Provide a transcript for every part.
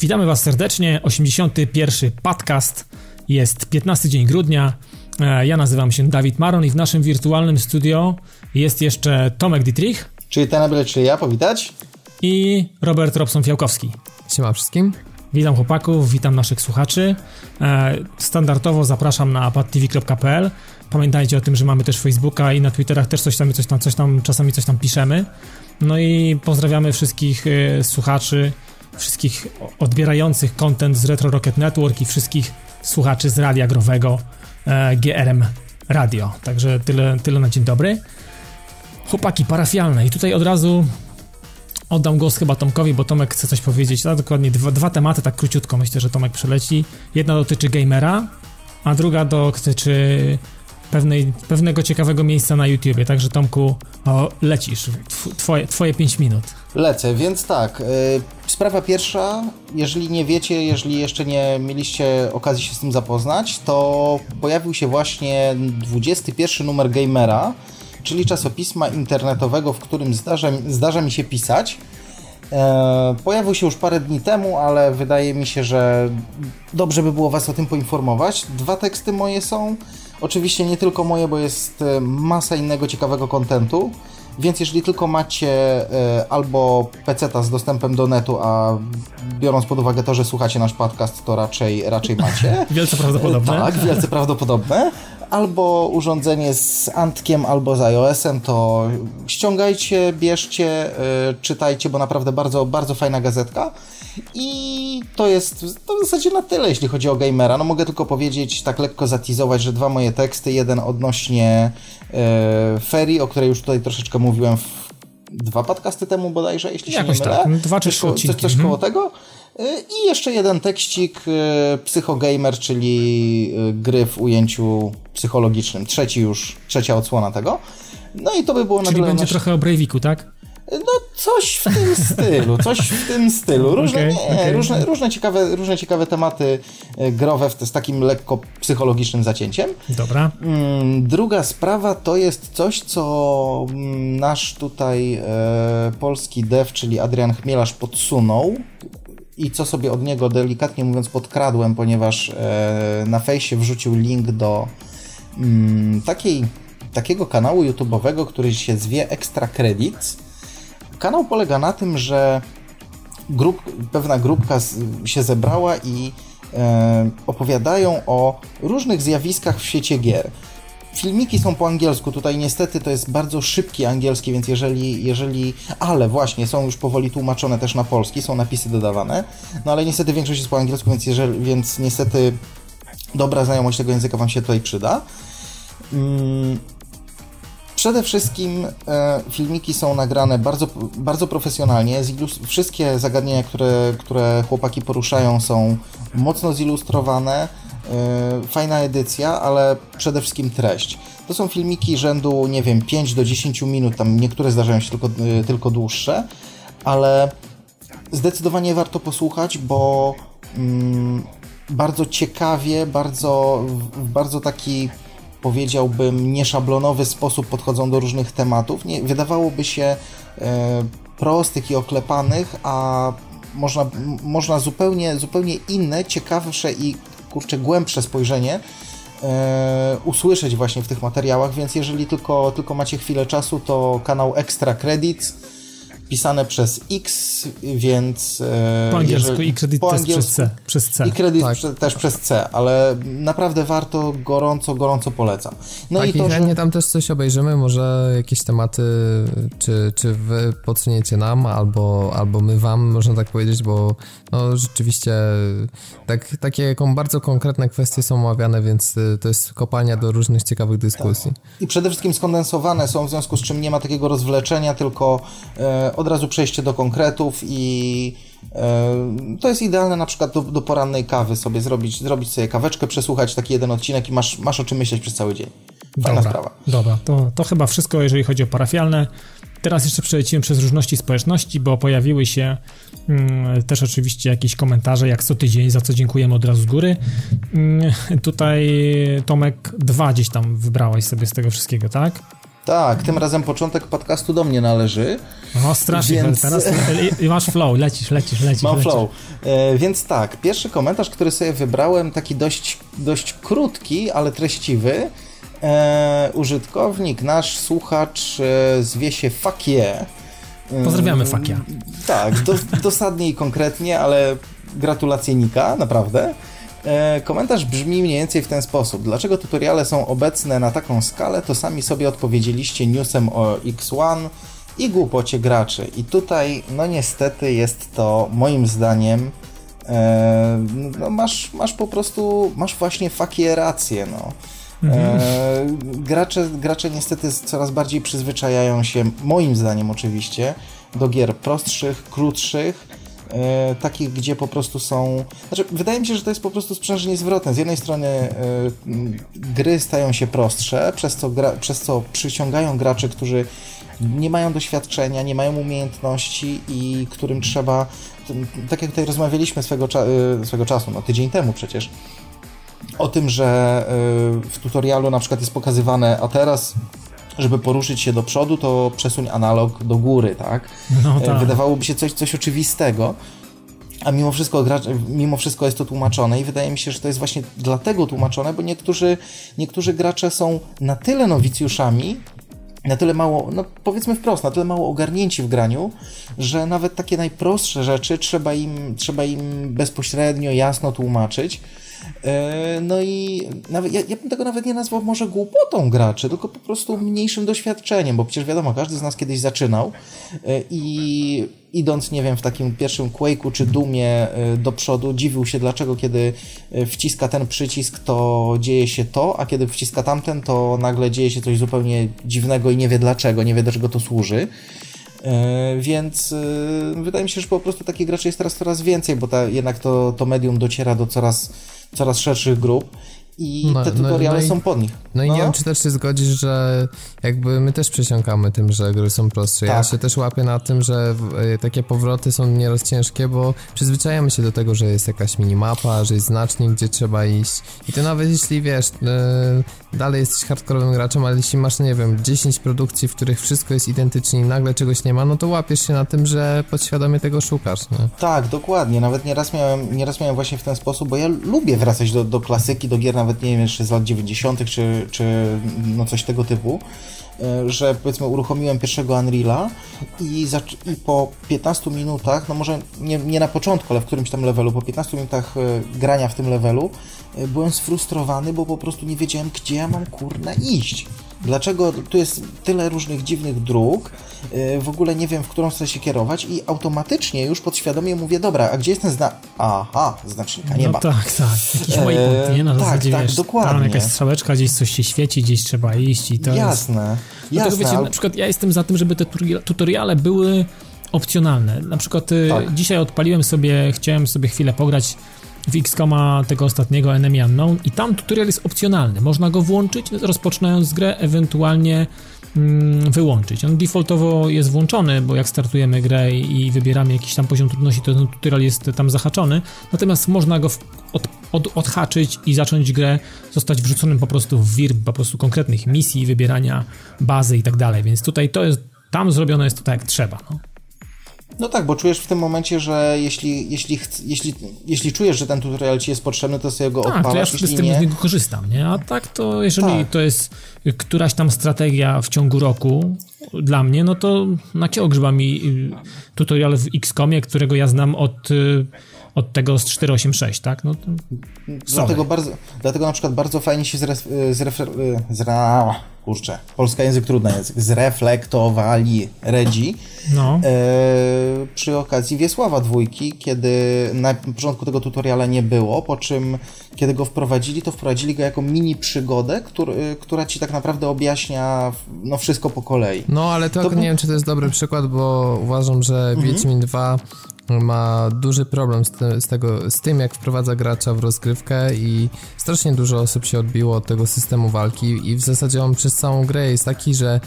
Witamy Was serdecznie. 81. podcast. Jest 15 dzień grudnia. E, ja nazywam się Dawid Maron i w naszym wirtualnym studio jest jeszcze Tomek Dietrich. Czyli ten czyli ja, powitać. I Robert Robson-Fiałkowski. Siema wszystkim. Witam chłopaków, witam naszych słuchaczy. E, standardowo zapraszam na padtv.pl. Pamiętajcie o tym, że mamy też Facebooka i na Twitterach też coś tam, coś tam, coś tam czasami coś tam piszemy. No i pozdrawiamy wszystkich e, słuchaczy, wszystkich odbierających content z Retro Rocket Network i wszystkich słuchaczy z radia growego e, GRM Radio. Także tyle, tyle na dzień dobry. Chłopaki parafialne i tutaj od razu oddam głos chyba Tomkowi, bo Tomek chce coś powiedzieć. A dokładnie dwa, dwa tematy, tak króciutko myślę, że Tomek przeleci. Jedna dotyczy gamera, a druga dotyczy pewnej, pewnego ciekawego miejsca na YouTubie. Także Tomku, o, lecisz. Twoje, twoje 5 minut. Lecę, więc tak. Yy, sprawa pierwsza, jeżeli nie wiecie, jeżeli jeszcze nie mieliście okazji się z tym zapoznać, to pojawił się właśnie 21 numer Gamera, czyli czasopisma internetowego, w którym zdarza, zdarza mi się pisać. E, pojawił się już parę dni temu, ale wydaje mi się, że dobrze by było Was o tym poinformować. Dwa teksty moje są. Oczywiście nie tylko moje, bo jest e, masa innego ciekawego kontentu. Więc jeżeli tylko macie e, albo PC z dostępem do netu, a biorąc pod uwagę to, że słuchacie nasz podcast, to raczej, raczej macie. wielce prawdopodobne. tak, wielce prawdopodobne albo urządzenie z Antkiem, albo z iOS-em, to ściągajcie, bierzcie, yy, czytajcie, bo naprawdę bardzo, bardzo fajna gazetka. I to jest to w zasadzie na tyle, jeśli chodzi o gamera. No mogę tylko powiedzieć, tak lekko zatizować, że dwa moje teksty, jeden odnośnie yy, ferii, o której już tutaj troszeczkę mówiłem w dwa podcasty temu bodajże, jeśli się Jakoś nie mylę. Tak, dwa czy trzy odcinki. Coś, coś mhm. koło tego. I jeszcze jeden tekstik, e, Psychogamer, czyli e, gry w ujęciu psychologicznym. Trzeci już, trzecia odsłona tego. No i to by było czyli na Czyli będzie nasz... trochę o Breiviku, tak? No coś w tym stylu, coś w tym stylu. Różne, okay, nie, okay. różne, różne, ciekawe, różne ciekawe tematy e, growe z takim lekko psychologicznym zacięciem. Dobra. Mm, druga sprawa to jest coś, co mm, nasz tutaj e, polski dev, czyli Adrian Chmielarz podsunął i co sobie od niego delikatnie mówiąc podkradłem, ponieważ e, na fejsie wrzucił link do mm, takiej, takiego kanału YouTube'owego, który się zwie Extra Credits. Kanał polega na tym, że grup, pewna grupka z, się zebrała i e, opowiadają o różnych zjawiskach w świecie gier. Filmiki są po angielsku, tutaj niestety to jest bardzo szybki angielski, więc jeżeli, jeżeli, ale właśnie są już powoli tłumaczone też na polski, są napisy dodawane, no ale niestety większość jest po angielsku, więc, jeżeli, więc niestety dobra znajomość tego języka Wam się tutaj przyda. Mm. Przede wszystkim e, filmiki są nagrane bardzo, bardzo profesjonalnie. wszystkie zagadnienia, które, które chłopaki poruszają, są mocno zilustrowane E, fajna edycja, ale przede wszystkim treść. To są filmiki rzędu, nie wiem, 5 do 10 minut, tam niektóre zdarzają się tylko, e, tylko dłuższe, ale zdecydowanie warto posłuchać, bo mm, bardzo ciekawie, bardzo, w bardzo taki powiedziałbym nieszablonowy sposób podchodzą do różnych tematów. Nie, wydawałoby się e, prostych i oklepanych, a można, można zupełnie, zupełnie inne, ciekawsze i kurczę, głębsze spojrzenie e, usłyszeć właśnie w tych materiałach, więc jeżeli tylko, tylko macie chwilę czasu, to kanał Extra Credits pisane przez X, więc... E, po angielsku jeżeli, i kredyt po angielsku, przez C. Przez C. I kredyt tak. też przez C, ale naprawdę warto, gorąco, gorąco polecam. No tak, i, to, że... tam też coś obejrzymy, może jakieś tematy, czy, czy wy podsuniecie nam, albo, albo my wam, można tak powiedzieć, bo no, rzeczywiście tak, takie bardzo konkretne kwestie są omawiane, więc y, to jest kopalnia do różnych ciekawych dyskusji. Tak. I przede wszystkim skondensowane są, w związku z czym nie ma takiego rozwleczenia, tylko e, od razu przejście do konkretów i e, to jest idealne na przykład do, do, porannej kawy sobie zrobić, zrobić sobie kaweczkę, przesłuchać taki jeden odcinek i masz, masz o czym myśleć przez cały dzień. Fajna dobra, sprawa. Dobra, to, to chyba wszystko, jeżeli chodzi o parafialne. Teraz jeszcze przelecimy przez różności społeczności, bo pojawiły się też oczywiście jakieś komentarze, jak co tydzień, za co dziękujemy od razu z góry. Mm, tutaj Tomek dwa gdzieś tam wybrałeś sobie z tego wszystkiego, tak? Tak, tym razem początek podcastu do mnie należy. O, strasznie, więc... teraz masz flow, lecisz, lecisz, lecisz. Mam lecisz. flow. E, więc tak, pierwszy komentarz, który sobie wybrałem, taki dość, dość krótki, ale treściwy. E, użytkownik, nasz słuchacz e, zwie się Fakie. Pozdrawiamy Fakia. Tak, do, dosadnie i konkretnie, ale gratulacje Nika, naprawdę. E, komentarz brzmi mniej więcej w ten sposób. Dlaczego tutoriale są obecne na taką skalę, to sami sobie odpowiedzieliście newsem o X1 i głupocie graczy. I tutaj, no niestety jest to moim zdaniem e, no masz, masz po prostu, masz właśnie fakie rację, no. Mhm. E, gracze, gracze niestety coraz bardziej przyzwyczajają się, moim zdaniem oczywiście, do gier prostszych, krótszych, e, takich, gdzie po prostu są. Znaczy, wydaje mi się, że to jest po prostu sprzężenie zwrotne. Z jednej strony e, gry stają się prostsze, przez co, gra, przez co przyciągają graczy, którzy nie mają doświadczenia, nie mają umiejętności i którym trzeba, tak jak tutaj rozmawialiśmy swego, e, swego czasu, no tydzień temu przecież, o tym, że y, w tutorialu na przykład jest pokazywane, a teraz żeby poruszyć się do przodu, to przesuń analog do góry, tak? No tak. Wydawałoby się coś, coś oczywistego, a mimo wszystko, mimo wszystko jest to tłumaczone i wydaje mi się, że to jest właśnie dlatego tłumaczone, bo niektórzy, niektórzy gracze są na tyle nowicjuszami, na tyle mało, no powiedzmy wprost, na tyle mało ogarnięci w graniu, że nawet takie najprostsze rzeczy trzeba im, trzeba im bezpośrednio, jasno tłumaczyć, no i nawet, ja, ja bym tego nawet nie nazwał może głupotą graczy, tylko po prostu mniejszym doświadczeniem, bo przecież wiadomo, każdy z nas kiedyś zaczynał e, i idąc, nie wiem, w takim pierwszym Quake'u czy Dumie e, do przodu, dziwił się dlaczego, kiedy wciska ten przycisk, to dzieje się to, a kiedy wciska tamten, to nagle dzieje się coś zupełnie dziwnego i nie wie dlaczego, nie wie do czego to służy. Więc wydaje mi się, że po prostu takich graczy jest teraz coraz więcej, bo ta, jednak to, to medium dociera do coraz szerszych grup i no, te no, tutoriale no, no są pod nich. No, i nie no. wiem, czy też się zgodzisz, że jakby my też przesiąkamy tym, że gry są prostsze. Tak. Ja się też łapię na tym, że e, takie powroty są nieraz ciężkie, bo przyzwyczajamy się do tego, że jest jakaś minimapa, że jest znacznik, gdzie trzeba iść. I to nawet jeśli wiesz, yy, dalej jesteś hardkorowym graczem, ale jeśli masz, nie wiem, 10 produkcji, w których wszystko jest identycznie i nagle czegoś nie ma, no to łapiesz się na tym, że podświadomie tego szukasz. Nie? Tak, dokładnie. Nawet nieraz miałem, nieraz miałem właśnie w ten sposób, bo ja lubię wracać do, do klasyki, do gier nawet nie wiem, jeszcze z lat 90., czy, czy no coś tego typu, e, że powiedzmy uruchomiłem pierwszego Unreal'a i, i po 15 minutach, no może nie, nie na początku, ale w którymś tam levelu, po 15 minutach e, grania w tym levelu, e, byłem sfrustrowany, bo po prostu nie wiedziałem, gdzie ja mam kurna iść. Dlaczego tu jest tyle różnych dziwnych dróg, y, w ogóle nie wiem, w którą chcę się kierować i automatycznie już podświadomie mówię, dobra, a gdzie jest ten znak? Aha, znacznika nie no ma. tak, tak, jakiś waypoint, nie? Na tak, zasadzie, tak, wiesz, dokładnie. Tam jakaś strzałeczka, gdzieś coś się świeci, gdzieś trzeba iść i to Jasne, jest... jasne. wiecie, ale... na przykład ja jestem za tym, żeby te tutoriale były opcjonalne. Na przykład y, tak. dzisiaj odpaliłem sobie, chciałem sobie chwilę pograć w XCOMa tego ostatniego Enemy Unknown i tam tutorial jest opcjonalny. Można go włączyć rozpoczynając grę, ewentualnie mm, wyłączyć. On defaultowo jest włączony, bo jak startujemy grę i wybieramy jakiś tam poziom trudności, to ten tutorial jest tam zahaczony. Natomiast można go od, od, odhaczyć i zacząć grę, zostać wrzuconym po prostu w wir, po prostu konkretnych misji, wybierania bazy i tak dalej. Więc tutaj to jest, tam zrobione jest to tak jak trzeba. No. No tak, bo czujesz w tym momencie, że jeśli, jeśli, jeśli, jeśli czujesz, że ten tutorial ci jest potrzebny, to sobie go tak, odpalasz, to ja z tym z niego korzystam, nie? A tak to, jeżeli tak. to jest któraś tam strategia w ciągu roku dla mnie, no to na kieł grzyba mi y, tutorial w XCOMie, którego ja znam od y, od tego z 486, tak? No, dlatego, bardzo, dlatego na przykład bardzo fajnie się zref, zrefer, zra, kurczę, polska język trudny język, zreflektowali Redzi no. e, przy okazji Wiesława dwójki, kiedy na początku tego tutoriala nie było, po czym kiedy go wprowadzili, to wprowadzili go jako mini przygodę, który, która ci tak naprawdę objaśnia no, wszystko po kolei. No, ale to, to nie wiem, czy to jest dobry przykład, bo uważam, że mhm. Wiedźmin 2 ma duży problem z, te, z, tego, z tym, jak wprowadza gracza w rozgrywkę i strasznie dużo osób się odbiło od tego systemu walki i w zasadzie on przez całą grę jest taki, że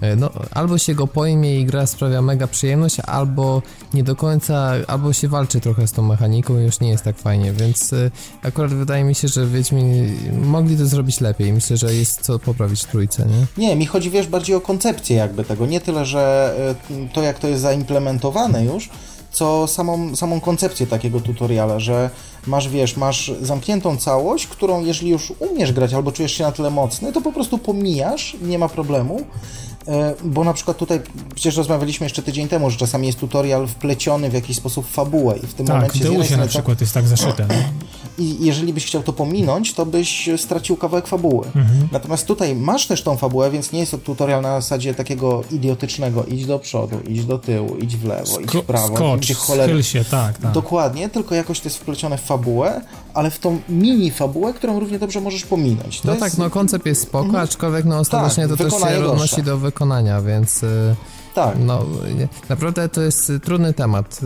E, no, albo się go pojmie i gra sprawia mega przyjemność, albo nie do końca, albo się walczy trochę z tą mechaniką i już nie jest tak fajnie, więc e, akurat wydaje mi się, że Wiedźmin mogli to zrobić lepiej. Myślę, że jest co poprawić w trójce, nie? Nie, mi chodzi, wiesz, bardziej o koncepcję jakby tego. Nie tyle, że e, to jak to jest zaimplementowane już, co samą, samą koncepcję takiego tutoriala, że masz, wiesz, masz zamkniętą całość, którą jeżeli już umiesz grać albo czujesz się na tyle mocny, to po prostu pomijasz, nie ma problemu, bo na przykład tutaj przecież rozmawialiśmy jeszcze tydzień temu, że czasami jest tutorial wpleciony w jakiś sposób w fabułę i w tym tak, momencie... Tak, w Deusie na przykład jest tak zaszyte. I jeżeli byś chciał to pominąć, to byś stracił kawałek fabuły. Mhm. Natomiast tutaj masz też tą fabułę, więc nie jest to tutorial na zasadzie takiego idiotycznego idź do przodu, idź do tyłu, idź w lewo, Sko idź w prawo, skocz, gdzie cholera... się, tak, tak. Dokładnie, tylko jakoś to jest wplecione w fabułę, ale w tą mini fabułę, którą równie dobrze możesz pominąć. To no jest... tak, no koncept jest spoko, mhm. aczkolwiek no ostatecznie tak, to też się odnosi do wykonania, więc... Y, tak. No, naprawdę to jest trudny temat.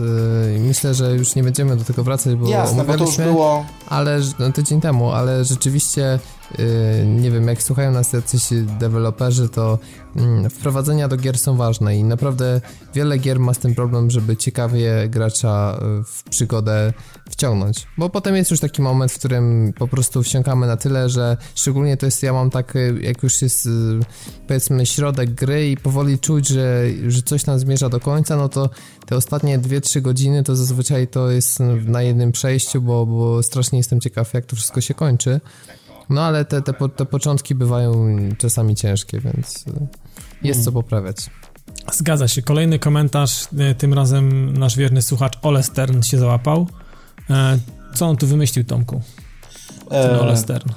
Y, myślę, że już nie będziemy do tego wracać, bo Jasne, bo to już było... Ale, no, tydzień temu, ale rzeczywiście Y, nie wiem, jak słuchają nas jacyś deweloperzy, to mm, wprowadzenia do gier są ważne i naprawdę wiele gier ma z tym problem, żeby ciekawie gracza y, w przygodę wciągnąć. Bo potem jest już taki moment, w którym po prostu wsiąkamy na tyle, że szczególnie to jest, ja mam tak, jak już jest powiedzmy środek gry i powoli czuć, że, że coś tam zmierza do końca, no to te ostatnie 2-3 godziny to zazwyczaj to jest na jednym przejściu, bo, bo strasznie jestem ciekaw, jak to wszystko się kończy. No ale te, te, te początki bywają czasami ciężkie, więc y, jest co poprawiać. Zgadza się. Kolejny komentarz, y, tym razem nasz wierny słuchacz Ole Stern się załapał. E, co on tu wymyślił, Tomku? Ten Ole Stern.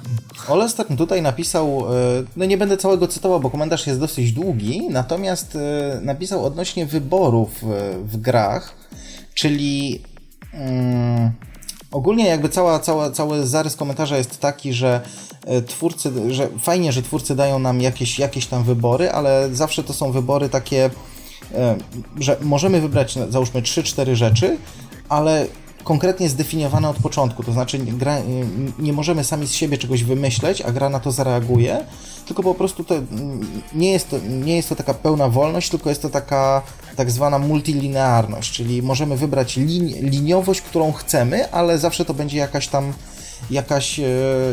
Ole Stern tutaj napisał, e, no nie będę całego cytował, bo komentarz jest dosyć długi, natomiast e, napisał odnośnie wyborów w grach, czyli... Mm, Ogólnie jakby cała, cała, cały zarys komentarza jest taki, że e, twórcy, że fajnie, że twórcy dają nam jakieś, jakieś tam wybory, ale zawsze to są wybory takie, e, że możemy wybrać załóżmy 3-4 rzeczy, ale konkretnie zdefiniowane od początku, to znaczy gra, nie możemy sami z siebie czegoś wymyśleć, a gra na to zareaguje, tylko po prostu to nie jest to, nie jest to taka pełna wolność, tylko jest to taka tak zwana multilinearność, czyli możemy wybrać lin, liniowość, którą chcemy, ale zawsze to będzie jakaś tam jakaś, e,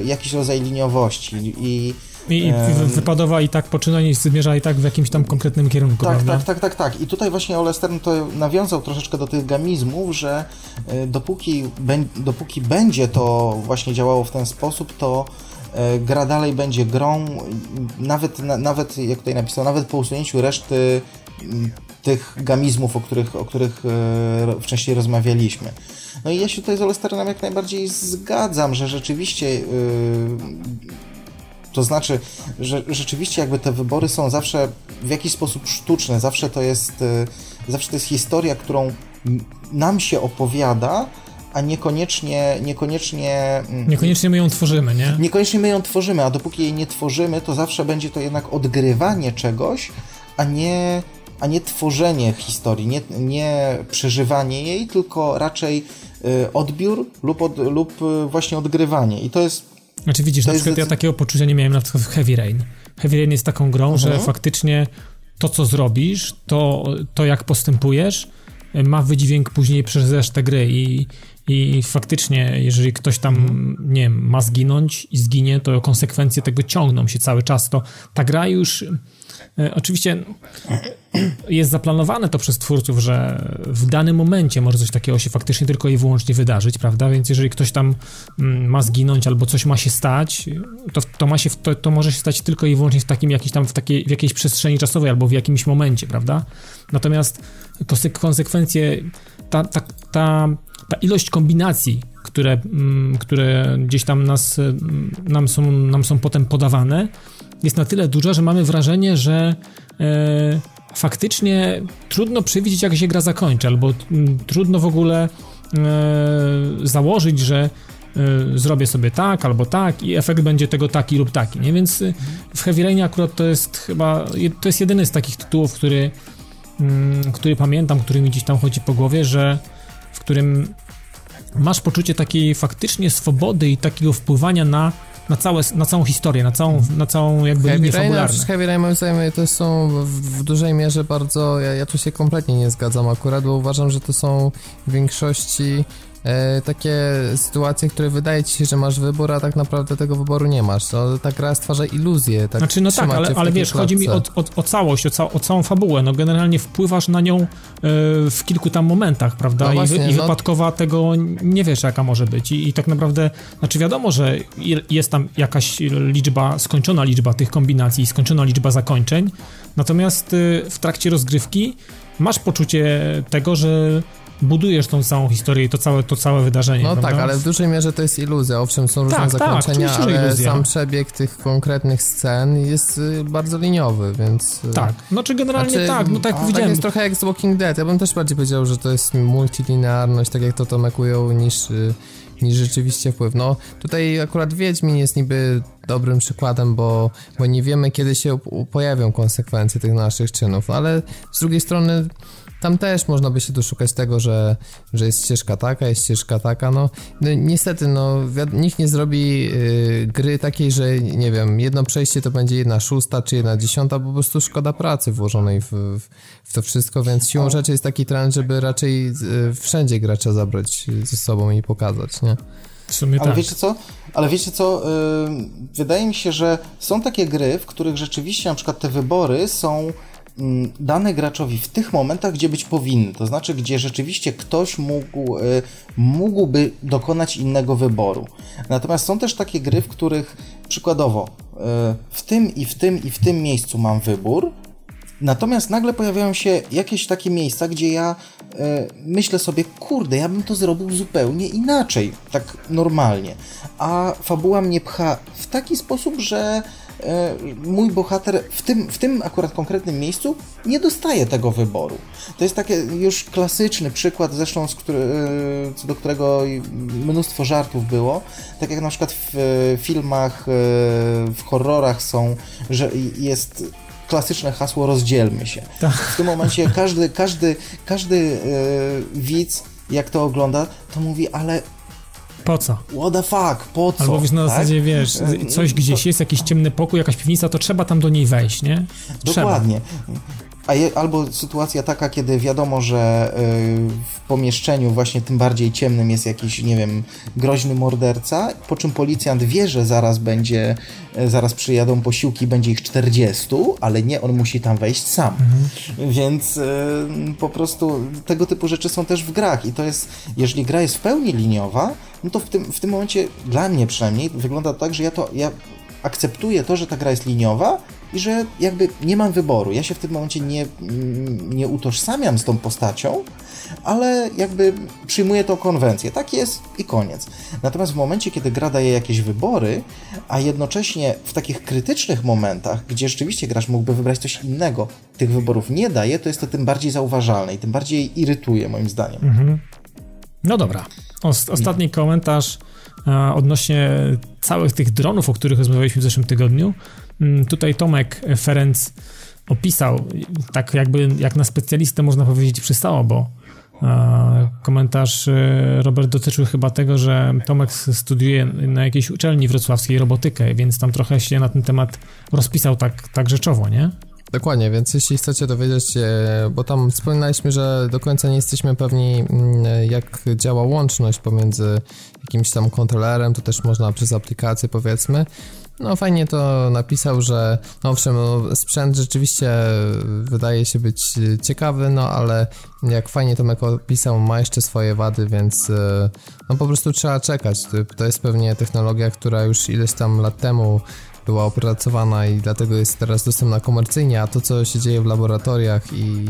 jakiś rodzaj liniowości. I i, i wypadowa i tak poczynań i zmierza i tak w jakimś tam konkretnym kierunku, tak, prawda? Tak, tak, tak, tak. I tutaj właśnie Ole Stern to nawiązał troszeczkę do tych gamizmów, że e, dopóki, dopóki będzie to właśnie działało w ten sposób, to e, gra dalej będzie grą, nawet, nawet jak tutaj napisał, nawet po usunięciu reszty tych gamizmów, o których, o których e, wcześniej rozmawialiśmy. No i ja się tutaj z Olesternem jak najbardziej zgadzam, że rzeczywiście to znaczy, że rzeczywiście jakby te wybory są zawsze w jakiś sposób sztuczne, zawsze to jest, y, zawsze to jest historia, którą nam się opowiada, a niekoniecznie, niekoniecznie... Mm, niekoniecznie my ją tworzymy, nie? Niekoniecznie my ją tworzymy, a dopóki jej nie tworzymy, to zawsze będzie to jednak odgrywanie czegoś, a nie, a nie tworzenie historii, nie, nie przeżywanie jej, tylko raczej y, odbiór lub, od, lub y, właśnie odgrywanie. I to jest znaczy widzisz, to na przykład ja takiego poczucia nie miałem na przykład w Heavy Rain. Heavy Rain jest taką grą, że mhm. faktycznie to, co zrobisz, to, to jak postępujesz, ma wydźwięk później przez resztę gry i, i faktycznie, jeżeli ktoś tam, mhm. nie wiem, ma zginąć i zginie, to konsekwencje tego ciągną się cały czas. To ta gra już oczywiście jest zaplanowane to przez twórców, że w danym momencie może coś takiego się faktycznie tylko i wyłącznie wydarzyć, prawda? Więc jeżeli ktoś tam mm, ma zginąć albo coś ma się stać, to, to, ma się, to, to może się stać tylko i wyłącznie w takim jakiejś tam w, takiej, w jakiejś przestrzeni czasowej albo w jakimś momencie, prawda? Natomiast konsekwencje, ta, ta, ta, ta ilość kombinacji, które, mm, które gdzieś tam nas, mm, nam, są, nam są potem podawane, jest na tyle duża, że mamy wrażenie, że e, faktycznie trudno przewidzieć, jak się gra zakończy, albo m, mm, trudno w ogóle e, założyć, że e, zrobię sobie tak albo tak i efekt będzie tego taki lub taki, nie? Więc e, w Heavy Rainie akurat to jest chyba, to jest jedyny z takich tytułów, który, mm, który pamiętam, który mi gdzieś tam chodzi po głowie, że w którym masz poczucie takiej faktycznie swobody i takiego wpływania na na, całe, na całą historię, na całą, na całą jakby Heavy linię Rain, fabularną. Heavy Rain moim zdaniem to są w, dużej mierze bardzo, ja, ja tu się kompletnie nie zgadzam akurat, bo uważam, że to są w większości takie sytuacje, które wydaje ci się, że masz wybór, a tak naprawdę tego wyboru nie masz. To, ta gra stwarza iluzję, tak Znaczy, no tak, ale, ale wiesz, chodzi mi o, klatce. o, o całość, o, ca, o całą fabułę. No generalnie wpływasz na nią e, w kilku tam momentach, prawda? No I, właśnie, wy, I no- wypadkowa tego nie wiesz, jaka może być. I, I tak naprawdę, znaczy wiadomo, że i- jest tam jakaś liczba, skończona liczba tych kombinacji, skończona liczba zakończeń, natomiast y, w trakcie rozgrywki masz poczucie tego, że budujesz tą całą historię i to całe, to całe wydarzenie, No prawda? tak, ale w dużej mierze to jest iluzja. Owszem, są różne Tak, tak, zakończenia, że ale iluzja. sam przebieg tych konkretnych scen jest y, bardzo liniowy, więc... y, Tak, znaczy generalnie Znaczy, tak, no tak Tak powiedziałem, jest trochę jak z Walking Dead. Ja bym też bardziej powiedział, że to jest multilinearność, tak jak to Tomek ujął, niż, y, niż rzeczywiście wpływ. No tutaj akurat Wiedźmin jest niby dobrym przykładem, bo, bo nie wiemy, kiedy się pojawią konsekwencje tych naszych czynów, ale z drugiej strony tam też można by się doszukać tego, że, że jest ścieżka taka, jest ścieżka taka, no, no niestety, no nikt nie zrobi y, gry takiej, że nie wiem, jedno przejście to będzie jedna szósta czy jedna dziesiąta, bo po prostu szkoda pracy włożonej w, w, w to wszystko, więc siłą rzeczy jest taki trend, żeby raczej y, wszędzie gracza zabrać ze sobą i pokazać, nie? w sumie Ale tak. wiecie co? Ale wiecie co? Wydaje mi się, że są takie gry, w których rzeczywiście na przykład te wybory są dane graczowi w tych momentach, gdzie być powinny. To znaczy, gdzie rzeczywiście ktoś mógł, y, mógłby dokonać innego wyboru. Natomiast są też takie gry, w których przykładowo y, w tym i w tym i w tym miejscu mam wybór, Natomiast nagle pojawiają się jakieś takie miejsca, gdzie ja e, myślę sobie, kurde, ja bym to zrobił zupełnie inaczej, tak normalnie. A fabuła mnie pcha w taki sposób, że mój bohater w tym, w tym akurat konkretnym miejscu nie dostaje tego wyboru. To jest taki już klasyczny przykład, zresztą z który, e, co do którego mnóstwo żartów było. Tak jak na przykład w e, filmach, e, w horrorach są, że jest klasyczne hasło rozdzielmy się. Tak. W tym momencie każdy, każdy, każdy e, widz, jak to ogląda, to mówi, ale Po co? what the fuck, po co? Albo wiesz, na tak? zasadzie, wiesz, E, coś gdzieś jest, jakiś ciemny pokój, jakaś piwnica, to trzeba tam do niej wejść, nie? Trzeba. Dokładnie. A je, albo sytuacja taka, kiedy wiadomo, że y, w pomieszczeniu właśnie tym bardziej ciemnym jest jakiś, nie wiem, groźny morderca, po czym policjant wie, że zaraz będzie, y, zaraz przyjadą posiłki, będzie ich 40, ale nie, on musi tam wejść sam. Więc y, po prostu tego typu rzeczy są też w grach i to jest, jeżeli gra jest w pełni liniowa, no to w tym, w tym momencie, dla mnie przynajmniej, wygląda tak, że ja to, ja akceptuję to, że ta gra jest liniowa i że jakby nie mam wyboru. Ja się w tym momencie nie, nie utożsamiam z tą postacią, ale jakby przyjmuję tą konwencję. Tak jest i koniec. Natomiast w momencie, kiedy gra daje jakieś wybory, a jednocześnie w takich krytycznych momentach, gdzie rzeczywiście gracz mógłby wybrać coś innego, tych wyborów nie daje, to jest to tym bardziej zauważalne i tym bardziej irytuje moim zdaniem. Mhm. No dobra. Os- ostatni komentarz odnośnie całych tych dronów, o których rozmawialiśmy w zeszłym tygodniu. Mm, Tutaj Tomek Ferenc opisał, tak jakby jak na specjalistę można powiedzieć przystało, bo komentarz e, Robert dotyczył chyba tego, że Tomek studiuje na jakiejś uczelni wrocławskiej robotykę, więc tam trochę się na ten temat rozpisał tak, tak rzeczowo, nie? Dokładnie, więc jeśli chcecie dowiedzieć się, bo tam wspominaliśmy, że do końca nie jesteśmy pewni, mm, jak działa łączność pomiędzy jakimś tam kontrolerem, to też można przez aplikację powiedzmy. No fajnie to napisał, że no owszem, no, sprzęt rzeczywiście wydaje się być ciekawy, no ale jak fajnie Tomek opisał, ma jeszcze swoje wady, więc e, no po prostu trzeba czekać. To- To jest pewnie technologia, która już ileś tam lat temu była opracowana i dlatego jest teraz dostępna komercyjnie, a to co się dzieje w laboratoriach i,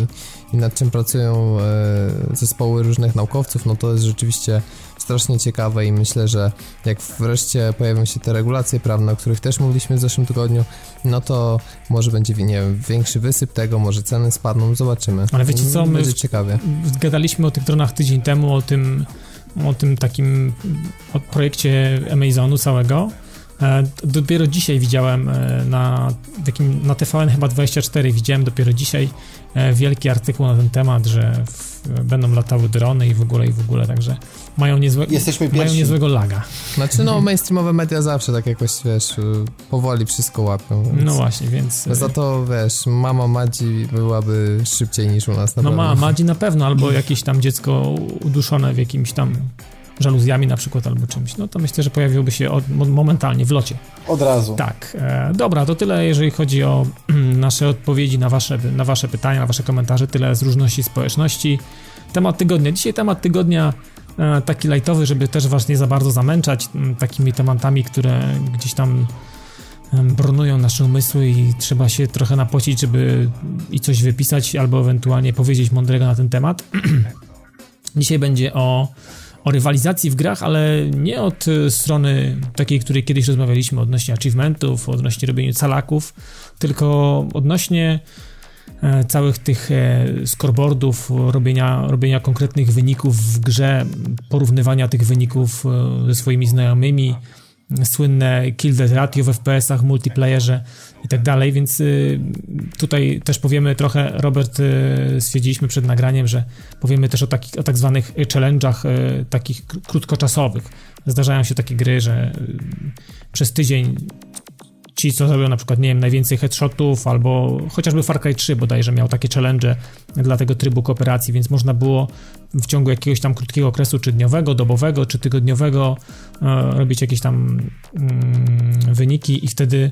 i nad czym pracują e, zespoły różnych naukowców, no to jest rzeczywiście strasznie ciekawe i myślę, że jak wreszcie pojawią się te regulacje prawne, o których też mówiliśmy w zeszłym tygodniu, no to może będzie, nie wiem, większy wysyp tego, może ceny spadną, zobaczymy. Ale wiecie co, my- Będzie ciekawie. Gadaliśmy o tych dronach tydzień temu, o tym, o tym takim o projekcie Amazonu całego. E, dopiero dzisiaj widziałem e, na, takim, na TVN chyba 24 widziałem dopiero dzisiaj e, wielki artykuł na ten temat, że w, będą latały drony i w ogóle i w ogóle, także mają, niezłe, Jesteśmy mają niezłego laga. Znaczy no mainstreamowe media zawsze tak jakoś, wiesz, powoli wszystko łapią. Więc... No właśnie, więc... Za to, wiesz, mama Madzi byłaby szybciej niż u nas na No pewno. ma, Madzi na pewno, albo jakieś tam dziecko uduszone w jakimś tam żaluzjami na przykład albo czymś, no to myślę, że pojawiłoby się od, momentalnie w locie. Od razu. Tak. E, dobra, to tyle, jeżeli chodzi o nasze odpowiedzi na wasze, na wasze pytania, na wasze komentarze, tyle z różności społeczności. Temat tygodnia. Dzisiaj temat tygodnia e, taki lajtowy, żeby też was nie za bardzo zamęczać m, takimi tematami, które gdzieś tam bronują nasze umysły i trzeba się trochę napocić, żeby i coś wypisać albo ewentualnie powiedzieć mądrego na ten temat. Dzisiaj będzie o o rywalizacji w grach, ale nie od e, strony takiej, której kiedyś rozmawialiśmy odnośnie achievementów, odnośnie robienia calaków, tylko odnośnie e, całych tych e, scoreboardów, robienia, robienia konkretnych wyników w grze, porównywania tych wyników ze swoimi znajomymi, słynne kill death ratio w FPS-ach, multiplayerze i tak dalej, więc y, tutaj też powiemy trochę, Robert, y, stwierdziliśmy przed nagraniem, że powiemy też o, takich, o tak zwanych challenge'ach, y, takich krótkoczasowych. Zdarzają się takie gry, że przez tydzień ci, co zrobią na przykład, nie wiem, najwięcej headshotów, albo chociażby Far Cry 3 bodajże miał takie challenge dla tego trybu kooperacji, więc można było w ciągu jakiegoś tam krótkiego okresu, czy dniowego, dobowego, czy tygodniowego e, robić jakieś tam mm, wyniki i wtedy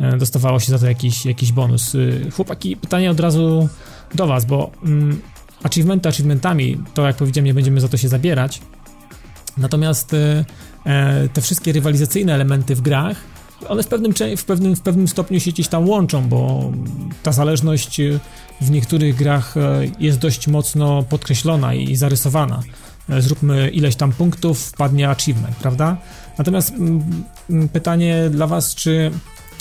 e, dostawało się za to jakiś, jakiś bonus. E, chłopaki, pytanie od razu do was, bo mm, achievementy achievementami, to jak powiedziałem, nie będziemy za to się zabierać, natomiast e, e te wszystkie rywalizacyjne elementy w grach one w pewnym, w, pewnym, w pewnym stopniu się gdzieś tam łączą, bo ta zależność y, w niektórych grach e, jest dość mocno podkreślona i zarysowana. E, zróbmy ileś tam punktów, wpadnie achievement, prawda? Natomiast pytanie dla Was, czy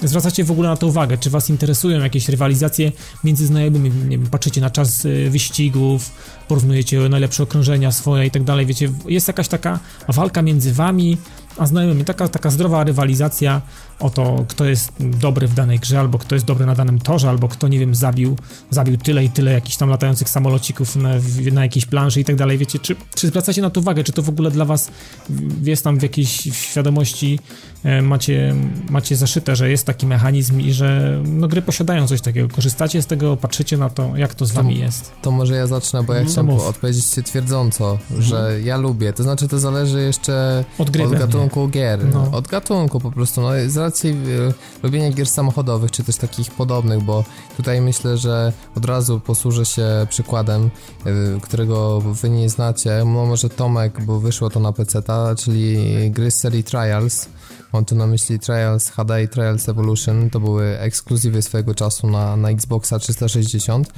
zwracacie w ogóle na to uwagę? Czy Was interesują jakieś rywalizacje między znajomymi? Nie wiem, patrzycie na czas y, wyścigów, porównujecie najlepsze okrążenia swoje i tak dalej. Wiecie, jest jakaś taka walka między Wami a znajomymi, taka, taka zdrowa rywalizacja o to, kto jest dobry w danej grze, albo kto jest dobry na danym torze, albo kto, nie wiem, zabił, zabił tyle i tyle jakichś tam latających samolocików na, na jakiejś planży i tak dalej, wiecie, czy, czy zwracacie na to uwagę, czy to w ogóle dla was jest tam w jakiejś świadomości e, macie, macie zaszyte, że jest taki mechanizm i że no, gry posiadają coś takiego, korzystacie z tego, patrzycie na to, jak to z wami to, jest. To może ja zacznę, bo ja no chciałem odpowiedzieć ci twierdząco, że mhm. ja lubię, to znaczy to zależy jeszcze od, gry, od gatunku gier, no. od gatunku po prostu, no racji y, lubienia gier samochodowych, czy też takich podobnych, bo tutaj myślę, że od razu posłużę się przykładem, y, którego wy nie znacie, no może Tomek, bo wyszło to na PC, czyli gry z serii Trials, Mam tu na myśli Trials HD i Trials Evolution, to były ekskluzywy swojego czasu na, na Xboxa 360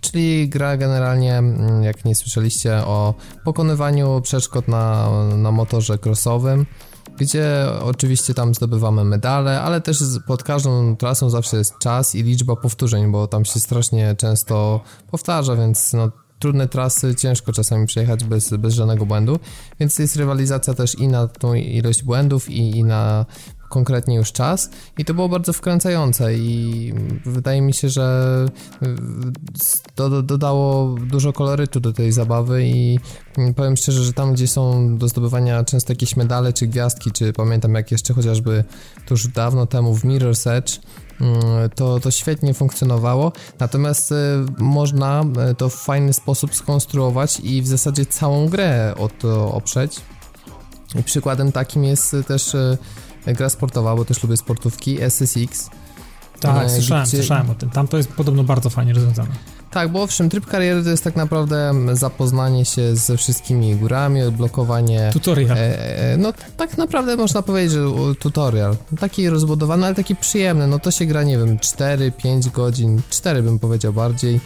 czyli gra generalnie, mm, jak nie słyszeliście, o pokonywaniu przeszkód na, na motorze crossowym, gdzie oczywiście tam zdobywamy medale, ale też pod każdą trasą zawsze jest czas i liczba powtórzeń, bo tam się strasznie często powtarza, więc no, trudne trasy, ciężko czasami przejechać bez, bez żadnego błędu, więc jest rywalizacja też i na tą ilość błędów i, i na konkretnie już czas i to było bardzo wkręcające i wydaje mi się, że to dodało dużo kolorytu do tej zabawy i powiem szczerze, że tam gdzie są do zdobywania często jakieś medale czy gwiazdki, czy pamiętam jak jeszcze chociażby tuż dawno temu w Mirror's Edge mm, to, to świetnie funkcjonowało, natomiast e, można e, to w fajny sposób skonstruować i w zasadzie całą grę o to oprzeć. I przykładem takim jest też gra sportowa, bo też lubię sportówki, SSX. Tak, e, słyszałem, gdzie... słyszałem o tym. Tam to jest podobno bardzo fajnie rozwiązane. Tak, bo owszem, tryb kariery to jest tak naprawdę zapoznanie się ze wszystkimi górami, odblokowanie... Tutorial. E, e, no tak naprawdę można powiedzieć, że tutorial. Taki rozbudowany, ale taki przyjemny. No to się gra, nie wiem, 4-5 godzin, 4 bym powiedział bardziej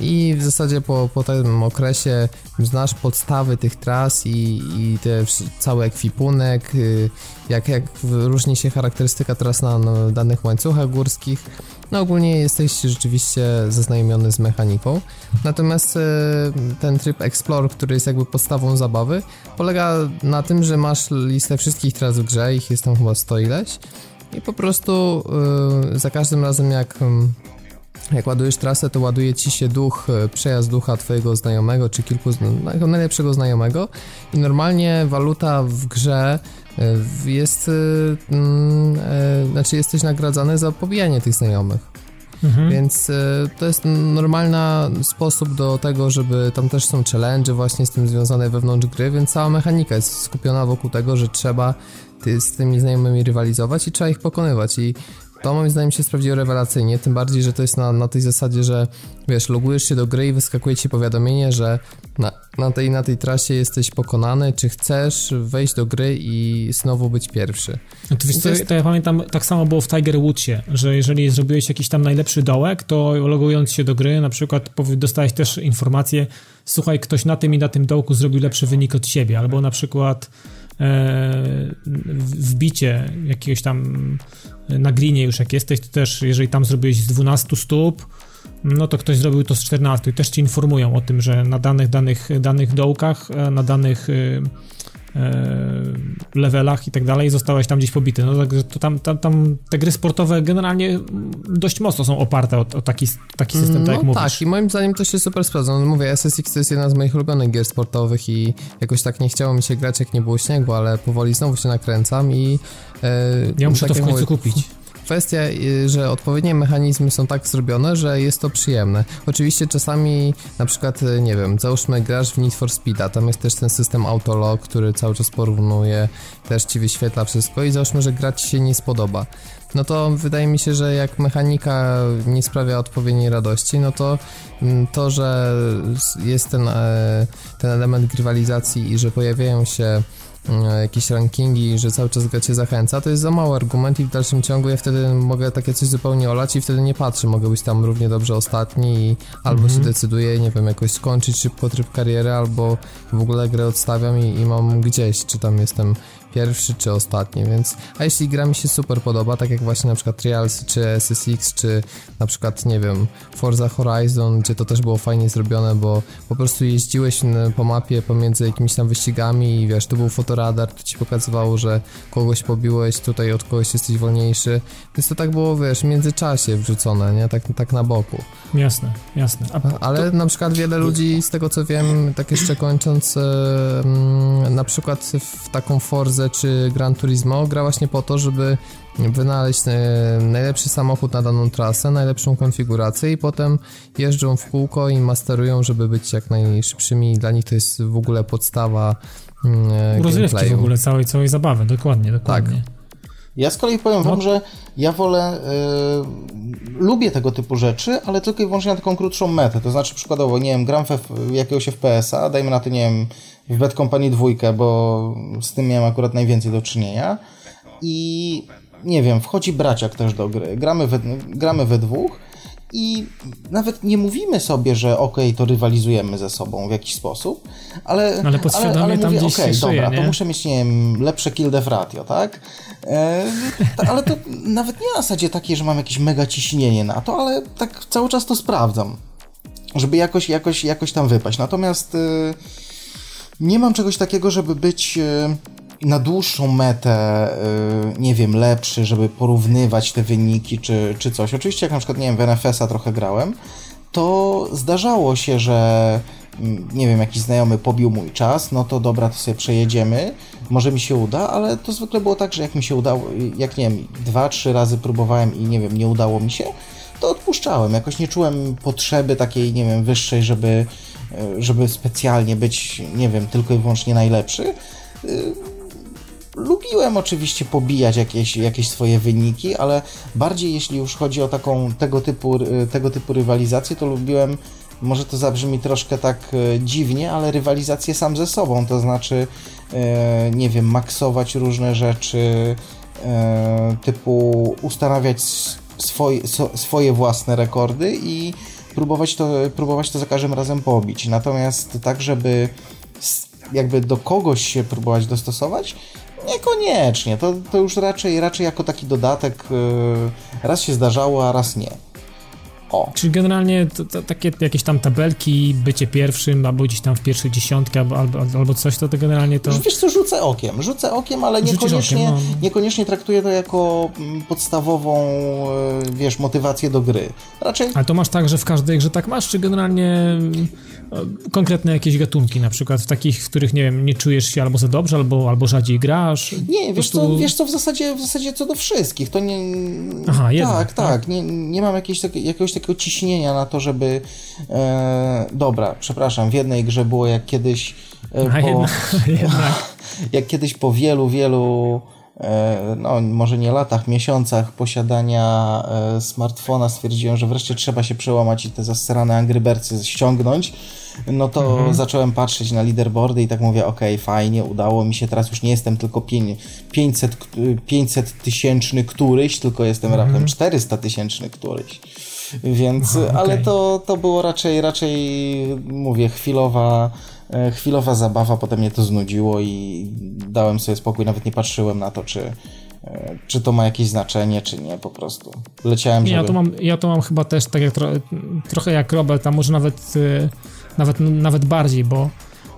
i w zasadzie po, po tym okresie znasz podstawy tych tras i, i te, cały ekwipunek, y, jak, jak różni się charakterystyka tras na, na danych łańcuchach górskich no ogólnie jesteś rzeczywiście zaznajomiony z mechaniką. Natomiast e, ten tryb Explore, który jest jakby podstawą zabawy, polega na tym, że masz listę wszystkich tras w grze, ich jest tam chyba 100 ileś i po prostu e, za każdym razem jak jak ładujesz trasę, to ładuje ci się duch, e, przejazd ducha twojego znajomego, czy kilku, no, najlepszego znajomego i normalnie waluta w grze e, jest, e, mm, znaczy jesteś nagradzany za pobijanie tych znajomych. Mhm. Więc to jest normalny sposób do tego, żeby tam też są challenge właśnie z tym związane wewnątrz gry, więc cała mechanika jest skupiona wokół tego, że trzeba ty, z tymi znajomymi rywalizować i trzeba ich pokonywać i to moim zdaniem się sprawdziło rewelacyjnie, tym bardziej, że to jest na, na tej zasadzie, że wiesz, logujesz się do gry i wyskakuje ci powiadomienie, że na, na, tej, na tej trasie jesteś pokonany, czy chcesz wejść do gry i znowu być pierwszy. No to, wiesz, to, jest... to ja pamiętam, tak samo było w Tiger Woodsie, że jeżeli zrobiłeś jakiś tam najlepszy dołek, to logując się do gry, na przykład dostałeś też informację, słuchaj, ktoś na tym i na tym dołku zrobił lepszy wynik od siebie, albo na przykład wbicie jakiegoś tam na grinie już jak jesteś, to też jeżeli tam zrobiłeś z 12 stóp, no to ktoś zrobił to z 14 i też ci informują o tym, że na danych, danych, danych dołkach, e, na danych levelach i tak dalej zostałeś tam gdzieś pobity. No także to tam, tam, tam te gry sportowe generalnie dość mocno są oparte o, o taki, taki system, tak jak no mówisz. tak i moim zdaniem to się super sprawdza. No mówię, SSX to jest jedna z moich ulubionych gier sportowych i jakoś tak nie chciało mi się grać jak nie było śniegu, ale powoli znowu się nakręcam i E, ja muszę to w końcu mówię, kupić kwestia, y, że odpowiednie mechanizmy są tak zrobione, że jest to przyjemne. Oczywiście czasami na przykład, y, nie wiem, załóżmy grasz w Need for Speeda, tam jest też ten system autolog, który cały czas porównuje, też ci wyświetla wszystko i załóżmy, że gra ci się nie spodoba. No to wydaje mi się, że jak mechanika nie sprawia odpowiedniej radości, no to mm, to, że jest ten, e, ten element grywalizacji i że pojawiają się jakieś rankingi, że cały czas gra cię zachęca, to jest za mały argument i w dalszym ciągu ja wtedy mogę takie coś zupełnie olać i wtedy nie patrzę, mogę być tam równie dobrze ostatni i albo mm -hmm. się decyduję, nie wiem, jakoś skończyć szybko tryb kariery, albo w ogóle grę odstawiam i, i mam gdzieś, czy tam jestem pierwszy czy ostatni, więc a jeśli gra mi się super podoba, tak jak właśnie na przykład Trials czy SSX, czy na przykład, nie wiem, Forza Horizon, gdzie to też było fajnie zrobione, bo po prostu jeździłeś po mapie pomiędzy jakimiś tam wyścigami i wiesz, tu był fotoradar, to ci pokazywało, że kogoś pobiłeś, tutaj od kogoś jesteś wolniejszy, więc to tak było, wiesz, w międzyczasie wrzucone, nie? Tak, tak na boku. Jasne, jasne. A, Ale to... na przykład wiele ludzi, z tego co wiem, tak jeszcze kończąc, na przykład w taką Forzę czy Gran Turismo gra właśnie po to, żeby wynaleźć e, najlepszy samochód na daną trasę, najlepszą konfigurację i potem jeżdżą w kółko i masterują, żeby być jak najszybszymi. Dla nich to jest w ogóle podstawa mm, Rozrywki w ogóle całej, całej zabawy, dokładnie, dokładnie. Tak. Ja z kolei powiem no. wam, że ja wolę, yy, lubię tego typu rzeczy, ale tylko i wyłącznie na taką krótszą metę. To znaczy przykładowo, nie wiem, gram w jakiegoś FPS-a, dajmy na to, nie wiem, w Bad Company 2, bo z tym miałem akurat najwięcej do czynienia. I nie wiem, wchodzi braciak też do gry. Gramy we, gramy we dwóch i nawet nie mówimy sobie, że okej, okay, to rywalizujemy ze sobą w jakiś sposób, ale, ale, ale, ale tam mówię, okej, okay, dobra, to muszę mieć, nie wiem, lepsze kill death ratio, tak? E, ale to nawet nie na zasadzie takiej, że mam jakieś mega ciśnienie na to, ale tak cały czas to sprawdzam, żeby jakoś, jakoś, jakoś tam wypaść. Natomiast... E, nie mam czegoś takiego, żeby być e, na dłuższą metę, e, nie wiem, lepszy, żeby porównywać te wyniki czy, czy coś. Oczywiście, jak na przykład, nie wiem, w NFS-a trochę grałem, to zdarzało się, że mm, nie wiem, jakiś znajomy pobił mój czas, no to dobra, to sobie przejedziemy, może mi się uda, ale to zwykle było tak, że jak mi się udało, jak nie wiem, dwa, trzy razy próbowałem i nie wiem, nie udało mi się, to odpuszczałem. Jakoś nie czułem potrzeby takiej, nie wiem, wyższej, żeby żeby specjalnie być, nie wiem, tylko i wyłącznie najlepszy. E, lubiłem oczywiście pobijać jakieś, jakieś swoje wyniki, ale bardziej jeśli już chodzi o taką tego typu, e, tego typu rywalizację, to lubiłem, może to zabrzmi troszkę tak dziwnie, ale rywalizację sam ze sobą, to znaczy, nie wiem, maksować różne rzeczy, typu ustanawiać swoje, swoje własne rekordy i próbować to, próbować to za każdym razem pobić. Natomiast tak, żeby jakby do kogoś się próbować dostosować, Niekoniecznie, to, to już raczej, raczej jako taki dodatek yy, raz się zdarzało, a raz nie. O. Czyli generalnie to, to, takie jakieś tam tabelki, bycie pierwszym, albo gdzieś tam w pierwszej dziesiątkę, albo, albo, albo coś, to, to generalnie to... Wiesz co, rzucę okiem, rzucę okiem, ale niekoniecznie, okiem, no. niekoniecznie traktuję to jako mm, podstawową, e, wiesz, motywację do gry. Raczej... Ale to masz tak, że w każdej grze tak masz, czy generalnie konkretne jakieś gatunki, na przykład w takich, w których, nie wiem, nie czujesz się albo za dobrze, albo, albo rzadziej grasz? Nie, wiesz, prostu... co, wiesz co, w zasadzie, w zasadzie co do wszystkich, to nie... Aha, jednak, tak, tak, tak, nie, nie mam jakiegoś, jakiegoś takiego ciśnienia na to, żeby... E, dobra, przepraszam, w jednej grze było jak kiedyś e, po... Jednak. jak kiedyś po wielu, wielu e, no może nie latach, miesiącach posiadania e, smartfona stwierdziłem, że wreszcie trzeba się przełamać i te zasrane Angry Birdsy ściągnąć no to mhm. zacząłem patrzeć na leaderboardy i tak mówię, ok, fajnie, udało mi się, teraz już nie jestem tylko 500, 500 tysięczny któryś, tylko jestem mhm. raptem 400 tysięczny któryś. Więc, Aha, okay. ale to, to było raczej, raczej, mówię, chwilowa, e, chwilowa zabawa, potem mnie to znudziło i dałem sobie spokój, nawet nie patrzyłem na to, czy, e, czy to ma jakieś znaczenie, czy nie, po prostu. Leciałem, żeby... Ja to mam, ja to mam chyba też tak jak tro, trochę jak Robert, a może nawet e, nawet, nawet bardziej, bo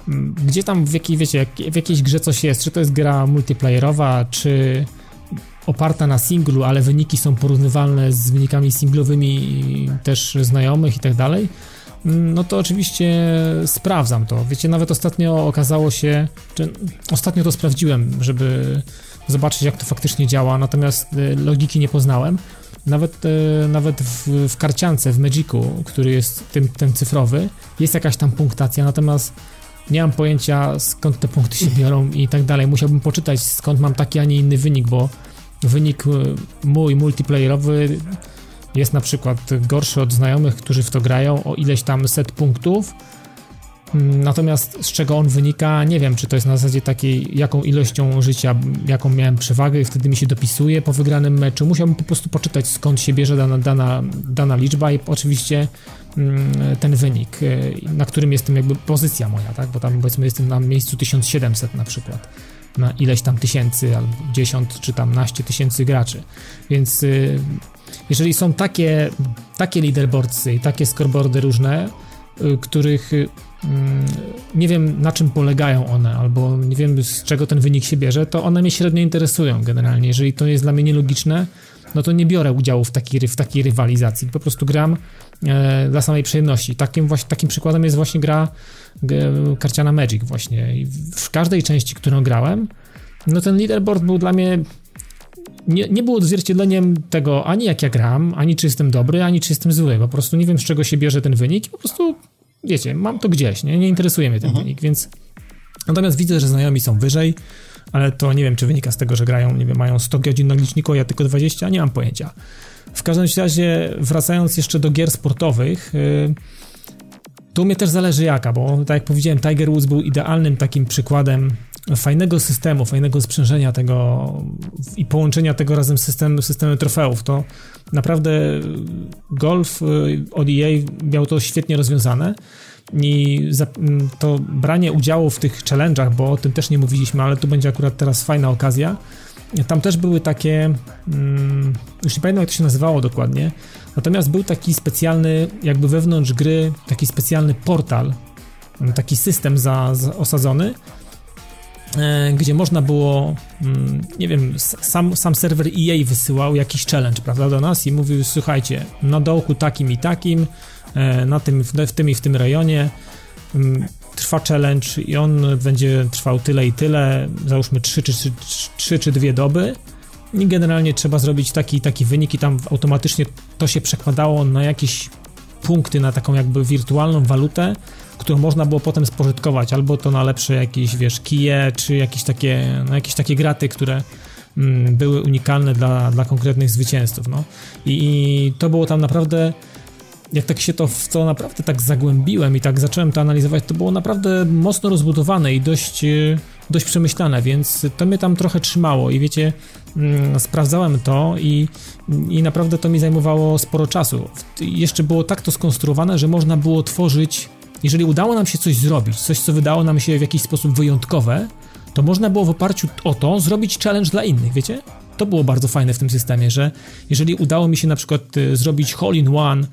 mm, gdzie tam w jakiej, wiecie, w jakiejś grze coś jest, czy to jest gra multiplayerowa, czy oparta na singlu, ale wyniki są porównywalne z wynikami singlowymi też znajomych i tak dalej, no to oczywiście sprawdzam to. Wiecie, nawet ostatnio okazało się, czy ostatnio to sprawdziłem, żeby zobaczyć jak to faktycznie działa, natomiast y, logiki nie poznałem. Nawet, e, nawet w, w karciance, w Magicu, który jest tym, ten cyfrowy, jest jakaś tam punktacja, natomiast nie mam pojęcia skąd te punkty się biorą i tak dalej. Musiałbym poczytać skąd mam taki, a nie inny wynik, bo wynik e, mój multiplayerowy jest na przykład gorszy od znajomych, którzy w to grają o ileś tam set punktów, Natomiast z czego on wynika, nie wiem, czy to jest na zasadzie takiej, jaką ilością życia, jaką miałem przewagę i wtedy mi się dopisuje po wygranym meczu. Musiałbym po prostu poczytać skąd się bierze dana, dana, dana liczba i oczywiście mm, ten wynik, y, na którym jestem jakby pozycja moja, tak? Bo tam powiedzmy jestem na miejscu 1700 na przykład na ileś tam tysięcy albo 10 czy tam naście tysięcy graczy. Więc y, jeżeli są takie, takie leaderboardsy i takie scoreboardy różne, y, których Mm, nie wiem na czym polegają one, albo nie wiem z czego ten wynik się bierze, to one mnie średnio interesują generalnie. Jeżeli to jest dla mnie nielogiczne, no to nie biorę udziału w takiej, w takiej rywalizacji. Po prostu gram e, dla samej przyjemności. Takim, właśnie, takim przykładem jest właśnie gra karciana Magic właśnie. I w każdej części, którą grałem, no ten leaderboard był dla mnie nie, nie było odzwierciedleniem tego ani jak ja gram, ani czy jestem dobry, ani czy jestem zły. Po prostu nie wiem z czego się bierze ten wynik i po prostu wiecie, mam to gdzieś, nie, nie interesuje mnie ten mhm. wynik, więc natomiast widzę, że znajomi są wyżej, ale to nie wiem, czy wynika z tego, że grają, nie wiem, mają 100 godzin na liczniku, a ja tylko 20, nie mam pojęcia. W każdym razie, wracając jeszcze do gier sportowych, yy, tu mnie też zależy jaka, bo tak jak powiedziałem, Tiger Woods był idealnym takim przykładem fajnego systemu, fajnego sprzężenia tego i połączenia tego razem z systemem, systemem trofeów. To naprawdę golf y, od EA miał to świetnie rozwiązane i to branie udziału w tych challenge'ach, bo o tym też nie mówiliśmy, ale tu będzie akurat teraz fajna okazja. Tam też były takie, mm, już nie pamiętam jak to się nazywało dokładnie, natomiast był taki specjalny, jakby wewnątrz gry, taki specjalny portal, taki system za, za osadzony, E, gdzie można było, mm, nie wiem, sam, sam serwer EA wysyłał jakiś challenge, prawda, do nas i mówił, słuchajcie, na dołku takim i takim, e, na tym, w tym i w tym rejonie mm, trwa challenge i on będzie trwał tyle i tyle, załóżmy 3 czy, 3, 3 czy 2 doby i generalnie trzeba zrobić taki taki wynik i tam automatycznie to się przekładało na jakieś punkty, na taką jakby wirtualną walutę, którą można było potem spożytkować, albo to na lepsze jakieś, wiesz, kije, czy jakieś takie, no, jakieś takie graty, które mm, były unikalne dla, dla konkretnych zwycięzców, no. I, I, to było tam naprawdę, jak tak się to w to naprawdę tak zagłębiłem i tak zacząłem to analizować, to było naprawdę mocno rozbudowane i dość, e, dość przemyślane, więc to mnie tam trochę trzymało i wiecie, mm, sprawdzałem to i, i naprawdę to mi zajmowało sporo czasu. Jeszcze było tak to skonstruowane, że można było tworzyć jeżeli udało nam się coś zrobić, coś co wydało nam się w jakiś sposób wyjątkowe, to można było w oparciu o to zrobić challenge dla innych, wiecie? To było bardzo fajne w tym systemie, że jeżeli udało mi się na przykład y, zrobić hole in one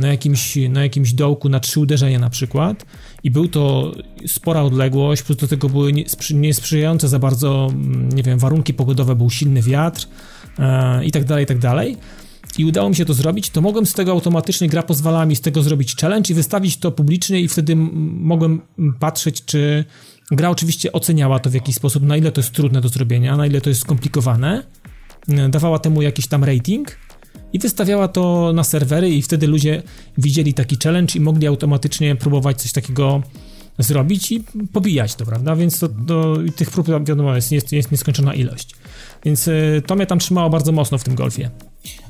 na jakimś, na jakimś dołku na trzy uderzenia na przykład. I był to spora odległość, plus do tego były niesprzyjające za bardzo, mm, nie wiem, warunki pogodowe, był silny wiatr e, i tak dalej, i tak dalej, i udało mi się to zrobić, to mogłem z tego automatycznie, gra pozwalała mi z tego zrobić challenge i wystawić to publicznie i wtedy mogłem patrzeć, czy gra oczywiście oceniała to w jakiś sposób, na ile to jest trudne do zrobienia, na ile to jest skomplikowane, dawała temu jakiś tam rating i wystawiała to na serwery i wtedy ludzie widzieli taki challenge i mogli automatycznie próbować coś takiego zrobić i pobijać to, prawda? Więc to, to tych prób, wiadomo, jest, jest, jest nieskończona ilość. Więc y, to mnie tam trzymało bardzo mocno w tym golfie.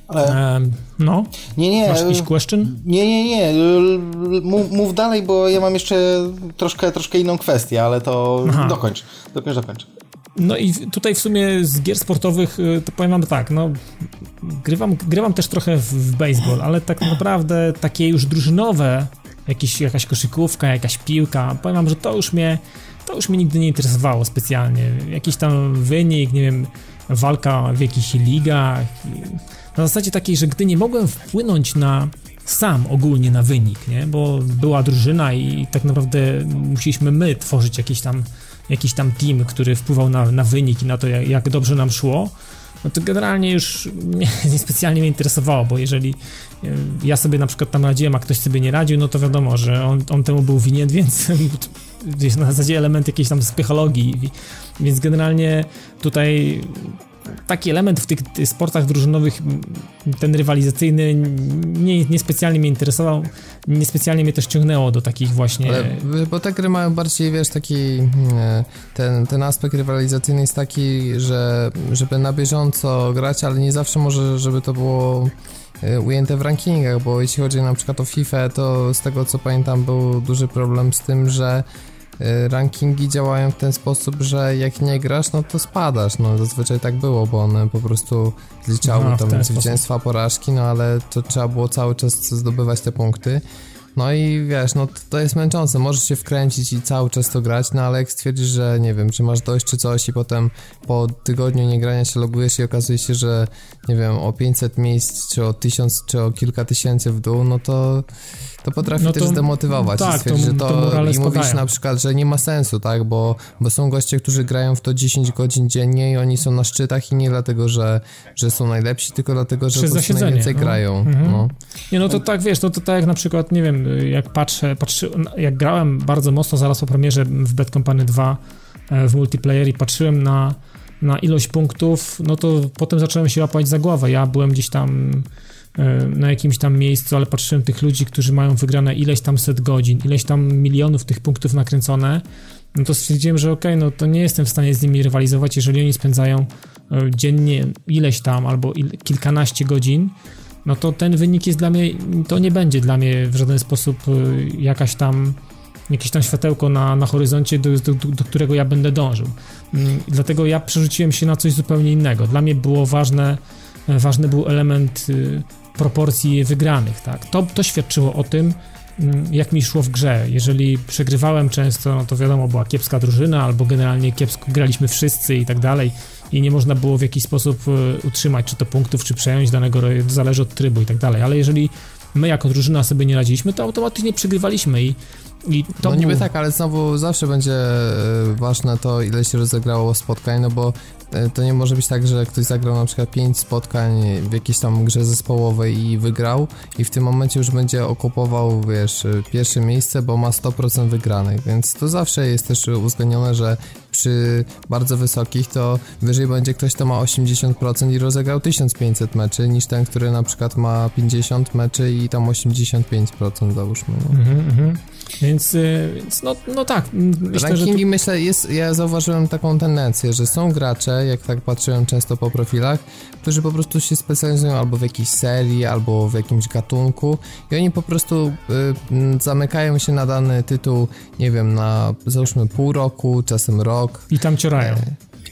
Ale... no. Nie, nie. Masz jakiś question? Nie, nie, nie. Mów, mów, dalej, bo ja mam jeszcze troszkę, troszkę inną kwestię, ale to Aha. dokończ. Dokończ, dokończ. No i tutaj w sumie z gier sportowych y, to powiem wam tak, no grywam, grywam też trochę w, w baseball, ale tak naprawdę takie już drużynowe, jakieś, jakaś koszykówka, jakaś piłka, powiem wam, że to już mnie to już mnie nigdy nie interesowało specjalnie. Jakiś tam wynik, nie wiem, walka w jakichś ligach. Na zasadzie takiej, że gdy nie mogłem wpłynąć na sam ogólnie na wynik, nie? bo była drużyna i tak naprawdę musieliśmy my tworzyć jakiś tam, jakiś tam team, który wpływał na, na wynik i na to, jak, jak dobrze nam szło, no to generalnie już nie, nie, specjalnie mnie interesowało, bo jeżeli e, ja sobie na przykład tam radziłem, a ktoś sobie nie radził, no to wiadomo, że on, on temu był winien, więc jest na zasadzie element jakiejś tam psychologii, więc generalnie tutaj taki element w tych, sportach drużynowych, ten rywalizacyjny, nie, niespecjalnie mnie interesował, niespecjalnie mnie też ciągnęło do takich właśnie... Ale, bo te gry mają bardziej, wiesz, taki, ten, ten aspekt rywalizacyjny jest taki, że żeby na bieżąco grać, ale nie zawsze może, żeby to było e, ujęte w rankingach, bo jeśli chodzi na przykład o FIFA, to z tego co pamiętam był duży problem z tym, że rankingi działają w ten sposób, że jak nie grasz, no to spadasz. No zazwyczaj tak było, bo one po prostu zliczały no, tam zwycięstwa, porażki, no ale to trzeba było cały czas zdobywać te punkty. No i wiesz, no to jest męczące, możesz się wkręcić i cały czas to grać, no ale jak stwierdzisz, że nie wiem, czy masz dość czy coś i potem po tygodniu niegrania się logujesz i okazuje się, że nie wiem, o 500 miejsc, czy o 1000, czy o kilka tysięcy w dół, no to to potrafi no to, też zdemotywować tak, stwierdzić, że to, to i mówisz na przykład, że nie ma sensu, tak, bo, bo są goście, którzy grają w to 10 godzin dziennie i oni są na szczytach i nie dlatego, że, że są najlepsi, tylko dlatego, że po najwięcej no. grają. Mhm. No. Nie, no to tak, wiesz, no to tak jak na przykład, nie wiem, jak patrzę, patrzy, jak grałem bardzo mocno zaraz po premierze w Bad Company 2 e, w multiplayer i patrzyłem na na ilość punktów, no to potem zacząłem się łapać za głowę. Ja byłem gdzieś tam na jakimś tam miejscu, ale patrzyłem tych ludzi, którzy mają wygrane ileś tam set godzin, ileś tam milionów tych punktów nakręcone, no to stwierdziłem, że okej, okay, no to nie jestem w stanie z nimi rywalizować, jeżeli oni spędzają e, dziennie ileś tam albo il, kilkanaście godzin, no to ten wynik jest dla mnie, to nie będzie dla mnie w żaden sposób e, jakaś tam jakieś tam światełko na, na horyzoncie, do, do, do którego ja będę dążył. Mm, dlatego ja przerzuciłem się na coś zupełnie innego. Dla mnie było ważne, ważny był element y, proporcji wygranych, tak. To, to świadczyło o tym, mm, jak mi szło w grze. Jeżeli przegrywałem często, no to wiadomo, była kiepska drużyna, albo generalnie kiepsko graliśmy wszyscy i tak dalej i nie można było w jakiś sposób e, utrzymać czy to punktów, czy przejąć danego, zależy od trybu i tak dalej, ale jeżeli my jako drużyna sobie nie radziliśmy, to automatycznie przegrywaliśmy i i to no niby tak, ale znowu zawsze będzie e, ważne to, ile się rozegrało spotkań, no bo to nie może być tak, że ktoś zagrał na przykład 5 spotkań w jakiejś tam grze zespołowej i wygrał i w tym momencie już będzie okupował, wiesz, pierwsze miejsce, bo ma 100% wygranych, więc to zawsze jest też uwzględnione, że przy bardzo wysokich to wyżej będzie ktoś, kto ma 80% i rozegrał 1500 meczy, niż ten, który na przykład ma 50 meczy i tam 85% załóżmy. No. Mm -hmm. Więc, y, więc no, no tak. Myślę, Rankingi tu... myślę, jest, ja zauważyłem taką tendencję, że są gracze, jak tak patrzyłem często po profilach, którzy po prostu się specjalizują albo w jakiejś serii, albo w jakimś gatunku i oni po prostu y, zamykają się na dany tytuł, nie wiem, na załóżmy pół roku, czasem rok. I tam ciorają.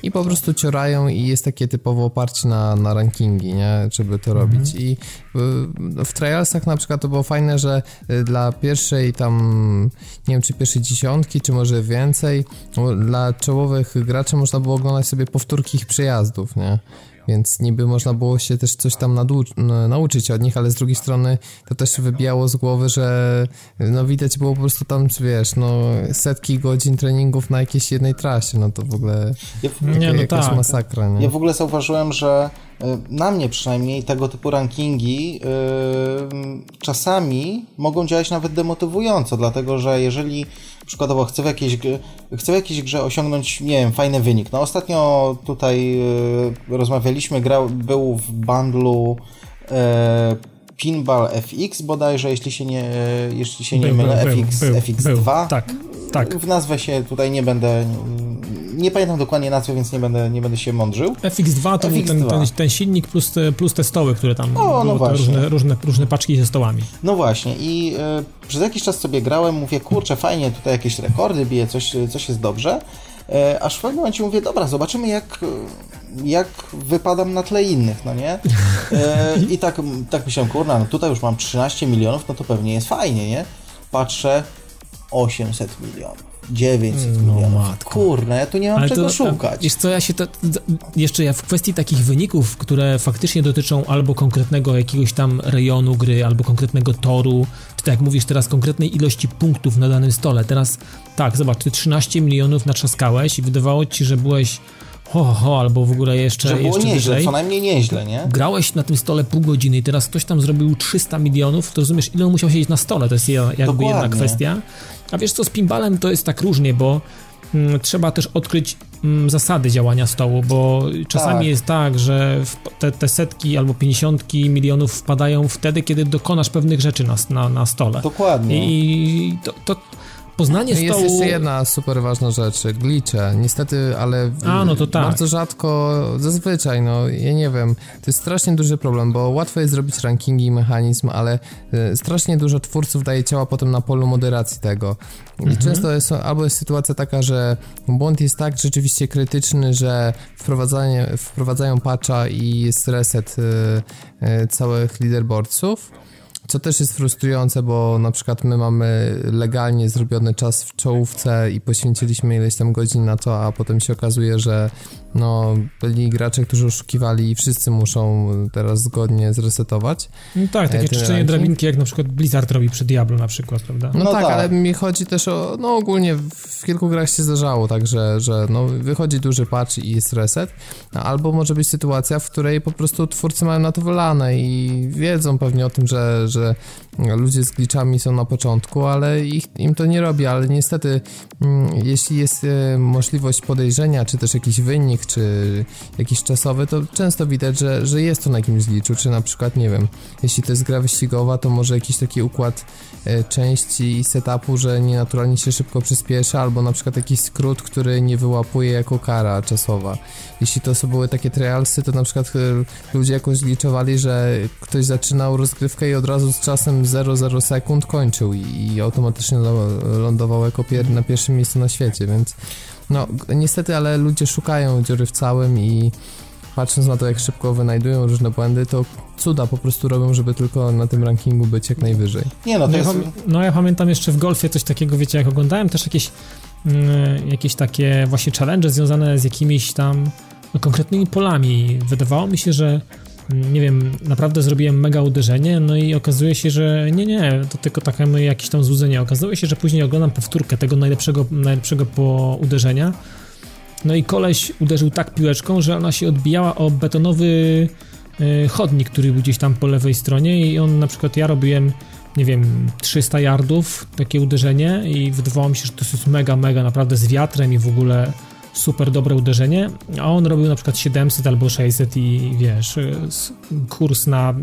I po prostu ciorają i jest takie typowo oparcie na, na rankingi, nie? Żeby to mhm. robić. I y, w trialsach na przykład to było fajne, że y, dla pierwszej tam, nie wiem czy pierwszej dziesiątki, czy może więcej, dla czołowych graczy można było oglądać sobie powtórki ich przejazdów, nie? Więc niby można było się też coś tam nauczyć od nich, ale z drugiej strony to też wybijało z głowy, że no widać było po prostu tam, wiesz, no setki godzin treningów na jakiejś jednej trasie, no to w ogóle ja, nie, no jakaś tak. masakra, nie? Ja w ogóle zauważyłem, że na mnie przynajmniej tego typu rankingi yy, czasami mogą działać nawet demotywująco, dlatego że jeżeli przykładowo chcę w jakiejś, chcę w jakiejś grze osiągnąć, nie wiem, fajny wynik. No ostatnio tutaj y, rozmawialiśmy, grał, był w bundlu Pinball FX bodajże, jeśli się nie, jeśli się nie był, mylę, był, FX, był, FX2. tak, tak. W nazwę się tutaj nie będę nie pamiętam dokładnie nazwy, więc nie będę, nie będę się mądrzył. FX2 to FX2. był ten, ten, ten, silnik plus te, plus te stoły, które tam o, no różne, różne, różne paczki ze stołami. No właśnie i y, przez jakiś czas sobie grałem, mówię, kurczę, fajnie, tutaj jakieś rekordy bije, coś, coś jest dobrze. Y, aż w pewnym momencie mówię, dobra, zobaczymy jak, jak wypadam na tle innych, no nie? Y, I tak, tak myślałem, kurna, no tutaj już mam 13 milionów, no to pewnie jest fajnie, nie? Patrzę, 800 milionów. 900 no, milionów. Matko. Kurne, ja tu nie mam Ale czego to, szukać. Wiesz co, ja się to, jeszcze ja w kwestii takich wyników, które faktycznie dotyczą albo konkretnego jakiegoś tam rejonu gry, albo konkretnego toru, czy tak jak mówisz teraz, konkretnej ilości punktów na danym stole. Teraz tak, zobacz, ty 13 milionów natrzaskałeś i wydawało ci, że byłeś ho, ho, ho, albo w ogóle jeszcze, że było jeszcze nieźle, wyżej. co najmniej nieźle, nie? Grałeś na tym stole pół godziny i teraz ktoś tam zrobił 300 milionów, to rozumiesz, ile on musiał siedzieć na stole, to jest jakby Dokładnie. jedna kwestia. A wiesz co, z pinballem to jest tak różnie, bo mm, trzeba też odkryć mm, zasady działania stołu, bo czasami tak. jest tak, że te, te, setki albo pięćdziesiątki milionów wpadają wtedy, kiedy dokonasz pewnych rzeczy na, na, na stole. Dokładnie. I to, to Poznanie no stołu... Jest jeszcze jedna super ważna rzecz, glitche. Niestety, ale A, no to tak. bardzo rzadko, zazwyczaj, no ja nie wiem, to jest strasznie duży problem, bo łatwo jest zrobić rankingi i mechanizm, ale e, strasznie dużo twórców daje ciała potem na polu moderacji tego. I mhm. często jest, albo jest sytuacja taka, że błąd jest tak rzeczywiście krytyczny, że wprowadzanie, wprowadzają patcha i jest reset y, y, całych leaderboardsów, co też jest frustrujące, bo na przykład my mamy legalnie zrobiony czas w czołówce i poświęciliśmy ileś tam godzin na to, a potem się okazuje, że no, byli gracze, którzy oszukiwali i wszyscy muszą teraz zgodnie zresetować. No tak, takie czyszczenie drabinki, jak na przykład Blizzard robi przy Diablo na przykład, prawda? No, no tak, tak, ale mi chodzi też o, no ogólnie w kilku grach się zdarzało, także, że no, wychodzi duży patch i jest reset, no, albo może być sytuacja, w której po prostu twórcy mają na to wylane i wiedzą pewnie o tym, że, że ludzie z glitchami są na początku, ale ich, im to nie robi, ale niestety mm, jeśli jest e, możliwość podejrzenia, czy też jakiś wynik, czy jakiś czasowy, to często widać, że, że jest to na jakimś zliczu, czy na przykład, nie wiem, jeśli to jest gra wyścigowa, to może jakiś taki układ części i setupu, że nienaturalnie się szybko przyspiesza, albo na przykład jakiś skrót, który nie wyłapuje jako kara czasowa. Jeśli to były takie trialsy, to na przykład e, ludzie jakoś zliczowali, że ktoś zaczynał rozgrywkę i od razu z czasem 0,0 sekund kończył i, i automatycznie lądował jako pier na pierwszym miejscu na świecie, więc no niestety, ale ludzie szukają dziury w całym i patrząc na to, jak szybko wynajdują różne błędy, to cuda po prostu robią, żeby tylko na tym rankingu być jak najwyżej. Nie no, to jest... no ja pamiętam jeszcze w golfie coś takiego, wiecie, jak oglądałem też jakieś, mm, jakieś takie właśnie challenge związane z jakimiś tam no, konkretnymi polami. Wydawało mi się, że nie wiem, naprawdę zrobiłem mega uderzenie, no i okazuje się, że nie, nie, to tylko takie moje jakieś tam złudzenie. Okazuje się, że później oglądam powtórkę tego najlepszego, najlepszego po uderzenia, no i koleś uderzył tak piłeczką, że ona się odbijała o betonowy y, chodnik, który był gdzieś tam po lewej stronie i on na przykład, ja robiłem nie wiem, 300 yardów takie uderzenie i wydawało mi się, że to jest mega, mega naprawdę z wiatrem i w ogóle super dobre uderzenie, a on robił na przykład 700 albo 600 i wiesz, kurs na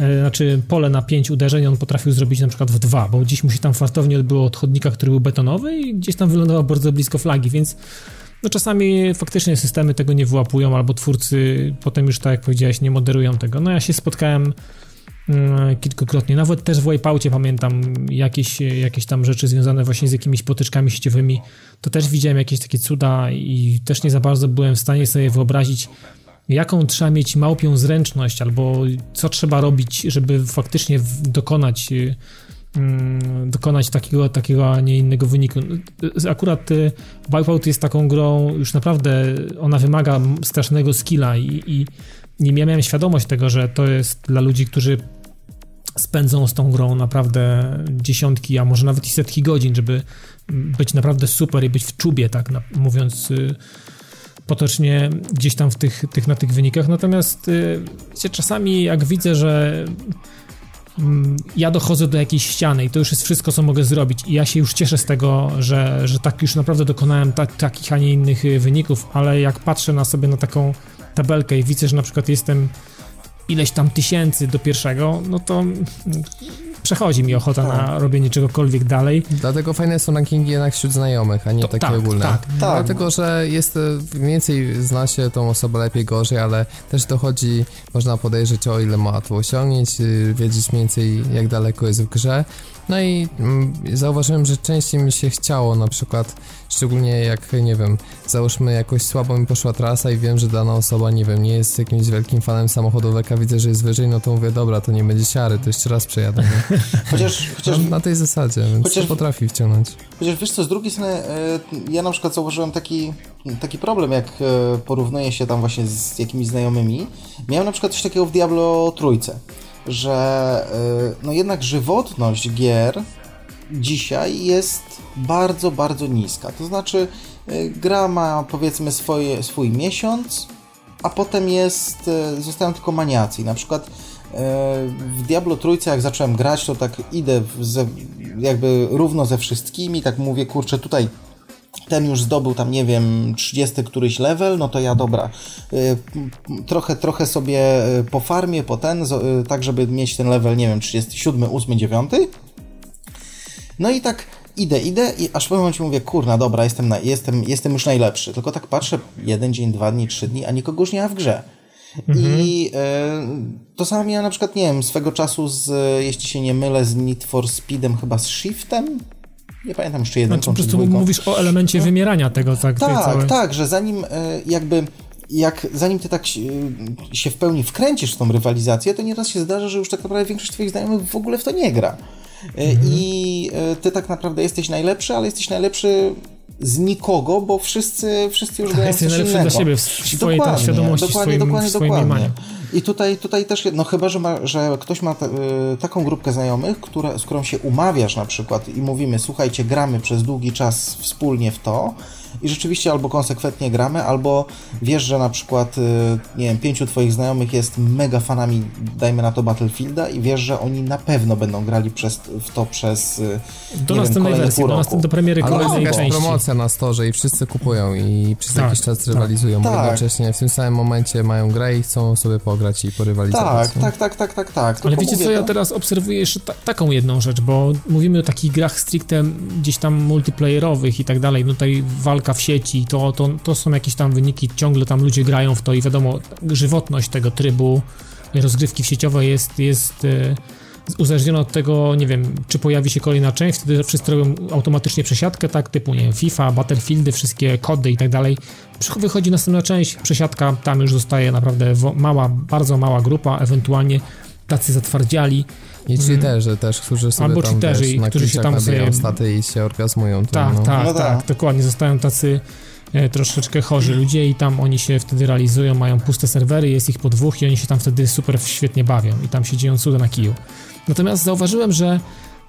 e, znaczy pole na 5 uderzeń on potrafił zrobić na przykład w dwa, bo gdzieś mu się tam fartownie odbyło od chodnika, który był betonowy i gdzieś tam wylądował bardzo blisko flagi, więc no czasami faktycznie systemy tego nie wyłapują, albo twórcy potem już tak jak powiedziałeś nie moderują tego. No ja się spotkałem mm, kilkukrotnie. Nawet też w Wipeoutie pamiętam jakieś, jakieś tam rzeczy związane właśnie z jakimiś potyczkami sieciowymi. To też widziałem jakieś takie cuda i też nie za bardzo byłem w stanie sobie wyobrazić, jaką trzeba mieć małpią zręczność, albo co trzeba robić, żeby faktycznie dokonać mm, dokonać takiego, takiego, a nie innego wyniku. Akurat y, Wipeout jest taką grą, już naprawdę ona wymaga strasznego skilla i, i nie miałem świadomość tego, że to jest dla ludzi, którzy spędzą z tą grą naprawdę dziesiątki, a może nawet i setki godzin, żeby być naprawdę super i być w czubie, tak mówiąc y, potocznie gdzieś tam w tych, tych, na tych wynikach. Natomiast y, czasami jak widzę, że mm, ja dochodzę do jakiejś ściany i to już jest wszystko, co mogę zrobić. I ja się już cieszę z tego, że, że tak już naprawdę dokonałem ta, takich, a nie innych y, wyników, ale jak patrzę na sobie na taką tabelkę i widzę, że na przykład jestem ileś tam tysięcy do pierwszego, no to przechodzi mi ochota tak. na robienie czegokolwiek dalej. Dlatego fajne są rankingi jednak wśród znajomych, a nie to, takie tak, ogólne. Tak, tak. Dlatego, że jest e, więcej zna się tą osobę lepiej, gorzej, ale też dochodzi, można podejrzeć o ile ma to osiągnięć, y, wiedzieć mniej więcej jak daleko jest w grze. No i mm, zauważyłem, że częściej mi się chciało na przykład Szczególnie jak, nie wiem, załóżmy jakoś słabo mi poszła trasa i wiem, że dana osoba, nie wiem, nie jest jakimś wielkim fanem samochodówek, a widzę, że jest wyżej, no to mówię, dobra, to nie będzie siary, to jeszcze raz przejadę. Nie? chociaż, chociaż no, na tej zasadzie, więc chociaż, potrafi wciągnąć. Chociaż wiesz co, z drugiej strony, e, ja na przykład zauważyłem taki, taki problem, jak e, porównuję się tam właśnie z jakimiś znajomymi. Miałem na przykład coś takiego w Diablo Trójce, że e, no jednak żywotność gier dzisiaj jest bardzo, bardzo niska. To znaczy, y, gra ma powiedzmy swoje, swój miesiąc, a potem jest, y, zostają tylko maniacy. Na przykład y, w Diablo Trójce, jak zacząłem grać, to tak idę ze, jakby równo ze wszystkimi, tak mówię, kurczę, tutaj ten już zdobył tam, nie wiem, 30 któryś level, no to ja dobra, trochę, trochę sobie po farmie, po ten, tak żeby mieć ten level, nie wiem, 37, 8, 9 no i tak idę, idę i aż w pewnym momencie mówię, kurna, dobra, jestem, na, jestem, jestem już najlepszy. Tylko tak patrzę, jeden dzień, dwa dni, trzy dni, a nikogo już nie ma w grze. Mhm. I e, to samo miałem na przykład, nie wiem, swego czasu z, jeśli się nie mylę, z Need for Speedem, chyba z Shiftem. Nie pamiętam jeszcze jeden. Znaczy, po prostu mówisz o elemencie no. wymierania tego, tak? Tak, całej... tak, że zanim e, jakby jak zanim ty tak się w pełni wkręcisz w tą rywalizację, to nieraz się zdarza, że już tak naprawdę większość twoich znajomych w ogóle w to nie gra. E, mhm. I e, ty tak naprawdę jesteś najlepszy, ale jesteś najlepszy z nikogo, bo wszyscy, wszyscy już grają Jesteś najlepszy dla siebie w swojej dokładnie, świadomości, dokładnie, swoim, dokładnie, swoim dokładnie. I tutaj, tutaj też, no chyba, że, ma, że ktoś ma y, taką grupkę znajomych, które, z którą się umawiasz na przykład i mówimy, słuchajcie, gramy przez długi czas wspólnie w to, i rzeczywiście albo konsekwentnie gramy, albo wiesz, że na przykład, y, nie wiem, pięciu twoich znajomych jest mega fanami, dajmy na to Battlefielda i wiesz, że oni na pewno będą grali przez, w to przez y, do następnej wersji, do, następnej, do premiery kolejnej części. jest promocja na storze i wszyscy kupują i przez tak, jakiś czas tak. rywalizują, tak. bo jednocześnie w tym samym momencie mają grę i chcą sobie pograć i porywalizować. Tak, tak, tak, tak, tak, tak. Ale wiecie co, ja teraz obserwuję jeszcze ta taką jedną rzecz, bo mówimy o takich grach stricte gdzieś tam multiplayerowych i tak dalej, no tutaj walka w sieci, to, to, to są jakieś tam wyniki, ciągle tam ludzie grają w to i wiadomo, żywotność tego trybu rozgrywki w sieciowej jest, jest e, uzależniona od tego, nie wiem, czy pojawi się kolejna część, wtedy wszyscy robią automatycznie przesiadkę, tak, typu, nie wiem, FIFA, Battlefieldy, wszystkie kody i tak dalej. Wychodzi następna część, przesiadka, tam już zostaje naprawdę mała, bardzo mała grupa, ewentualnie tacy zatwardziali, i cheaterzy mm. też, którzy sobie Albo tam, cheaterzy, wiesz, którzy się tam sobie... staty i się orgazmują. Tak, no. tak, no tak, tak, dokładnie. Zostają tacy e, troszeczkę chorzy ludzie i tam oni się wtedy realizują, mają puste serwery, jest ich po dwóch i oni się tam wtedy super świetnie bawią i tam się dzieją cuda na kiju. Natomiast zauważyłem, że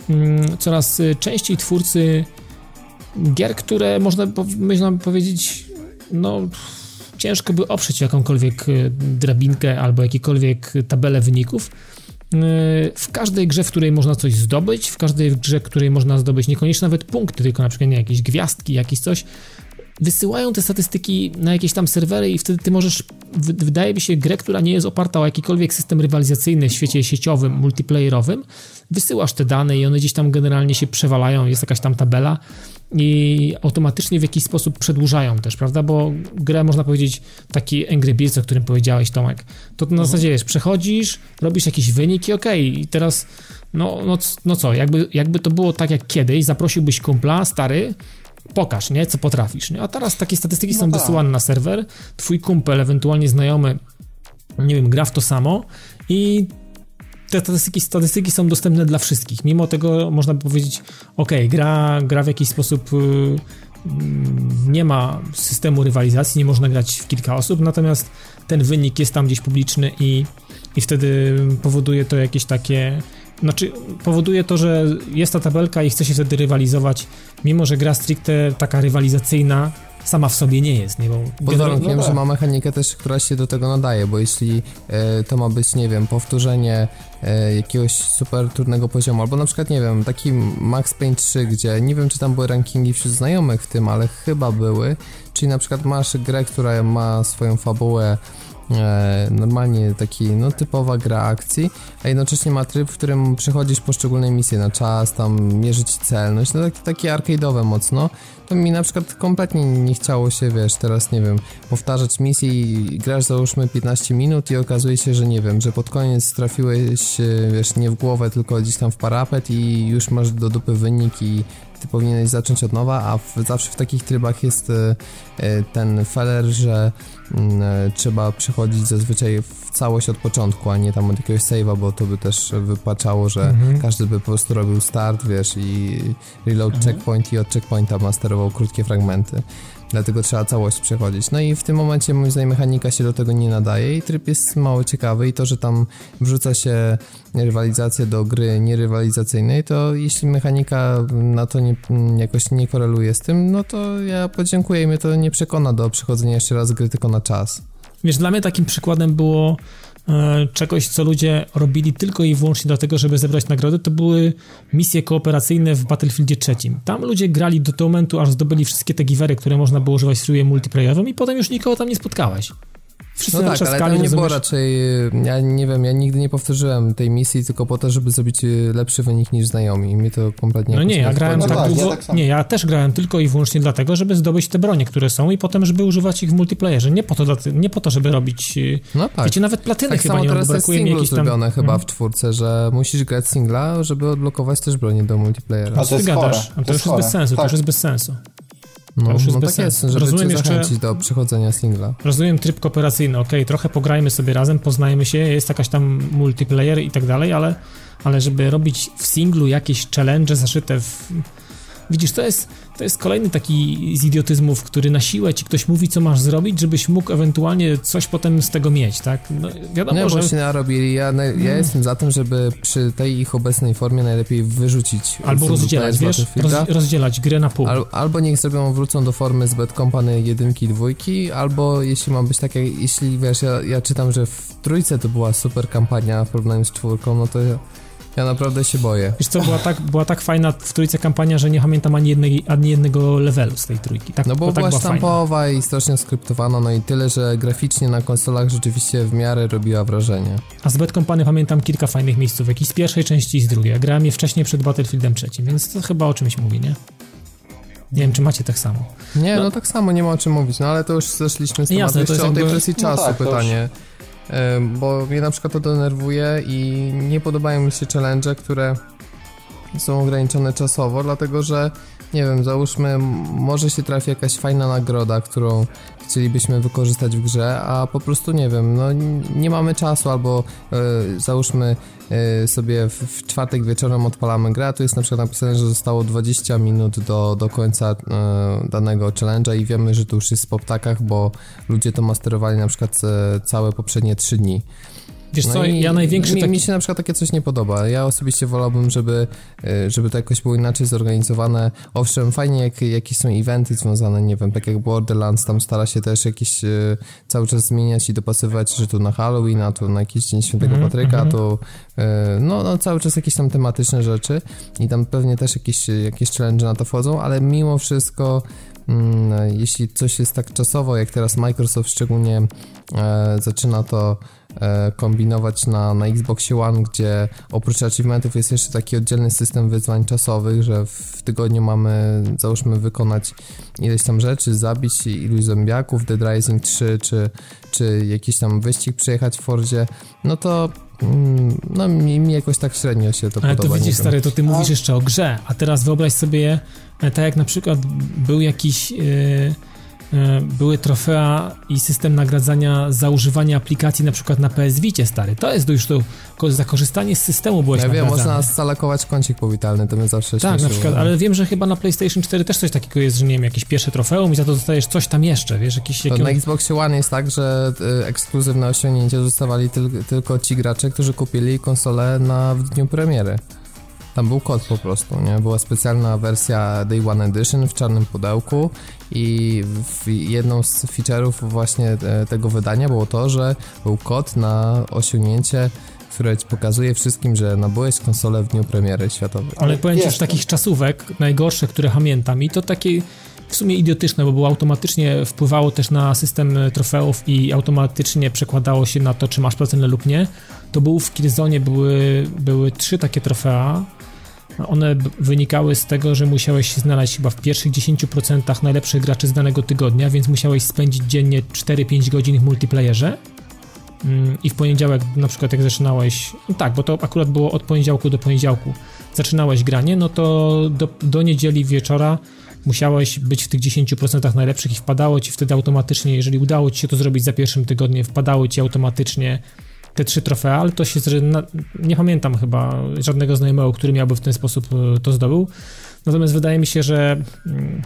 mm, coraz częściej twórcy gier, które można, można powiedzieć, no ciężko by oprzeć jakąkolwiek e, drabinkę albo jakiekolwiek tabelę wyników, Y, w każdej grze, w której można coś zdobyć, w każdej grze, w której można zdobyć niekoniecznie nawet punkty, tylko na przykład nie, jakieś gwiazdki, jakieś coś, wysyłają te statystyki na jakieś tam serwery i wtedy ty możesz, wydaje mi się, grę, która nie jest oparta o jakikolwiek system rywalizacyjny w świecie sieciowym, multiplayerowym, wysyłasz te dane i one gdzieś tam generalnie się przewalają, jest jakaś tam tabela i automatycznie w jakiś sposób przedłużają też, prawda? Bo grę można powiedzieć taki Angry Birds, o którym powiedziałeś Tomek, to na mhm. zasadzie jest, przechodzisz, robisz jakiś wynik i okej, okay, i teraz no, no, no co, jakby, jakby to było tak jak kiedyś, zaprosiłbyś kumpla, stary, pokaż, nie, co potrafisz, nie? A teraz takie statystyki no są tak. wysyłane na serwer, twój kumpel, ewentualnie znajomy, nie wiem, gra w to samo i te statystyki, statystyki są dostępne dla wszystkich. Mimo tego można by powiedzieć, ok, gra, gra w jakiś sposób y, nie ma systemu rywalizacji, nie można grać w kilka osób, natomiast ten wynik jest tam gdzieś publiczny i, i wtedy powoduje to jakieś takie znaczy powoduje to, że jest ta tabelka i chce się wtedy rywalizować, mimo że gra stricte taka rywalizacyjna sama w sobie nie jest, nie? Bo Pod warunkiem, no że ma mechanikę też, która się do tego nadaje, bo jeśli e, to ma być, nie wiem, powtórzenie e, jakiegoś super trudnego poziomu, albo na przykład, nie wiem, taki Max Payne 3, gdzie nie wiem, czy tam były rankingi wśród znajomych w tym, ale chyba były, czyli na przykład masz grę, która ma swoją fabułę normalnie taki, no typowa gra akcji, a jednocześnie ma tryb, w którym przechodzisz poszczególne misje na czas, tam mierzyć celność, no takie, takie arcade'owe mocno, to mi na przykład kompletnie nie chciało się, wiesz, teraz nie wiem, powtarzać misji i grasz załóżmy 15 minut i okazuje się, że nie wiem, że pod koniec trafiłeś, e, wiesz, nie w głowę, tylko gdzieś tam w parapet i już masz do dupy wynik i ty powinieneś zacząć od nowa, a w, zawsze w takich trybach jest e, e, ten feller, że mm, e, trzeba przechodzić zazwyczaj w całość od początku, a nie tam od jakiegoś save'a, bo to by też wypaczało, że mhm. każdy by po prostu robił start, wiesz, i reload mhm. checkpoint i od checkpointa masterował krótkie fragmenty dlatego trzeba całość przechodzić. No i w tym momencie moim zdaniem mechanika się do tego nie nadaje i tryb jest mało ciekawy i to, że tam wrzuca się rywalizację do gry nierywalizacyjnej, to jeśli mechanika na to nie, jakoś nie koreluje z tym, no to ja podziękuję i mnie to nie przekona do przechodzenia jeszcze raz gry tylko na czas. Wiesz, dla mnie takim przykładem było czegoś, co ludzie robili tylko i wyłącznie dlatego, żeby zebrać nagrody, to były misje kooperacyjne w Battlefieldzie trzecim. Tam ludzie grali do momentu, aż zdobyli wszystkie te givery, które można było używać w trybie multiplayerowym i potem już nikogo tam nie spotkałeś. Wszyscy no tak, ale to nie było raczej, ja nie wiem, ja nigdy nie powtórzyłem tej misji tylko po to, żeby zrobić y, lepszy wynik niż znajomi. Mnie to kompletnie No nie, ja grałem tak, tak długo, ja tak nie, ja też grałem tylko i wyłącznie dlatego, żeby zdobyć te bronie, które są i potem, żeby używać ich w multiplayerze. Nie po to, nie po to żeby robić, y, no tak. wiecie, nawet platyny tak chyba nie teraz brakuje jest singlu zrobione tam... chyba w czwórce, że musisz grać singla, żeby odblokować też bronię do multiplayera. A to jest gadasz, a to, to już jest bez sensu, tak. to już jest bez sensu. No, już jest no tak jest, żeby rozumiem jeszcze do przechodzenia singla. Rozumiem tryb kooperacyjny, ok, trochę pograjmy sobie razem, poznajmy się, jest jakaś tam multiplayer i tak dalej, ale, ale żeby robić w singlu jakieś challenge zaszyte w... Widzisz, to jest to jest kolejny taki z idiotyzmów, który na siłę ci ktoś mówi, co masz zrobić, żebyś mógł ewentualnie coś potem z tego mieć, tak? No, wiadomo, no, że... właśnie narobili. Ja, ja hmm. jestem za tym, żeby przy tej ich obecnej formie najlepiej wyrzucić... Albo rozdzielać, wiesz? Roz, rozdzielać grę na pół. Al, albo niech zrobią, wrócą do formy z Bad Company jedynki, dwójki, albo jeśli ma być tak, jak, jeśli wiesz, ja, ja czytam, że w trójce to była super kampania w porównaniu z czwórką, no to ja naprawdę się boję. Wiesz co, była tak, była tak fajna w trójce kampania, że nie pamiętam ani, jednej, ani jednego levelu z tej trójki. Tak, no bo, bo była tak sztampowa i strasznie skryptowana, no i tyle, że graficznie na konsolach rzeczywiście w miarę robiła wrażenie. A z Bad Company pamiętam kilka fajnych miejsców, i z pierwszej części i z drugiej. Ja grałem je wcześniej przed Battlefieldem trzecim, więc to chyba o czymś mówi, nie? Nie wiem, czy macie tak samo. Nie, no, no tak samo, nie ma o czym mówić, no ale to już zeszliśmy z tematu. Jasne, to jest o tej kwestii czasu no tak, pytanie. Już bo mnie na przykład to denerwuje i nie podobają mi się challenge, które są ograniczone czasowo, dlatego że nie wiem, załóżmy, może się trafi jakaś fajna nagroda, którą chcielibyśmy wykorzystać w grze, a po prostu nie wiem, no nie mamy czasu, albo e, załóżmy e, sobie w, w, czwartek wieczorem odpalamy grę, a tu jest na przykład napisane, że zostało 20 minut do, do końca e, danego challenge'a i wiemy, że to już jest po ptakach, bo ludzie to masterowali na przykład całe poprzednie 3 dni. Wiesz No co, ja największy mi, taki... mi się na przykład takie coś nie podoba. Ja osobiście wolałbym, żeby, y, żeby to jakoś było inaczej zorganizowane. Owszem, fajnie jak jakieś są eventy związane, nie wiem, tak jak Borderlands, tam stara się też jakieś y, cały czas zmieniać i dopasowywać, że tu na Halloween, a tu na jakiś Dzień Świętego Mhm, Patryka, mhm. to y, no, no cały czas jakieś tam tematyczne rzeczy i tam pewnie też jakieś, jakieś challenge na to wchodzą, ale mimo wszystko mm, jeśli coś jest tak czasowo, jak teraz Microsoft szczególnie e, zaczyna to e, kombinować na, na Xboxie One, gdzie oprócz achievementów jest jeszcze taki oddzielny system wyzwań czasowych, że w tygodniu mamy, załóżmy, wykonać ileś tam rzeczy, zabić iluś zombiaków, Dead Rising 3, czy, czy jakiś tam wyścig przejechać w Fordzie, no to mm, no mi, mi jakoś tak średnio się to Ale podoba. to nie widzisz, stary, to ty mówisz jeszcze o grze, a teraz wyobraź sobie, e, tak jak na przykład był jakiś, e, e, były trofea i system nagradzania za używanie aplikacji na przykład na PS Vicie, stary. To jest już to, za korzystanie z systemu byłeś Ja wiem, nagradzany. można zalakować kącik powitalny, to mnie zawsze Tak, na przykład, ale wiem, że chyba na PlayStation 4 też coś takiego jest, że nie wiem, jakieś pierwsze trofeum i za to dostajesz coś tam jeszcze, wiesz, jakiś... To Jakiego... na Xboxie One jest tak, że y, ekskluzywne osiągnięcie dostawali tyl, tylko ci gracze, którzy kupili konsolę na w dniu premiery. Tam był kod po prostu, nie? Była specjalna wersja Day One Edition w czarnym pudełku i w jedną z feature'ów właśnie e, tego wydania było to, że był kod na osiągnięcie, które ci pokazuje wszystkim, że nabyłeś konsolę w dniu premiery światowej. Ale powiem ci, Jest, że takich czasówek, najgorsze, które pamiętam i to takie w sumie idiotyczne, bo było automatycznie wpływało też na system trofeów i automatycznie przekładało się na to, czy masz procent lub nie, to był w Killzone były, były trzy takie trofea. One wynikały z tego, że musiałeś się znaleźć chyba w pierwszych 10% najlepszych graczy z danego tygodnia, więc musiałeś spędzić dziennie 4-5 godzin w multiplayerze. Mm, I w poniedziałek, na przykład, jak zaczynałeś, no tak, bo to akurat było od poniedziałku do poniedziałku, zaczynałeś granie, no to do, do niedzieli wieczora musiałeś być w tych 10% najlepszych i wpadało ci wtedy automatycznie, jeżeli udało ci się to zrobić za pierwszym tygodniem, wpadały ci automatycznie te trzy trofea, ale to się, nie pamiętam chyba żadnego znajomego, który miałby w ten sposób e, to zdobył. Natomiast wydaje mi się, że mm,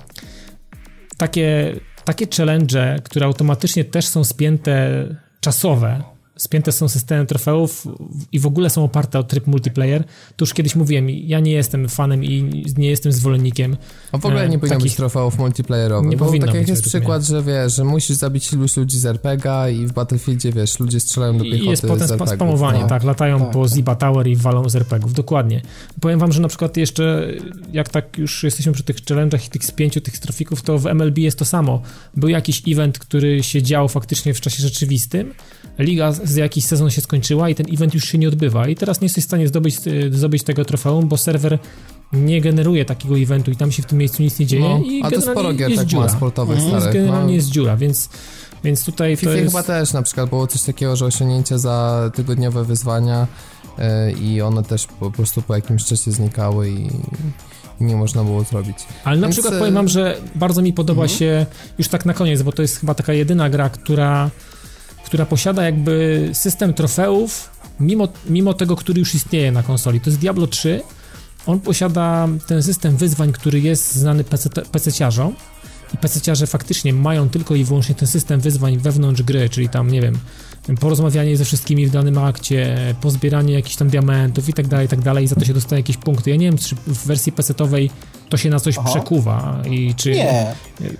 takie, takie challenge, które automatycznie też są spięte czasowe, spięte są systemem trofeów i w ogóle są oparte o tryb multiplayer, to już kiedyś mówiłem, ja nie jestem fanem i nie jestem zwolennikiem A w ogóle e, nie powinno takich- być trofeów multiplayerowych. Nie bo powinno tak jak być jest przykład, że wiesz, że musisz zabić iluś ludzi z RPGa i w Battlefieldzie, wiesz, ludzie strzelają do I piechoty jest potem z spa- spamowanie, no. tak, latają Tak, po tak. Ziba Tower i walą z RPGów, dokładnie. Powiem wam, że na przykład jeszcze, jak tak już jesteśmy przy tych challenge'ach i tych spięciu tych trafików, to w MLB jest to samo. Był jakiś event, który się dział faktycznie w czasie rzeczywistym, liga z za jakiś sezon się skończyła i ten event już się nie odbywa i teraz nie jesteś w stanie zdobyć, y, zdobyć tego trofeum, bo serwer nie generuje takiego eventu i tam się w tym miejscu nic nie dzieje No, i a to generalnie sporo gier tak dziura. ma sportowych. Jest starych. generalnie no. jest dziura, więc, więc tutaj W to FIFA jest... chyba też na przykład było coś takiego, że osiągnięcia za tygodniowe wyzwania e, i one też po prostu po jakimś czasie znikały i, nie można było zrobić. Ale na Więc, przykład e, powiem wam, że bardzo mi podoba Mhm. się, już tak na koniec, bo to jest chyba taka jedyna gra, która, która posiada jakby system trofeów, mimo, mimo tego, który już istnieje na konsoli. To jest Diablo 3. On posiada ten system wyzwań, który jest znany PC PC-ciarzom i PC-ciarze faktycznie mają tylko i wyłącznie ten system wyzwań wewnątrz gry, czyli tam, nie wiem, porozmawianie ze wszystkimi w danym akcie, pozbieranie jakichś tam diamentów i tak dalej, i tak dalej i za to się dostaje jakieś punkty. Ja nie wiem, czy w wersji PC-owej to się na coś Aha. przekuwa i czy Nie,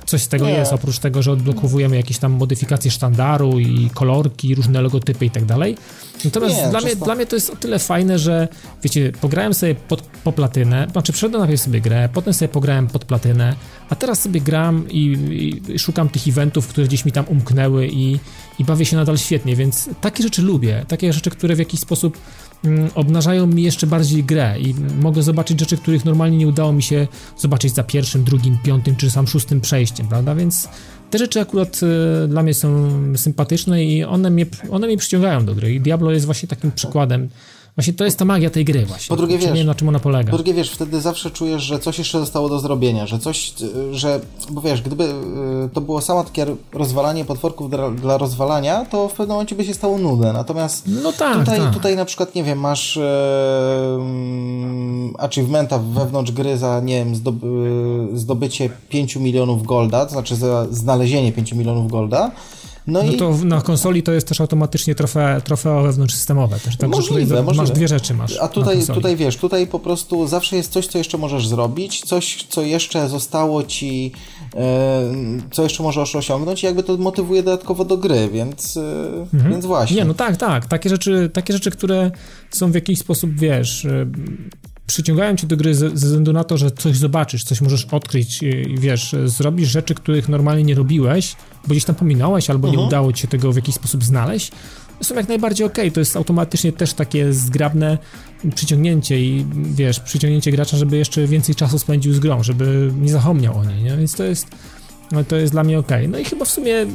coś z tego Nie. jest, oprócz tego, że odblokowujemy jakieś tam modyfikacje sztandaru i kolorki, różne logotypy i tak dalej. Natomiast Nie, dla, mnie, dla mnie to jest o tyle fajne, że wiecie, pograłem sobie pod, po platynę, znaczy wszedłem najpierw sobie grę, potem sobie pograłem pod platynę, a teraz sobie gram i, i szukam tych eventów, które gdzieś mi tam umknęły i, i bawię się nadal świetnie, więc takie rzeczy lubię, takie rzeczy, które w jakiś sposób mm, obnażają mi jeszcze bardziej grę i mogę zobaczyć rzeczy, których normalnie nie udało mi się zobaczyć za pierwszym, drugim, piątym czy sam szóstym przejściem, prawda? Więc te rzeczy akurat e, dla mnie są sympatyczne i one mnie, one mnie przyciągają do gry i Diablo jest właśnie takim przykładem. Właśnie to jest ta magia tej gry właśnie. Po drugie, Czy nie wiesz, wiem na czym ona polega. Po drugie, wiesz, wtedy zawsze czujesz, że coś jeszcze zostało do zrobienia, że coś, że, bo wiesz, gdyby y, to było samo takie rozwalanie potworków dla, dla rozwalania, to w pewnym momencie by się stało nudne. Natomiast No tak, tutaj, tak. tutaj na przykład, nie wiem, masz e, mm, achievementa wewnątrz gry za, nie wiem, y, zdobycie 5 milionów golda, to znaczy za znalezienie 5 milionów golda, No, no i... to na konsoli to jest też automatycznie trofea, trofeo wewnątrzsystemowe też. Także możliwe, tutaj możliwe. masz dwie rzeczy masz. A tutaj, tutaj wiesz, tutaj po prostu zawsze jest coś, co jeszcze możesz zrobić, coś, co jeszcze zostało ci, e, co jeszcze możesz osiągnąć i jakby to motywuje dodatkowo do gry, więc, e, mhm. więc właśnie. Nie, no tak, tak. Takie rzeczy, takie rzeczy, które są w jakiś sposób, wiesz, e, przyciągają cię do gry ze, ze względu na to, że coś zobaczysz, coś możesz odkryć i wiesz, zrobisz rzeczy, których normalnie nie robiłeś, bo gdzieś tam pominąłeś albo nie mhm. udało ci się tego w jakiś sposób znaleźć, są jak najbardziej ok. To jest automatycznie też takie zgrabne przyciągnięcie i wiesz, przyciągnięcie gracza, żeby jeszcze więcej czasu spędził z grą, żeby nie zapomniał o niej, nie? Więc to jest, to jest dla mnie ok. No i chyba w sumie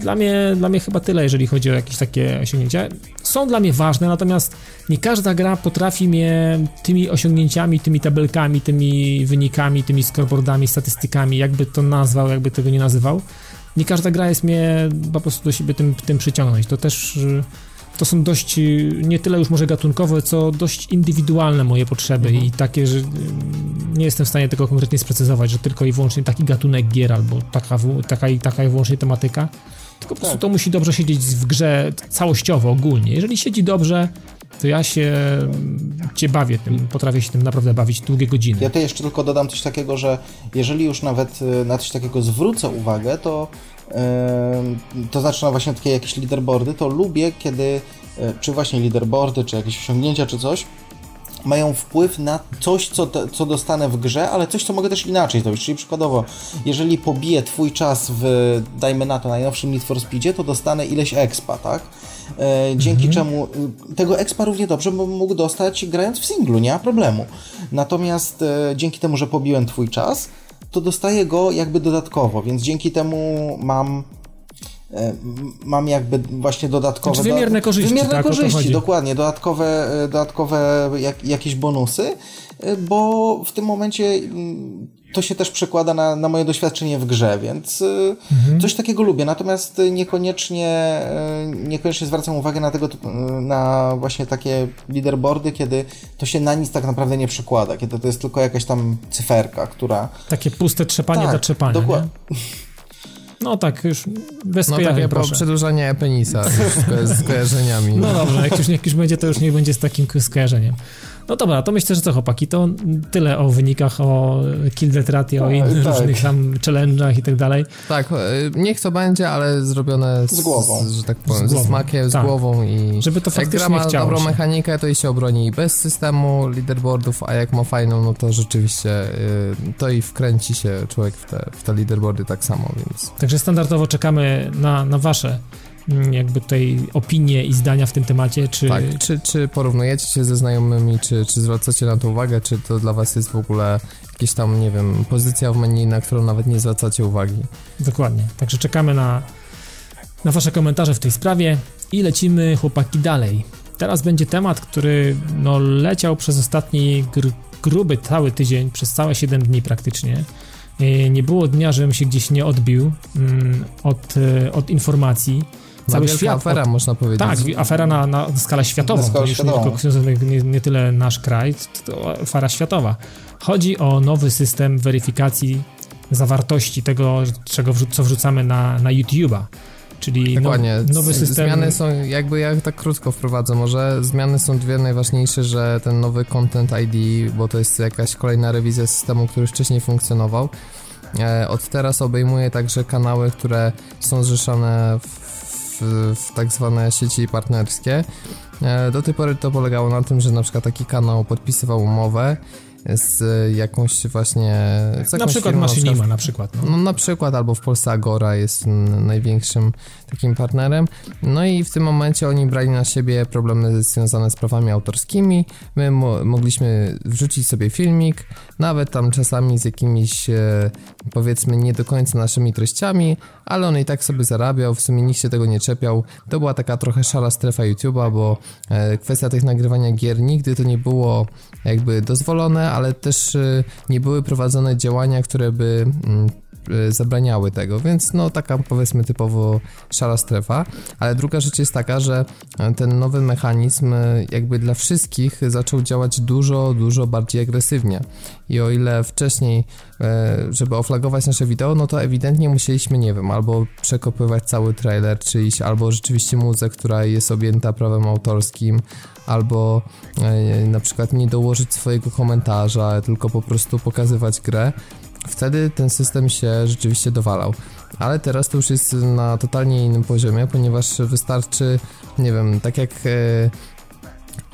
dla mnie, dla mnie chyba tyle, jeżeli chodzi o jakieś takie osiągnięcia. Są dla mnie ważne, natomiast nie każda gra potrafi mnie tymi osiągnięciami, tymi tabelkami, tymi wynikami, tymi scoreboardami, statystykami, jakby to nazwał, jakby tego nie nazywał. Nie każda gra jest mnie po prostu do siebie tym, tym przyciągnąć. To też to są dość, nie tyle już może gatunkowe, co dość indywidualne moje potrzeby mhm. i takie, że nie jestem w stanie tego konkretnie sprecyzować, że tylko i wyłącznie taki gatunek gier albo taka, taka, taka i wyłącznie tematyka. Tylko po prostu tak. to musi dobrze siedzieć w grze całościowo, ogólnie. Jeżeli siedzi dobrze, to ja się cię bawię tym, potrafię się tym naprawdę bawić długie godziny. Ja to jeszcze tylko dodam coś takiego, że jeżeli już nawet e, na coś takiego zwrócę uwagę, to yy, to znaczy na właśnie takie jakieś leaderboardy, to lubię, kiedy yy, czy właśnie leaderboardy, czy jakieś osiągnięcia, czy coś, mają wpływ na coś, co, co dostanę w grze, ale coś, co mogę też inaczej zrobić. Czyli przykładowo, jeżeli pobiję Twój czas w, dajmy na to, najnowszym Need for Speedzie, to dostanę ileś expa, tak? E, dzięki mhm. czemu y, tego expa równie dobrze bym mógł dostać grając w singlu, nie ma problemu. Natomiast e, dzięki temu, że pobiłem Twój czas, to dostaję go jakby dodatkowo, więc dzięki temu mam mam jakby właśnie dodatkowe... Znaczy wymierne korzyści, Wymierne tak, korzyści, dokładnie, dodatkowe, e, dodatkowe jak, jakieś bonusy, e, bo w tym momencie mm, to się też przekłada na, na moje doświadczenie w grze, więc mhm. coś takiego lubię, natomiast niekoniecznie, niekoniecznie zwracam uwagę na tego, na właśnie takie leaderboardy, kiedy to się na nic tak naprawdę nie przekłada, kiedy to jest tylko jakaś tam cyferka, która... Takie puste trzepanie tak, do trzepania, dokładnie. No tak, już bez no takie proszę. przedłużanie penisa z kojarzeniami. No dobrze, jak już, jak już będzie, to już niech będzie z takim skojarzeniem. No dobra, to myślę, że co chłopaki, to tyle o wynikach, o kill death ratio, o innych tak. różnych tam challenge'ach i tak dalej. Tak, e, niech to będzie, ale zrobione z, z głową, z, że tak powiem, z ze smakiem, tak. z głową i żeby to jak gra ma dobrą się. mechanikę, to i się obroni bez systemu leaderboardów, a jak ma fajną, no to rzeczywiście y, to i wkręci się człowiek w te, w te leaderboardy tak samo, więc... Także standardowo czekamy na, na wasze jakby tutaj opinie i zdania w tym temacie, czy... Tak, czy, czy porównujecie się ze znajomymi, czy, czy zwracacie na to uwagę, czy to dla was jest w ogóle jakaś tam, nie wiem, pozycja w menu, na którą nawet nie zwracacie uwagi. Dokładnie, także czekamy na, na wasze komentarze w tej sprawie i lecimy chłopaki dalej. Teraz będzie temat, który no, leciał przez ostatni gr gruby cały tydzień, przez całe 7 dni praktycznie. Nie było dnia, żebym się gdzieś nie odbił mm, od, e, od informacji cały świat. afera, od... można powiedzieć. Tak, afera na, na skalę światową. Na skalę światową. Nie, nie, nie tyle nasz kraj, to afera światowa. Chodzi o nowy system weryfikacji zawartości tego, czego wrzu co wrzucamy na, na YouTube'a. Czyli Dokładnie. No, nowy system. Zmiany są, jakby ja tak krótko wprowadzę, może zmiany są dwie najważniejsze, że ten nowy Content ID, bo to jest jakaś kolejna rewizja systemu, który wcześniej funkcjonował, e, od teraz obejmuje także kanały, które są zrzeszone w w, tak zwane sieci partnerskie. E, do tej pory to polegało na tym, że na przykład taki kanał podpisywał umowę z jakąś właśnie... Z jakąś na przykład firmą, Maszynima na przykład. No. no. na przykład, albo w Polsce Agora jest największym takim partnerem. No i w tym momencie oni brali na siebie problemy związane z prawami autorskimi. My mo mogliśmy wrzucić sobie filmik, nawet tam czasami z jakimiś e, powiedzmy nie do końca naszymi treściami, ale on i tak sobie zarabiał, w sumie nikt się tego nie czepiał. To była taka trochę szara strefa YouTube'a, bo e, kwestia tych nagrywania gier nigdy to nie było jakby dozwolone, ale też e, nie były prowadzone działania, które by mm, zabraniały tego, więc no taka powiedzmy typowo szara strefa, ale druga rzecz jest taka, że ten nowy mechanizm jakby dla wszystkich zaczął działać dużo, dużo bardziej agresywnie. I o ile wcześniej, żeby oflagować nasze wideo, no to ewidentnie musieliśmy, nie wiem, albo przekopywać cały trailer czyjś, albo rzeczywiście muzę, która jest objęta prawem autorskim, albo e, na przykład nie dołożyć swojego komentarza, tylko po prostu pokazywać grę, wtedy ten system się rzeczywiście dowalał. Ale teraz to już jest na totalnie innym poziomie, ponieważ wystarczy, nie wiem, tak jak e,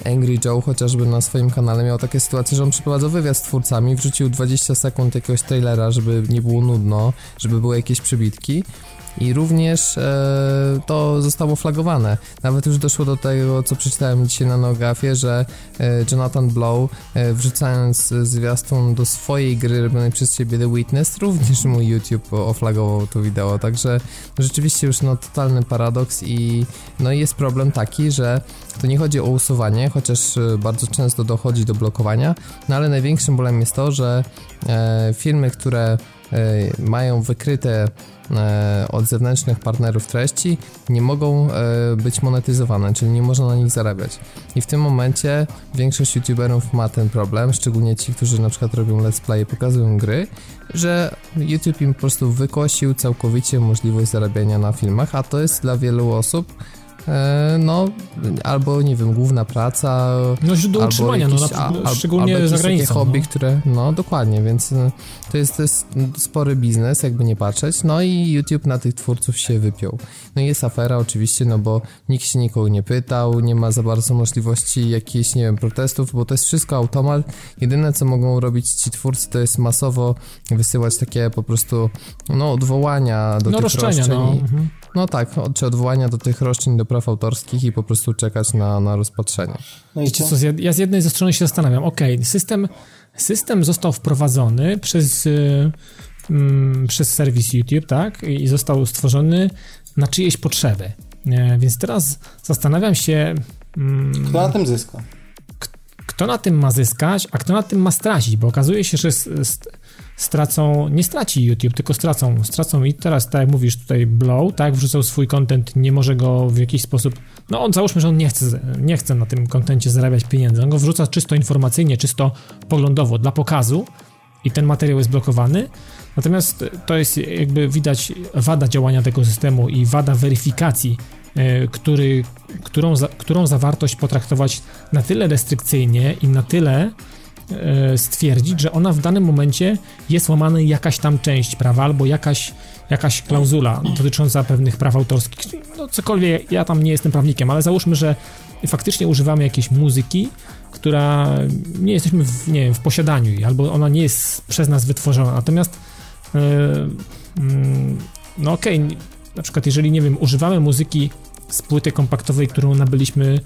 Angry Joe chociażby na swoim kanale miał takie sytuacje, że on przeprowadzał wywiad z twórcami, wrzucił 20 sekund jakiegoś trailera, żeby nie było nudno, żeby były jakieś przebitki i również e, to zostało flagowane. Nawet już doszło do tego, co przeczytałem dzisiaj na Nogafie, że e, Jonathan Blow, e, wrzucając zwiastun do swojej gry robionej przez ciebie The Witness, również mu YouTube oflagował to wideo, także rzeczywiście już no totalny paradoks i no jest problem taki, że to nie chodzi o usuwanie, chociaż e, bardzo często dochodzi do blokowania, no ale największym bolem jest to, że e, firmy, które e, mają wykryte od zewnętrznych partnerów treści nie mogą e, być monetyzowane, czyli nie można na nich zarabiać. I w tym momencie większość youtuberów ma ten problem, szczególnie ci, którzy na przykład robią let's play, pokazują gry, że YouTube im po prostu wykosił całkowicie możliwość zarabiania na filmach, a to jest dla wielu osób E, no, albo nie wiem, główna praca. No, źródło utrzymania, no, na, szczególnie albo za granicą. hobby, no. które, no dokładnie, więc e, to jest, to jest spory biznes, jakby nie patrzeć. No i YouTube na tych twórców się wypiął. No i jest afera oczywiście, no bo nikt się nikogo nie pytał, nie ma za bardzo możliwości jakichś, nie wiem, protestów, bo to jest wszystko automat. Jedyne, co mogą robić ci twórcy, to jest masowo wysyłać takie po prostu, no, odwołania do no, tych roszczenia, roszczeń. No. Mhm. No tak, czy odwołania do tych roszczeń do praw autorskich i po prostu czekać na, na rozpatrzenie. No i co? Ja z jednej ze strony się zastanawiam, ok, system, system został wprowadzony przez, mm, przez serwis YouTube, tak, i został stworzony na czyjeś potrzeby. Więc teraz zastanawiam się... Mm, kto na tym zyska? Kto na tym ma zyskać, a kto na tym ma stracić, bo okazuje się, że stracą, nie straci YouTube, tylko stracą, stracą. I teraz, tak jak mówisz tutaj, Blow, tak, wrzucał swój content, nie może go w jakiś sposób, no on załóżmy, że on nie chce, nie chce na tym kontencie zarabiać pieniędzy, on go wrzuca czysto informacyjnie, czysto poglądowo, dla pokazu i ten materiał jest blokowany, natomiast to jest jakby widać wada działania tego systemu i wada weryfikacji, e, który, którą, którą zawartość potraktować na tyle restrykcyjnie i na tyle stwierdzić, że ona w danym momencie jest łamana jakaś tam część prawa albo jakaś, jakaś klauzula dotycząca pewnych praw autorskich. No cokolwiek, ja tam nie jestem prawnikiem, ale załóżmy, że faktycznie używamy jakiejś muzyki, która nie jesteśmy w, nie wiem, w posiadaniu albo ona nie jest przez nas wytworzona. Natomiast yy, no okej, okay, na przykład jeżeli, nie wiem, używamy muzyki z płyty kompaktowej, którą nabyliśmy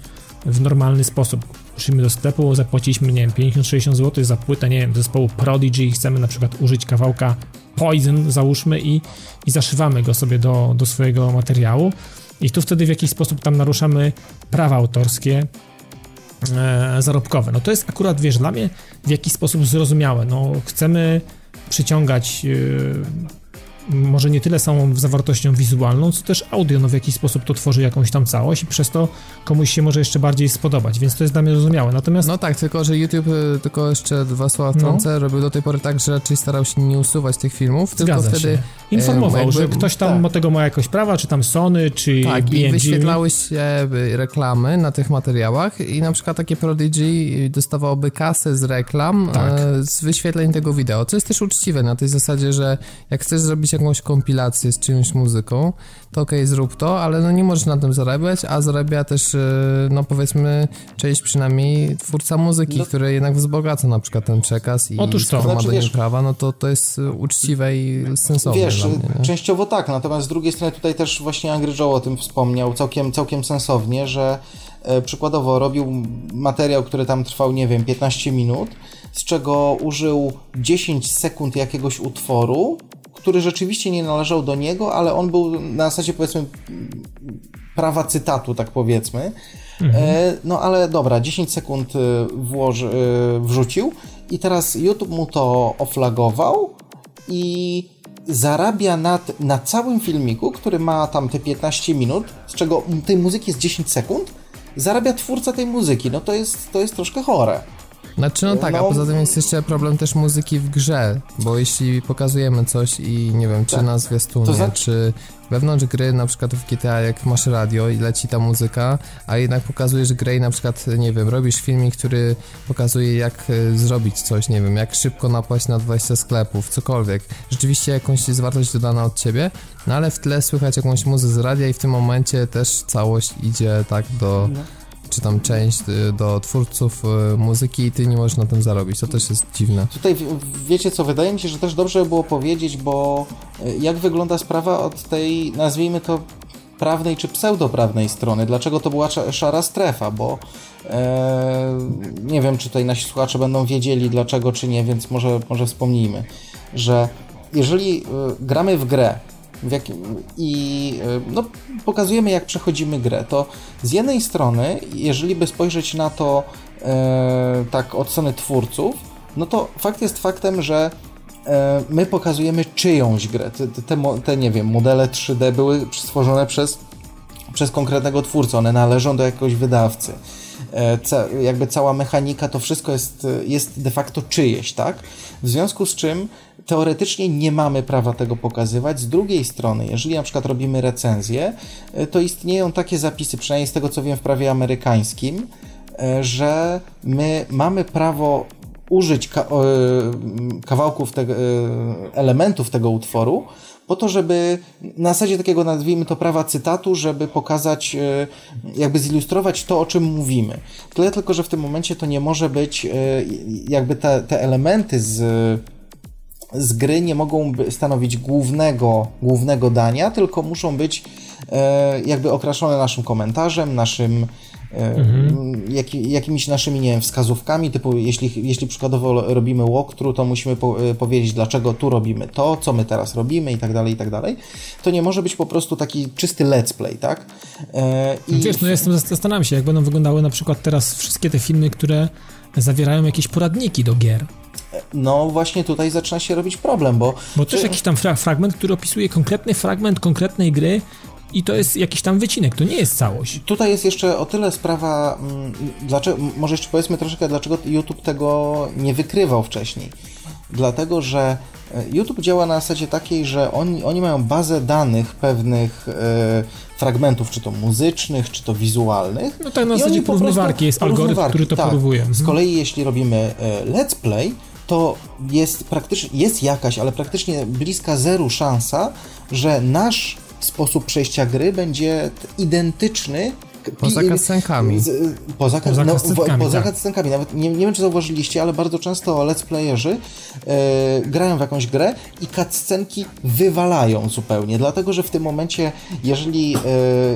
w normalny sposób. Poszliśmy do sklepu, zapłaciliśmy, nie wiem, 50-60 zł za płytę, nie wiem, zespołu Prodigy i chcemy na przykład użyć kawałka Poison, załóżmy, i, i zaszywamy go sobie do, do swojego materiału. I tu wtedy w jakiś sposób tam naruszamy prawa autorskie, e, zarobkowe. No to jest akurat, wiesz, dla mnie w jakiś sposób zrozumiałe. No chcemy przyciągać e, może nie tyle samą zawartością wizualną, co też audio, no w jakiś sposób to tworzy jakąś tam całość i przez to komuś się może jeszcze bardziej spodobać, więc to jest dla mnie zrozumiałe. Natomiast... No tak, tylko że YouTube, y, tylko jeszcze dwa słowa wtrącę, no. robił do tej pory tak, że raczej starał się nie usuwać tych filmów, Zgadza tylko wtedy... Się. Informował, jakby, że ktoś tam tak. tego ma jakoś prawa, czy tam Sony, czy Tak, BNG. i wyświetlały się reklamy na tych materiałach i na przykład takie Prodigy dostawałoby kasę z reklam tak. Z wyświetleń tego wideo, co jest też uczciwe na tej zasadzie, że jak chcesz zrobić jakąś kompilację z czyjąś muzyką, to okej, okay, zrób to, ale no nie możesz na tym zarabiać, a zarabia też, e, no powiedzmy, część przynajmniej twórca muzyki, no. który jednak wzbogaca na przykład ten przekaz i Otóż to. ma znaczy, do niego prawa, no to to jest uczciwe i sensowne Wiesz, mnie, częściowo tak, natomiast z drugiej strony tutaj też właśnie Angry Joe o tym wspomniał całkiem, całkiem sensownie, że e, przykładowo robił materiał, który tam trwał, nie wiem, 15 minut, z czego użył 10 sekund jakiegoś utworu, który rzeczywiście nie należał do niego, ale on był na zasadzie powiedzmy prawa cytatu, tak powiedzmy. Mhm. E, no ale dobra, 10 sekund e, włoży, e, wrzucił i teraz YouTube mu to oflagował i zarabia na, na całym filmiku, który ma tam te 15 minut, z czego tej muzyki jest 10 sekund, zarabia twórca tej muzyki. No to jest, to jest troszkę chore. Znaczy no tak, no, a poza tym jest jeszcze problem też muzyki w grze, bo jeśli pokazujemy coś i nie wiem, czy tak. na zwiastunie, znaczy... czy wewnątrz gry, na przykład w GTA, jak masz radio i leci ta muzyka, a jednak pokazujesz grę i na przykład, nie wiem, robisz filmik, który pokazuje jak e, zrobić coś, nie wiem, jak szybko napaść na 20 sklepów, cokolwiek. Rzeczywiście jakąś jest wartość dodana od ciebie, no ale w tle słychać jakąś muzykę z radia i w tym momencie też całość idzie tak do... No czy tam część y, do twórców y, muzyki i ty nie możesz na tym zarobić. To też jest dziwne. Tutaj wiecie co, wydaje mi się, że też dobrze było powiedzieć, bo y, jak wygląda sprawa od tej, nazwijmy to prawnej czy pseudoprawnej strony. Dlaczego to była szara strefa? Bo e, nie wiem, czy tutaj nasi słuchacze będą wiedzieli dlaczego, czy nie, więc może, może wspomnijmy, że jeżeli gramy w grę, i e, no, pokazujemy, jak przechodzimy grę. To z jednej strony, jeżeli by spojrzeć na to e, tak od strony twórców, no to fakt jest faktem, że e, my pokazujemy czyjąś grę. Te, te, te, nie wiem, modele 3D były stworzone przez, przez konkretnego twórcę, one należą do jakiegoś wydawcy. E, ca, jakby cała mechanika, to wszystko jest, jest de facto czyjeś, tak? W związku z czym teoretycznie nie mamy prawa tego pokazywać. Z drugiej strony, jeżeli na przykład robimy recenzję, e, to istnieją takie zapisy, przynajmniej z tego co wiem w prawie amerykańskim, e, że my mamy prawo użyć ka kawałków tego, elementów tego utworu, po to, żeby na zasadzie takiego, nazwijmy to prawa cytatu, żeby pokazać, e, jakby zilustrować to, o czym mówimy. Tyle tylko, że w tym momencie to nie może być, e, jakby te, te elementy z z gry nie mogą stanowić głównego, głównego dania, tylko muszą być e, jakby okraszone naszym komentarzem, naszym mhm. jak, jakimiś naszymi, nie wiem, wskazówkami, typu jeśli, jeśli przykładowo robimy walkthrough, to musimy po, e, powiedzieć, dlaczego tu robimy to, co my teraz robimy i tak dalej, i tak dalej. To nie może być po prostu taki czysty let's play, tak? E, i... Wiesz, no jestem, zastanawiam się, jak będą wyglądały na przykład teraz wszystkie te filmy, które zawierają jakieś poradniki do gier. No właśnie tutaj zaczyna się robić problem, bo... Bo też jakiś tam fra fragment, który opisuje konkretny fragment konkretnej gry, i to jest jakiś tam wycinek, to nie jest całość. Tutaj jest jeszcze o tyle sprawa, mm, dlaczego, może jeszcze powiedzmy troszeczkę, dlaczego YouTube tego nie wykrywał wcześniej. Dlatego, że e, YouTube działa na zasadzie takiej, że oni, oni mają bazę danych pewnych e, fragmentów, czy to muzycznych, czy to wizualnych. No tak, na zasadzie porównywarki jest algorytm, który to tak. porównuje. Z kolei jeśli robimy e, let's play, to jest praktycznie, jest jakaś, ale praktycznie bliska zeru szansa, że nasz sposób przejścia gry będzie identyczny Poza cutscenkami. Poza, poza no, Poza tak. Nawet nie, nie wiem, czy zauważyliście, ale bardzo często let's playerzy e, grają w jakąś grę i cutscenki wywalają zupełnie, dlatego, że w tym momencie, jeżeli e,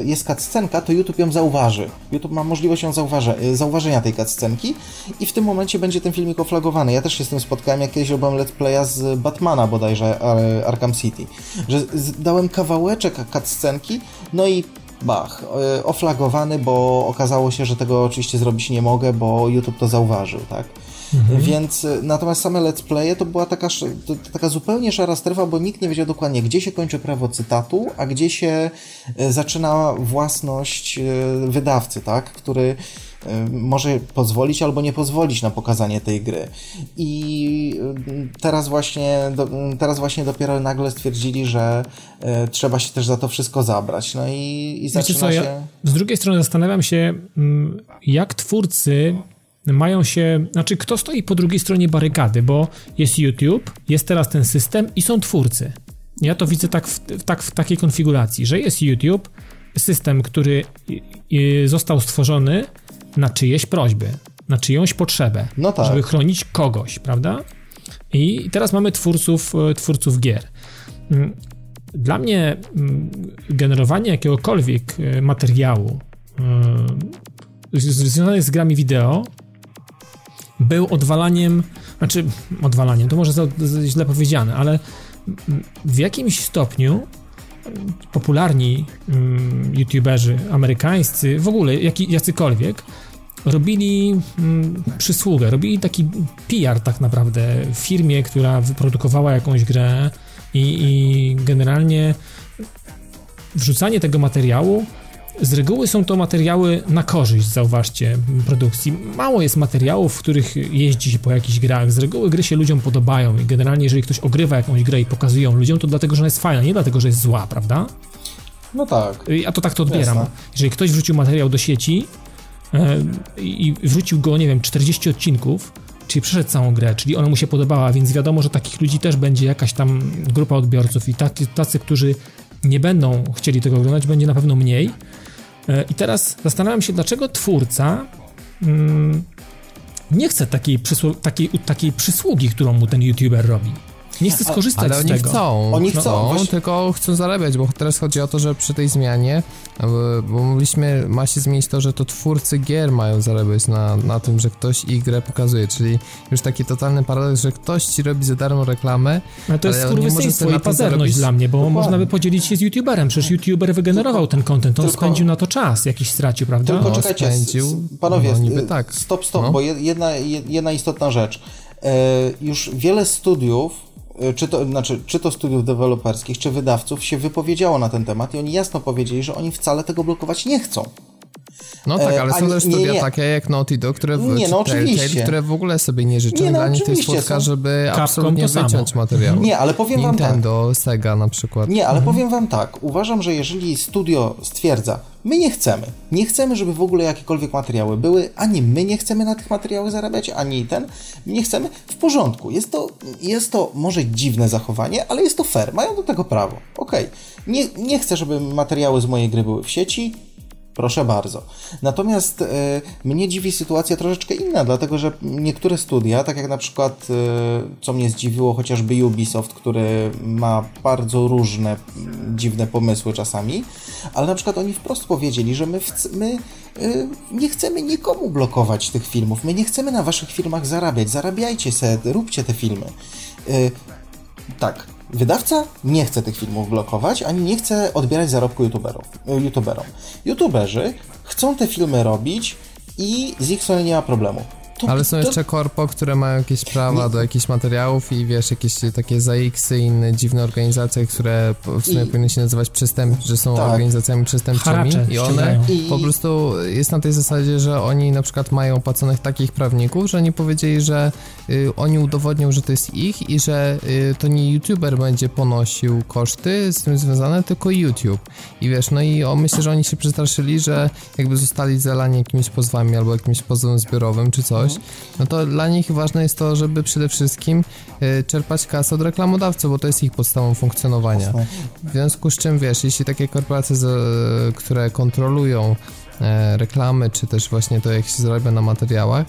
jest cutscenka, to YouTube ją zauważy. YouTube ma możliwość ją zauważy, e, zauważenia tej cutscenki i w tym momencie będzie ten filmik oflagowany. Ja też się z tym spotkałem, jak kiedyś robiłem let's playa z Batmana bodajże, Arkham City, że dałem kawałeczek cutscenki, no i bach, e, oflagowany, bo okazało się, że tego oczywiście zrobić nie mogę, bo YouTube to zauważył, tak? Mhm. Więc e, natomiast same let's playe to była taka, to, taka zupełnie szara strefa, bo nikt nie wiedział dokładnie, gdzie się kończy prawo cytatu, a gdzie się e, zaczyna własność wydawcy, tak? Który może pozwolić albo nie pozwolić na pokazanie tej gry. I teraz właśnie, teraz właśnie dopiero nagle stwierdzili, że e, trzeba się też za to wszystko zabrać. No i, i zaczyna co, się... Ja z drugiej strony zastanawiam się, mm, jak twórcy mają się, znaczy kto stoi po drugiej stronie barykady, bo jest YouTube, jest teraz ten system i są twórcy. Ja to widzę tak w, tak w takiej konfiguracji, że jest YouTube, system, który został stworzony na czyjeś prośby, na czyjąś potrzebę, no tak. żeby chronić kogoś, prawda? I teraz mamy twórców, e, twórców gier. Mm, dla mnie mm, generowanie jakiegokolwiek e, materiału e, związanych z grami wideo był odwalaniem, znaczy odwalaniem, to może źle powiedziane, ale w jakimś stopniu popularni um, youtuberzy amerykańscy, w ogóle jak, jacykolwiek, robili um, przysługę, robili taki PR tak naprawdę firmie, która wyprodukowała jakąś grę, I, I generalnie wrzucanie tego materiału z reguły są to materiały na korzyść, zauważcie, produkcji. Mało jest materiałów, w których jeździ się po jakichś grach. Z reguły gry się ludziom podobają i generalnie jeżeli ktoś ogrywa jakąś grę i pokazują ludziom, to dlatego, że ona jest fajna, nie dlatego, że jest zła, prawda? No tak. Ja to tak to odbieram. Jasne. Jeżeli ktoś wrzucił materiał do sieci i wrzucił go, nie wiem, 40 odcinków, czyli przeszedł całą grę, czyli ona mu się podobała, więc wiadomo, że takich ludzi też będzie jakaś tam grupa odbiorców i tacy, tacy którzy nie będą chcieli tego oglądać, będzie na pewno mniej. E, I teraz zastanawiam się, dlaczego twórca mm, nie chce takiej, przysłu- takiej, takiej przysługi, którą mu ten youtuber robi. Nie chce skorzystać Ale z oni tego. chcą. Oni chcą, No, właśnie- tylko chcą zarabiać, bo teraz chodzi o to, że przy tej zmianie, e, bo mówiliśmy, ma się zmienić to, że to twórcy gier mają zarabiać na, na tym, że ktoś ich grę pokazuje, czyli już taki totalny paradoks, że ktoś ci robi za darmo reklamę, Ale to jest skurwysyństwo i pazerność dla mnie, bo Dokładnie. można by podzielić się z youtuberem, przecież youtuber wygenerował ten content, on tylko- spędził na to czas, jakiś stracił, prawda? Tylko No, czekajcie, spędził. panowie, No, niby s- tak. stop, stop, No. bo je- jedna, je- jedna istotna rzecz. E, już wiele studiów, czy to, znaczy, czy to studiów deweloperskich, czy wydawców się wypowiedziało na ten temat i oni jasno powiedzieli, że oni wcale tego blokować nie chcą. No tak, E, ale są nie- też nie, studia nie. takie jak Naughty Dog, które w, Nie, no oczywiście. które w ogóle sobie nie życzą. Nie, no Dla nich to jest oczywiście spotka, są. żeby Capcom absolutnie wyciąć materiał. Nie, ale powiem wam tak. Nintendo, Sega na przykład. Nie, ale powiem wam tak. Uważam, że jeżeli studio stwierdza, my nie chcemy, nie chcemy, żeby w ogóle jakiekolwiek materiały były, ani my nie chcemy na tych materiałach zarabiać, ani ten, nie chcemy, w porządku. Jest to, jest to może dziwne zachowanie, ale jest to fair. Mają do tego prawo. Okej. Nie, nie chcę, żeby materiały z mojej gry były w sieci. Proszę bardzo. Natomiast e, mnie dziwi sytuacja troszeczkę inna, dlatego że niektóre studia, tak jak na przykład, e, co mnie zdziwiło, chociażby Ubisoft, który ma bardzo różne mm, dziwne pomysły czasami, ale na przykład oni wprost powiedzieli, że my, my e, nie chcemy nikomu blokować tych filmów, my nie chcemy na waszych filmach zarabiać, zarabiajcie se, róbcie te filmy. Tak, wydawca nie chce tych filmów blokować, ani nie chce odbierać zarobku youtuberów, y, youtuberom. YouTuberzy chcą te filmy robić i z ich strony nie ma problemu. To, Ale są to- jeszcze korpo, które mają jakieś prawa do jakichś materiałów i wiesz, jakieś takie ZAX-y i inne dziwne organizacje, które w sumie I- powinny się nazywać przestęp, że są Tak. organizacjami przestępczymi Haracze i one. I- po prostu jest na tej zasadzie, że oni na przykład mają płaconych takich prawników, że oni powiedzieli, że oni udowodnią, że to jest ich i że y, to nie youtuber będzie ponosił koszty z tym związane, tylko YouTube. I wiesz, no i o, myślę, że oni się przestraszyli, że jakby zostali zalani jakimiś pozwami albo jakimś pozwem zbiorowym czy coś, no to dla nich ważne jest to, żeby przede wszystkim y, czerpać kasę od reklamodawców, bo to jest ich podstawą funkcjonowania. W związku z czym, wiesz, jeśli takie korporacje, które kontrolują e, reklamy, czy też właśnie to, jak się zarabia na materiałach,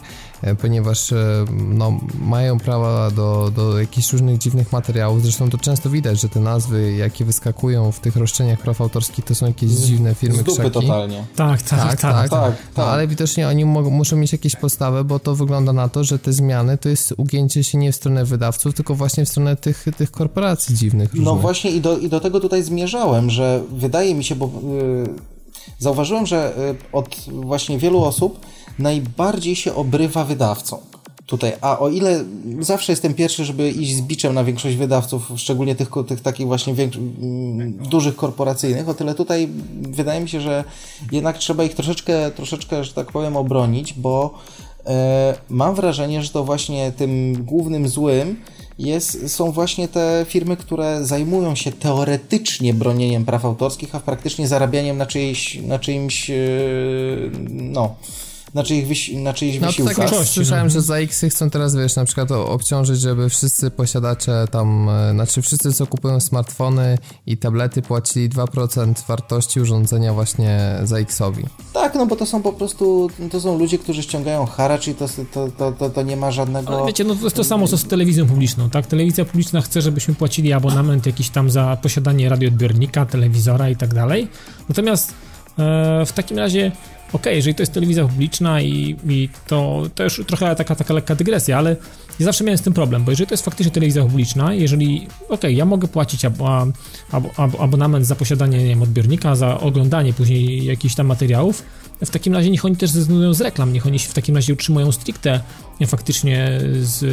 ponieważ e, no, mają prawa do, do jakichś różnych dziwnych materiałów, zresztą to często widać, że te nazwy, jakie wyskakują w tych roszczeniach praw autorskich, to są jakieś dziwne firmy z dupy totalnie. Tak, tak, tak. Tak, tak. Tak, No, tak. ale widocznie oni muszą mieć jakieś podstawę, bo to wygląda na to, że te zmiany to jest ugięcie się nie w stronę wydawców, tylko właśnie w stronę tych, tych korporacji dziwnych. No właśnie i do, i do tego tutaj zmierzałem, że wydaje mi się, bo y, zauważyłem, że y, od właśnie wielu osób najbardziej się obrywa wydawcą. Tutaj, a o ile zawsze jestem pierwszy, żeby iść z biczem na większość wydawców, szczególnie tych, tych takich właśnie mm, dużych korporacyjnych, o tyle tutaj wydaje mi się, że jednak trzeba ich troszeczkę, troszeczkę, że tak powiem, obronić, bo e, mam wrażenie, że to właśnie tym głównym złym jest, są właśnie te firmy, które zajmują się teoretycznie bronieniem praw autorskich, a praktycznie zarabianiem na czyjś, na czyimś, e, no, na czyich, wysi- na czyichś No to tak wysiłkach. jak słyszałem, no. że za X chcą teraz, wiesz, na przykład obciążyć, żeby wszyscy posiadacze tam, e, znaczy wszyscy, co kupują smartfony i tablety płacili 2% wartości urządzenia właśnie za X-owi. Tak, no bo to są po prostu, to są ludzie, którzy ściągają haracz i to, to, to, to, to nie ma żadnego... Ale wiecie, no to jest to samo co z telewizją publiczną, tak? Telewizja publiczna chce, żebyśmy płacili abonament jakiś tam za posiadanie radioodbiornika, telewizora i tak dalej. Natomiast e, w takim razie, okej, jeżeli to jest telewizja publiczna i, i to, to już trochę taka, taka lekka dygresja, ale zawsze miałem z tym problem, bo jeżeli to jest faktycznie telewizja publiczna, jeżeli, okej, ja mogę płacić ab, ab, ab, abonament za posiadanie, nie wiem, odbiornika, za oglądanie później jakichś tam materiałów, w takim razie niech oni też zrezygnują z reklam, niech oni się w takim razie utrzymują stricte faktycznie z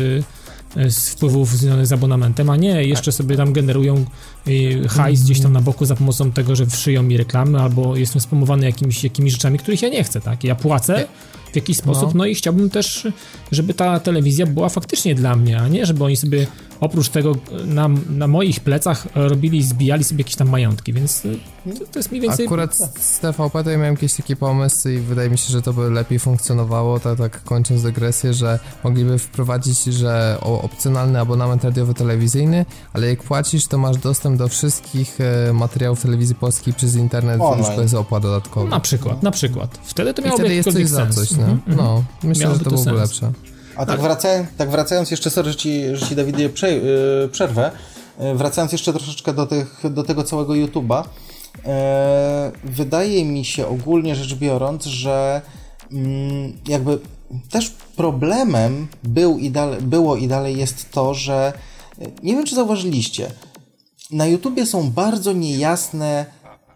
z wpływów związanych z abonamentem, a nie jeszcze sobie tam generują y, hajs gdzieś tam na boku za pomocą tego, że wszyją mi reklamy albo jestem spamowany jakimiś, jakimiś rzeczami, których ja nie chcę, tak? Ja płacę w jakiś sposób, no. no i chciałbym też, żeby ta telewizja była faktycznie dla mnie, a nie żeby oni sobie oprócz tego na, na moich plecach robili, zbijali sobie jakieś tam majątki, więc to, to jest mniej więcej... Akurat z TVP to ja miałem jakiś taki pomysł i wydaje mi się, że to by lepiej funkcjonowało, tak, tak kończąc dygresję, że mogliby wprowadzić, że opcjonalny abonament radiowo-telewizyjny, ale jak płacisz, to masz dostęp do wszystkich e, materiałów telewizji polskiej przez internet Online. już bez opłat dodatkowych. Na przykład, na przykład. Wtedy to miałoby jakiś sens. Za coś, -hmm. no myślę, miałoby że to, to byłoby lepsze. A tak, wracając, tak wracając jeszcze, sorry, że ci, że ci Dawidzie yy, przerwę, yy, wracając jeszcze troszeczkę do, tych, do tego całego YouTube'a, yy, wydaje mi się ogólnie rzecz biorąc, że mm, jakby też problemem był i dalej, było i dalej jest to, że nie wiem, czy zauważyliście, na YouTubie są bardzo niejasne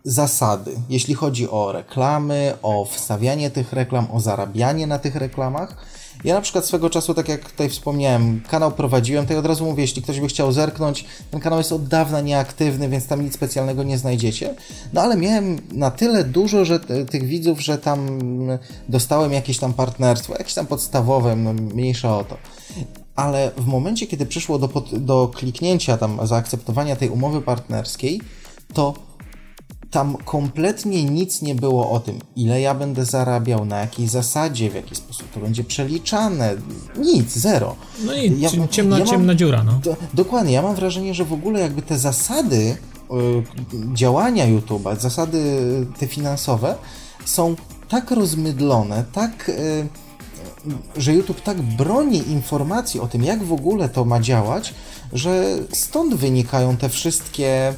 zasady, jeśli chodzi o reklamy, o wstawianie tych reklam, o zarabianie na tych reklamach. Ja na przykład swego czasu, tak jak tutaj wspomniałem, kanał prowadziłem, to ja od razu mówię, jeśli ktoś by chciał zerknąć, ten kanał jest od dawna nieaktywny, więc tam nic specjalnego nie znajdziecie. No ale miałem na tyle dużo że, tych widzów, że tam dostałem jakieś tam partnerstwo, jakieś tam podstawowe, no, mniejsza o to. Ale w momencie, kiedy przyszło do, do kliknięcia tam, zaakceptowania tej umowy partnerskiej, to tam kompletnie nic nie było o tym, ile ja będę zarabiał, na jakiej zasadzie, w jaki sposób to będzie przeliczane. Nic, zero. No i ja, ciemna, ja mam, ciemna dziura, no. Do, dokładnie, ja mam wrażenie, że w ogóle jakby te zasady y, działania YouTube'a, zasady te finansowe są tak rozmydlone, tak... Y, że YouTube tak broni informacji o tym, jak w ogóle to ma działać, że stąd wynikają te wszystkie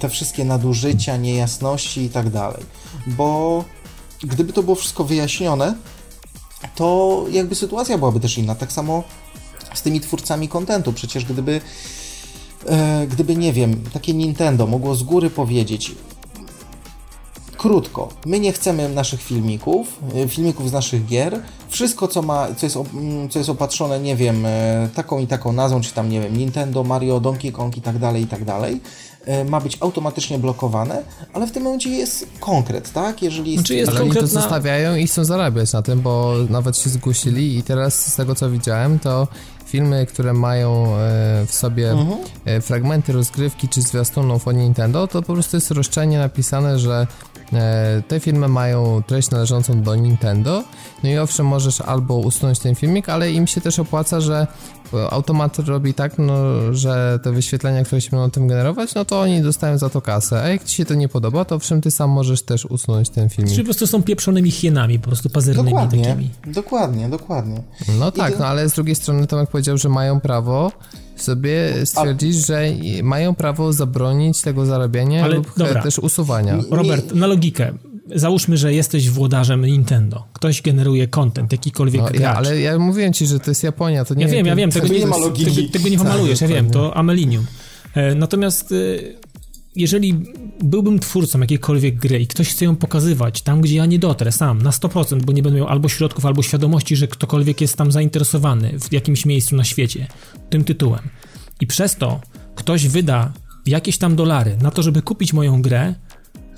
te wszystkie nadużycia, niejasności i tak dalej. Bo gdyby to było wszystko wyjaśnione, to jakby sytuacja byłaby też inna. Tak samo z tymi twórcami kontentu. Przecież gdyby, e, gdyby nie wiem, takie Nintendo mogło z góry powiedzieć, krótko, my nie chcemy naszych filmików, e, filmików z naszych gier. Wszystko, co, ma, co, jest, mm, co jest opatrzone, nie wiem, e, taką i taką nazwą, czy tam, nie wiem, Nintendo, Mario, Donkey Kong i tak dalej, i tak dalej, e, ma być automatycznie blokowane, ale w tym momencie jest konkret, tak? Jeżeli jest, znaczy jest ale konkretna... oni to zostawiają i chcą zarabiać na tym, bo nawet się zgłosili i teraz z tego, co widziałem, to filmy, które mają w sobie mhm. fragmenty rozgrywki czy zwiastunów o Nintendo, to po prostu jest roszczenie napisane, że E, te filmy mają treść należącą do Nintendo. No i owszem, możesz albo usunąć ten filmik, ale im się też opłaca, że automat robi tak, no, że te wyświetlenia, które się będą tym generować, no to oni dostają za to kasę. A jak ci się to nie podoba, to owszem, ty sam możesz też usunąć ten filmik. Czyli po prostu są pieprzonymi hienami, po prostu pazernymi dokładnie, takimi. Dokładnie, dokładnie. No tak, no ale z drugiej strony Tomek powiedział, że mają prawo sobie stwierdzić, A... że mają prawo zabronić tego zarabiania Ale, lub dobra. też usuwania. Robert, na logikę. Załóżmy, że jesteś włodarzem Nintendo. Ktoś generuje content, jakikolwiek no, ja, Ale ja mówiłem ci, że to jest Japonia, to nie Ja wiem, ja wiem, tego, nie, ma logiki. Tego, tego nie pomalujesz, ja wiem, to Amelinium. E, natomiast e, jeżeli byłbym twórcą jakiejkolwiek gry i ktoś chce ją pokazywać tam, gdzie ja nie dotrę sam, na 100%, bo nie będę miał albo środków, albo świadomości, że ktokolwiek jest tam zainteresowany w jakimś miejscu na świecie tym tytułem i przez to ktoś wyda jakieś tam dolary na to, żeby kupić moją grę,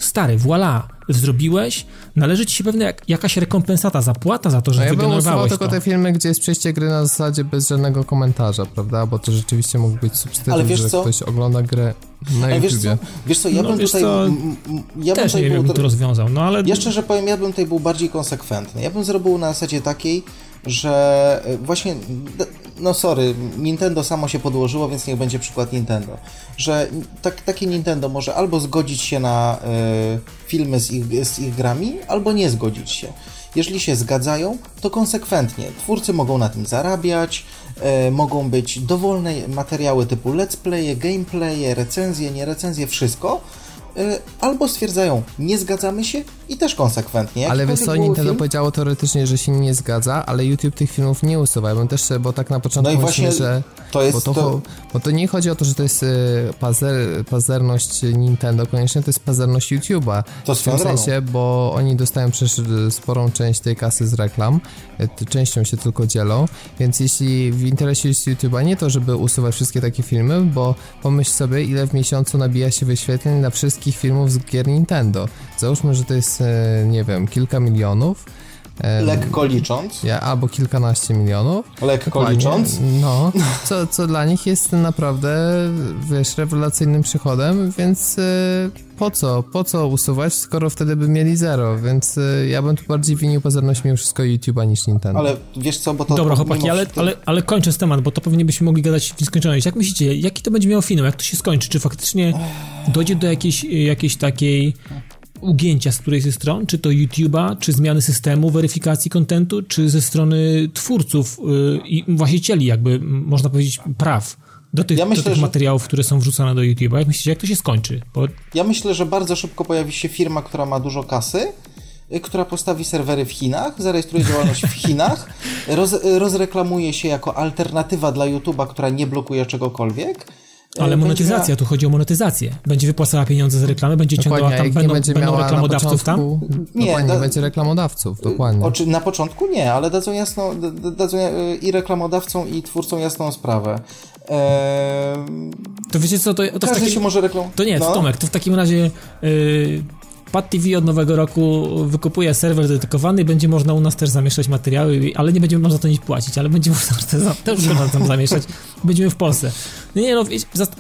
stary, voilà, zrobiłeś, należy ci się pewna jak, jakaś rekompensata, zapłata za to, że no ja wygenerowałeś tylko te filmy, gdzie jest przejście gry na zasadzie bez żadnego komentarza, prawda? Bo to rzeczywiście mógł być substytut, że co? ktoś ogląda grę na ale wiesz co, wiesz co, ja no, bym tutaj... Co, ja też bym nie wiem, to rozwiązał, no ale... Ja szczerze powiem, ja bym tutaj był bardziej konsekwentny. Ja bym zrobił na zasadzie takiej, że e, właśnie, no sorry, Nintendo samo się podłożyło, więc niech będzie przykład Nintendo, że tak, takie Nintendo może albo zgodzić się na y, filmy z ich, z ich grami, albo nie zgodzić się. Jeżeli się zgadzają, to konsekwentnie. Twórcy mogą na tym zarabiać, y, mogą być dowolne materiały typu let's playe, gameplaye, recenzje, nie recenzje, wszystko, albo stwierdzają, nie zgadzamy się i też konsekwentnie. Ale wiesz co, Nintendo film... powiedziało teoretycznie, że się nie zgadza, ale YouTube tych filmów nie usuwa. Bo też, bo tak na początku no myślę, że... To jest bo to, to... bo to nie chodzi o to, że to jest pazer, pazerność Nintendo koniecznie, to jest pazerność YouTube'a. To w tym sensie, bo oni dostają przecież sporą część tej kasy z reklam, częścią się tylko dzielą, więc jeśli w interesie jest YouTube'a nie to, żeby usuwać wszystkie takie filmy, bo pomyśl sobie, ile w miesiącu nabija się wyświetleń na wszystkich filmów z gier Nintendo. Załóżmy, że to jest, e, nie wiem, kilka milionów. Lekko licząc. Ja, albo kilkanaście milionów. Lekko Dokładnie. licząc. No, co, co dla nich jest naprawdę, wiesz, rewelacyjnym przychodem, więc y, po co? Po co usuwać, skoro wtedy by mieli zero, więc y, ja bym tu bardziej winił pozorność mimo wszystko YouTube'a niż Nintendo. Ale wiesz co, bo to... Dobra, chłopaki, ale, ale, ale kończę z temat, bo to pewnie byśmy mogli gadać w nieskończoność. Jak myślicie, jaki to będzie miał finał? Jak to się skończy? Czy faktycznie dojdzie do jakiejś, jakiejś takiej ugięcia z której ze stron, czy to YouTube'a, czy zmiany systemu weryfikacji kontentu, czy ze strony twórców yy, i właścicieli jakby, można powiedzieć, praw do tych, ja myślę, do tych materiałów, które są wrzucane do YouTube'a. Jak myślicie, jak to się skończy? Bo... Ja myślę, że bardzo szybko pojawi się firma, która ma dużo kasy, y, która postawi serwery w Chinach, zarejestruje działalność w Chinach, roz, rozreklamuje się jako alternatywa dla YouTube'a, która nie blokuje czegokolwiek ale monetyzacja, tu chodzi o monetyzację. Będzie wypłacała pieniądze z reklamy, będzie ciągnęła tam, będą, będzie będą reklamodawców początku, tam? Nie, da, nie będzie reklamodawców, dokładnie. Oczy, na początku nie, ale dadzą jasno, dadzą i reklamodawcom i twórcom jasną sprawę. Eee, to wiecie co, to, to w takim, się może reklam... To nie, no. Tomek, to w takim razie... Yy, Pad TV od nowego roku wykupuje serwer dedykowany i będzie można u nas też zamieszczać materiały, ale nie będziemy można za to nic płacić, ale będzie można też można tam zamieszczać. Będziemy w Polsce. Nie, no,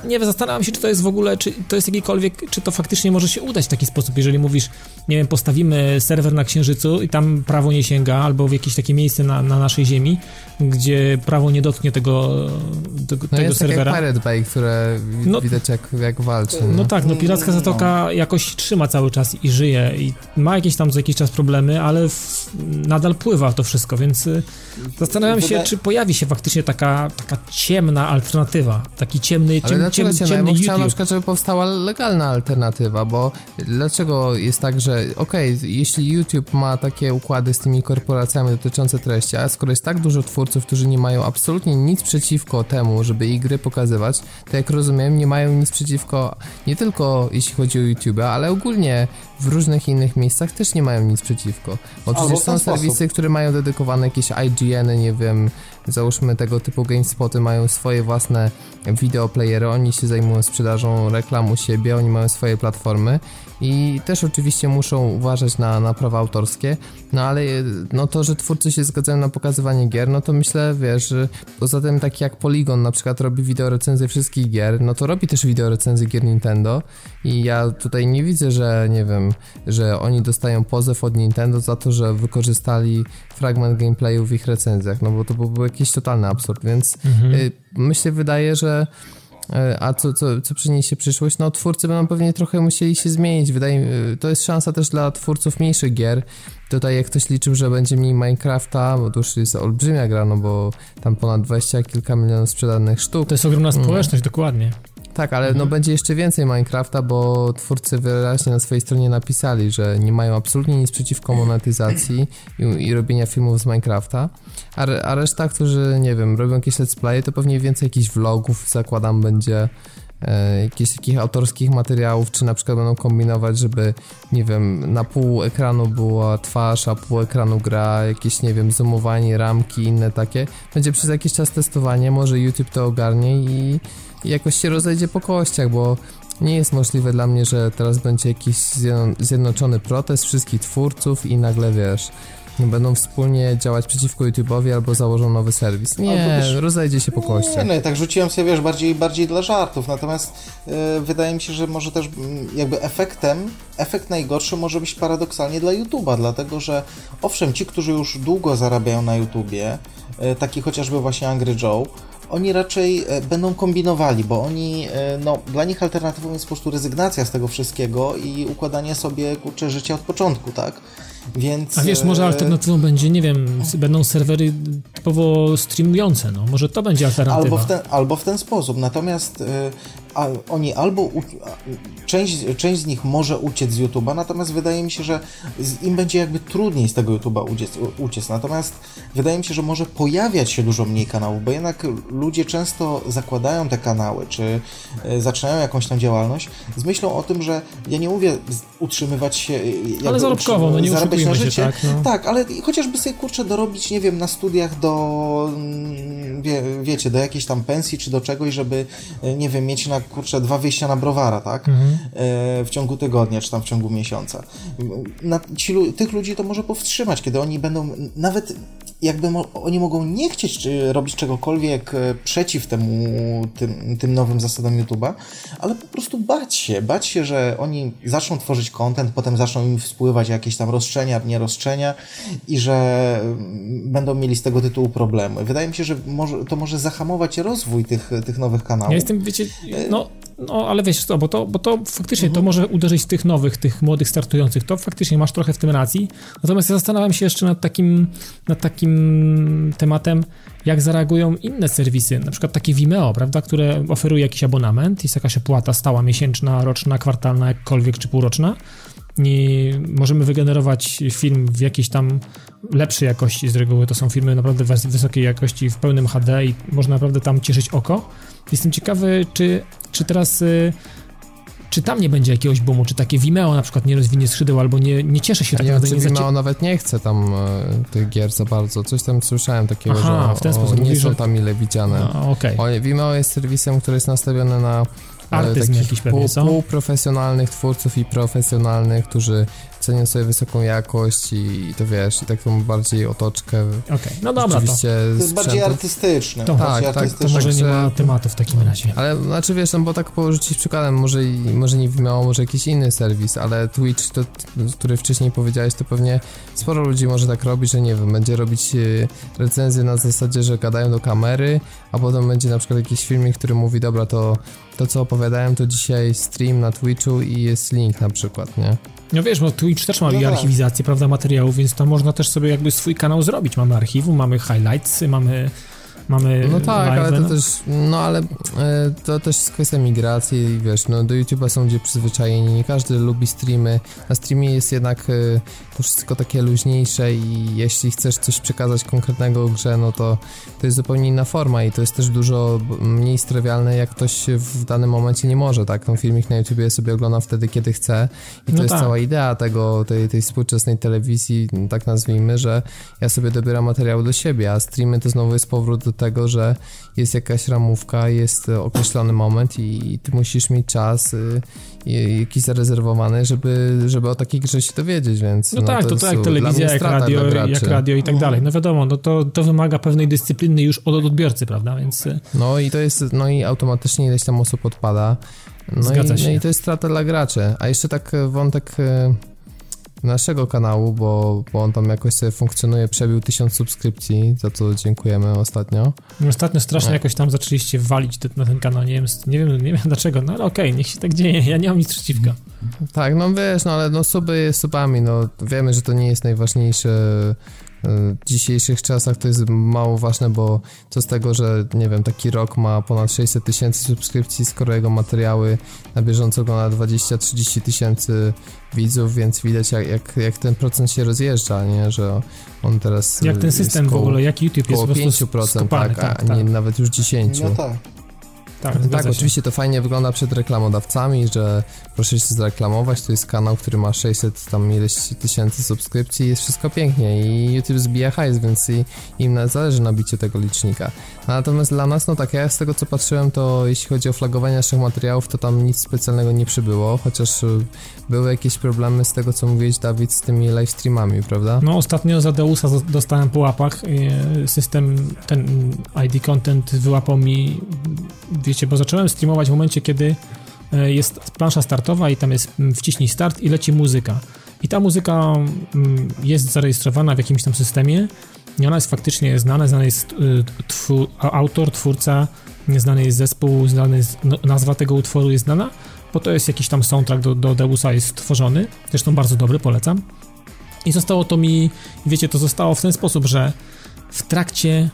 nie wiem, zastanawiam się, czy to jest w ogóle, czy to jest jakikolwiek, czy to faktycznie może się udać w taki sposób, jeżeli mówisz, nie wiem, postawimy serwer na Księżycu i tam prawo nie sięga, albo w jakieś takie miejsce na, na naszej Ziemi, gdzie prawo nie dotknie tego, tego, no tego jest serwera. Tak jak Pirate Bay, które no, widać jak, jak walczy. No. no tak, no Piracka Zatoka no. jakoś trzyma cały czas i żyje i ma jakieś tam co jakiś czas problemy, ale w, nadal pływa to wszystko, więc y, zastanawiam się, czy pojawi się faktycznie taka, taka ciemna alternatywa, taki ciemny, ciem, Ale ciem, ciemny YouTube. Chciałem na przykład, żeby powstała legalna alternatywa, bo dlaczego jest tak, że okej, okay, jeśli YouTube ma takie układy z tymi korporacjami dotyczące treści, a skoro jest tak dużo twórców, którzy nie mają absolutnie nic przeciwko temu, żeby ich gry pokazywać, to jak rozumiem, nie mają nic przeciwko nie tylko jeśli chodzi o YouTube, ale ogólnie w różnych innych miejscach też nie mają nic przeciwko. Bo przecież są serwisy, które mają dedykowane jakieś IGN-y, nie wiem, załóżmy tego typu GameSpoty mają swoje własne wideoplayery, oni się zajmują sprzedażą reklam u siebie, oni mają swoje platformy i też oczywiście muszą uważać na, na prawa autorskie, no ale no to, że twórcy się zgadzają na pokazywanie gier, no to myślę, wiesz, poza tym taki jak Polygon na przykład robi wideorecenzję wszystkich gier, no to robi też wideorecenzję gier Nintendo i ja tutaj nie widzę, że nie wiem, że oni dostają pozew od Nintendo za to, że wykorzystali fragment gameplayu w ich recenzjach, no bo to byłby jakiś totalny absurd, więc mhm. y, myślę, wydaje, że y, a co, co, co przyniesie przyszłość? No twórcy będą pewnie trochę musieli się zmienić. Wydaje y, to jest szansa też dla twórców mniejszych gier. Tutaj jak ktoś liczył, że będzie mniej Minecrafta, bo to już jest olbrzymia gra, no bo tam ponad 20 kilka milionów sprzedanych sztuk. To jest ogromna społeczność, mm. dokładnie. Tak, ale no mhm. no będzie jeszcze więcej Minecrafta, bo twórcy wyraźnie na swojej stronie napisali, że nie mają absolutnie nic przeciwko monetyzacji i, i robienia filmów z Minecrafta, a, a reszta, którzy, nie wiem, robią jakieś let's play, to pewnie więcej jakichś vlogów, zakładam, będzie e, jakichś takich autorskich materiałów, czy na przykład będą kombinować, żeby, nie wiem, na pół ekranu była twarz, a pół ekranu gra, jakieś, nie wiem, zoomowanie, ramki, inne takie. Będzie przez jakiś czas testowanie, może YouTube to ogarnie i i jakoś się rozejdzie po kościach, bo nie jest możliwe dla mnie, że teraz będzie jakiś zjednoczony protest wszystkich twórców i nagle wiesz, będą wspólnie działać przeciwko YouTube'owi albo założą nowy serwis. Nie, też, rozejdzie się po kościach. Nie, no tak rzuciłem sobie, wiesz, bardziej, bardziej dla żartów, natomiast yy, wydaje mi się, że może też mm, jakby efektem, efekt najgorszy może być paradoksalnie dla YouTube'a, dlatego że owszem, ci, którzy już długo zarabiają na YouTubie, yy, taki chociażby właśnie Angry Joe, oni raczej e, będą kombinowali, bo oni, e, no, dla nich alternatywą jest po prostu rezygnacja z tego wszystkiego i układanie sobie, kurczę, życia od początku, tak? Więc... A wiesz, może e, alternatywą będzie, nie wiem, będą serwery typowo streamujące, no, może to będzie alternatywa. Albo w ten, albo w ten sposób, natomiast a oni albo u, część, część z nich może uciec z YouTube'a, natomiast wydaje mi się, że im będzie jakby trudniej z tego YouTube'a uciec, uciec. Natomiast wydaje mi się, że może pojawiać się dużo mniej kanałów, bo jednak ludzie często zakładają te kanały, czy e, zaczynają jakąś tam działalność z myślą o tym, że ja nie mówię utrzymywać się. Ale zarobkowo, no nie zarabiać na życie. Się, tak, no. tak, ale chociażby sobie kurczę dorobić, nie wiem, na studiach do mm, wie, wiecie, do jakiejś tam pensji czy do czegoś, żeby e, nie wiem, mieć na kurczę dwa wyjścia na browara, tak? Mhm. E, w ciągu tygodnia, czy tam w ciągu miesiąca. Na, ci, tych ludzi to może powstrzymać, kiedy oni będą nawet jakby oni mogą nie chcieć robić czegokolwiek e, przeciw temu, tym, tym nowym zasadom YouTube'a, ale po prostu bać się, bać się, że oni zaczną tworzyć content, potem zaczną im wpływać jakieś tam roszczenia, nie roszczenia i że mm, będą mieli z tego tytułu problemy. Wydaje mi się, że może, to może zahamować rozwój tych, tych nowych kanałów. Ja jestem, wiecie, no no, ale wiesz co, bo to, bo to faktycznie mhm. to może uderzyć tych nowych, tych młodych startujących. To faktycznie masz trochę w tym racji. Natomiast ja zastanawiam się jeszcze nad takim, nad takim tematem, jak zareagują inne serwisy, na przykład takie Vimeo, prawda, które oferuje jakiś abonament, jest jakaś opłata stała, miesięczna, roczna, kwartalna, jakkolwiek, czy półroczna i możemy wygenerować film w jakiejś tam lepszej jakości, z reguły to są filmy naprawdę wysokiej jakości, w pełnym HD i można naprawdę tam cieszyć oko. Jestem ciekawy, czy, czy teraz y, czy tam nie będzie jakiegoś boomu, czy takie Vimeo na przykład nie rozwinie skrzydeł, albo nie, nie cieszy się tak naprawdę. Nie, Vimeo zacie... nawet nie chce tam e, tych gier za bardzo. Coś tam słyszałem takiego, Aha, że w ten sposób nie mówisz, są tam ile widziane. No, okay. Vimeo jest serwisem, który jest nastawiony na Artyzm jakiś pewnie, pół, półprofesjonalnych twórców i profesjonalnych, którzy cenią sobie wysoką jakość i, to wiesz, i taką bardziej otoczkę. Okej, okay. no dobra. Oczywiście to, to jest bardziej artystyczne. To, tak, tak, to może nie ma tematu w takim razie. Ale znaczy wiesz, no bo tak porzucić przykładem, może, może nie Vimeo, może jakiś inny serwis, ale Twitch, to, który wcześniej powiedziałeś, to pewnie sporo ludzi może tak robić, że nie wiem, będzie robić e, recenzję na zasadzie, że gadają do kamery, a potem będzie na przykład jakiś filmik, który mówi, dobra, to to co opowiadałem, to dzisiaj stream na Twitchu i jest link na przykład, nie? No wiesz, bo Twitch też ma no tak. archiwizację, prawda, materiałów, więc tam można też sobie jakby swój kanał zrobić. Mamy archiwum, mamy highlights, mamy mamy No tak, live, ale to no. też, no ale e, to też jest kwestia migracji, wiesz, no do YouTube'a są ludzie przyzwyczajeni, nie każdy lubi streamy, na streamie jest jednak e, to wszystko takie luźniejsze i jeśli chcesz coś przekazać konkretnego grze, no to to jest zupełnie inna forma i to jest też dużo mniej strewialne, jak ktoś w danym momencie nie może, tak, ten filmik na YouTubie sobie ogląda wtedy, kiedy chce i to no jest tak. cała idea tego, tej, tej współczesnej telewizji, tak nazwijmy, że ja sobie dobieram materiał do siebie, a streamy to znowu jest powrót do tego, że jest jakaś ramówka, jest określony moment i, i ty musisz mieć czas y, jakiś zarezerwowany, żeby, żeby o takiej grze się dowiedzieć, więc... No, no tak, to, to jak telewizja, jak radio, jak radio i tak dalej. No wiadomo, no to, to wymaga pewnej dyscypliny już od odbiorcy, prawda, więc... Y, no i to jest, no i automatycznie ileś tam osób odpada. No Zgadza i, się. No i to jest strata dla graczy. A jeszcze tak wątek y, naszego kanału, bo, bo on tam jakoś sobie funkcjonuje, przebił tysiąc subskrypcji, za co dziękujemy ostatnio. Ostatnio strasznie jakoś tam zaczęliście walić na ten kanał, nie wiem, nie wiem, nie wiem dlaczego, no ale okej, okay, niech się tak dzieje, ja nie mam nic przeciwko. Tak, no wiesz, no ale no suby subami, no wiemy, że to nie jest najważniejsze w dzisiejszych czasach to jest mało ważne, bo co z tego, że nie wiem, taki rok ma ponad 600 tysięcy subskrypcji, skoro jego materiały na bieżąco ogląda 20-30 tysięcy widzów, więc widać jak, jak, jak, ten procent się rozjeżdża, nie, że on teraz Jak ten system koło, w ogóle, jak YouTube jest po 5%, tak, tak, a tak. nie nawet już 10. No tak. Tak, tak oczywiście to fajnie wygląda przed reklamodawcami, że proszę się zreklamować, to jest kanał, który ma 600 tam ileś tysięcy subskrypcji jest wszystko pięknie. I YouTube zbija hajs, więc im zależy na biciu tego licznika. Natomiast dla nas, no tak, ja z tego co patrzyłem, to jeśli chodzi o flagowanie naszych materiałów, to tam nic specjalnego nie przybyło, chociaż y, były jakieś problemy z tego co mówiłeś Dawid z tymi live streamami, prawda? No ostatnio za Deusa dostałem po łapach, y, system ten ID Content wyłapał mi wiecie, bo zacząłem streamować w momencie, kiedy e, jest plansza startowa i tam jest mm, wciśnij start i leci muzyka. I ta muzyka mm, jest zarejestrowana w jakimś tam systemie i ona jest faktycznie znana, znany jest y, autor, twórca, znany jest zespół, znany jest, no, nazwa tego utworu jest znana, bo to jest jakiś tam soundtrack do, do Deusa jest tworzony, zresztą bardzo dobry, polecam. I zostało to mi, wiecie, to zostało w ten sposób, że w trakcie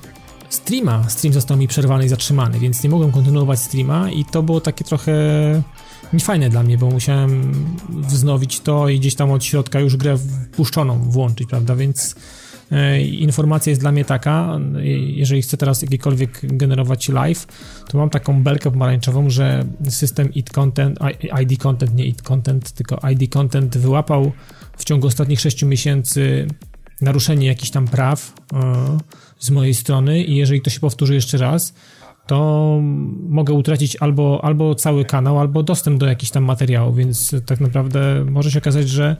streama. Stream został mi przerwany i zatrzymany, więc nie mogłem kontynuować streama i to było takie trochę niefajne dla mnie, bo musiałem wznowić to i gdzieś tam od środka już grę wpuszczoną włączyć, prawda, więc informacja jest dla mnie taka, jeżeli chcę teraz jakiekolwiek generować live, to mam taką belkę pomarańczową, że system id content, ID content, nie id content, tylko ID content wyłapał w ciągu ostatnich 6 miesięcy naruszenie jakichś tam praw e, z mojej strony i jeżeli to się powtórzy jeszcze raz, to mogę utracić albo, albo cały kanał, albo dostęp do jakichś tam materiałów, więc tak naprawdę może się okazać, że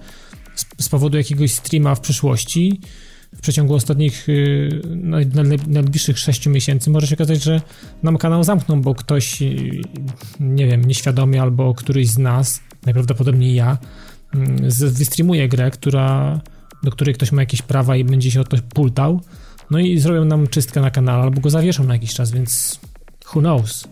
z powodu jakiegoś streama w przyszłości, w przeciągu ostatnich y, najbliższych 6 miesięcy może się okazać, że nam kanał zamkną, bo ktoś, y, nie wiem, nieświadomie albo któryś z nas, najprawdopodobniej ja, y, wystreamuje grę, która, do której ktoś ma jakieś prawa i będzie się o to pultał, no i zrobią nam czystkę na kanale albo go zawieszą na jakiś czas, więc who knows?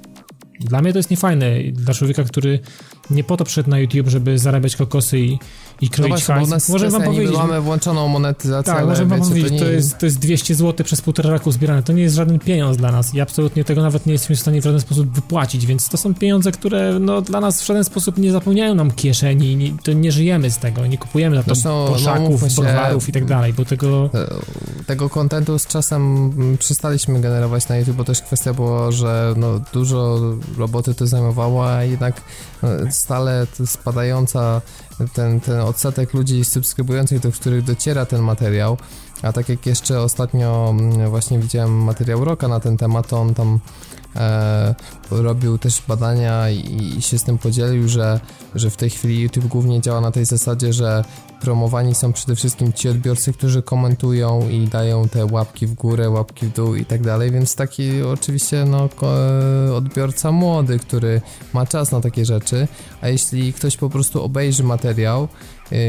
Dla mnie to jest niefajne. Dla człowieka, który nie po to przyszedł na YouTube, żeby zarabiać kokosy i, i kroić no właśnie, hajs. Może wam powiedzieć. mamy włączoną monetyzację, tak, może wam powiedzieć, to, nie... to, jest, to jest 200 zł przez półtora roku zbierane. To nie jest żaden pieniądz dla nas i absolutnie tego nawet nie jesteśmy w stanie w żaden sposób wypłacić, więc to są pieniądze, które no, dla nas w żaden sposób nie zapełniają nam kieszeni, nie, to nie żyjemy z tego, nie kupujemy za to Zresztą, poszaków, no, browarów i tak dalej, bo tego... E, tego kontentu z czasem przestaliśmy generować na YouTube, bo też kwestia była, że no, dużo roboty to zajmowało, a jednak e, stale spadająca ten, ten odsetek ludzi subskrybujących, do których dociera ten materiał, a tak jak jeszcze ostatnio mm, właśnie widziałem materiał Roka na ten temat, to on tam e, robił też badania i, i, się z tym podzielił, że, że w tej chwili YouTube głównie działa na tej zasadzie, że promowani są przede wszystkim ci odbiorcy, którzy komentują i dają te łapki w górę, łapki w dół i tak dalej, więc taki oczywiście no, odbiorca młody, który ma czas na takie rzeczy, a jeśli ktoś po prostu obejrzy materiał,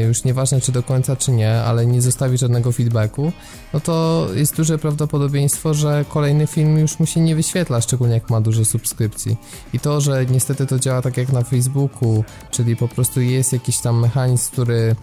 już nieważne czy do końca czy nie, ale nie zostawi żadnego feedbacku, no to jest duże prawdopodobieństwo, że kolejny film już mu się nie wyświetla, szczególnie jak ma dużo subskrypcji. I to, że niestety to działa tak jak na Facebooku, czyli po prostu jest jakiś tam mechanizm, który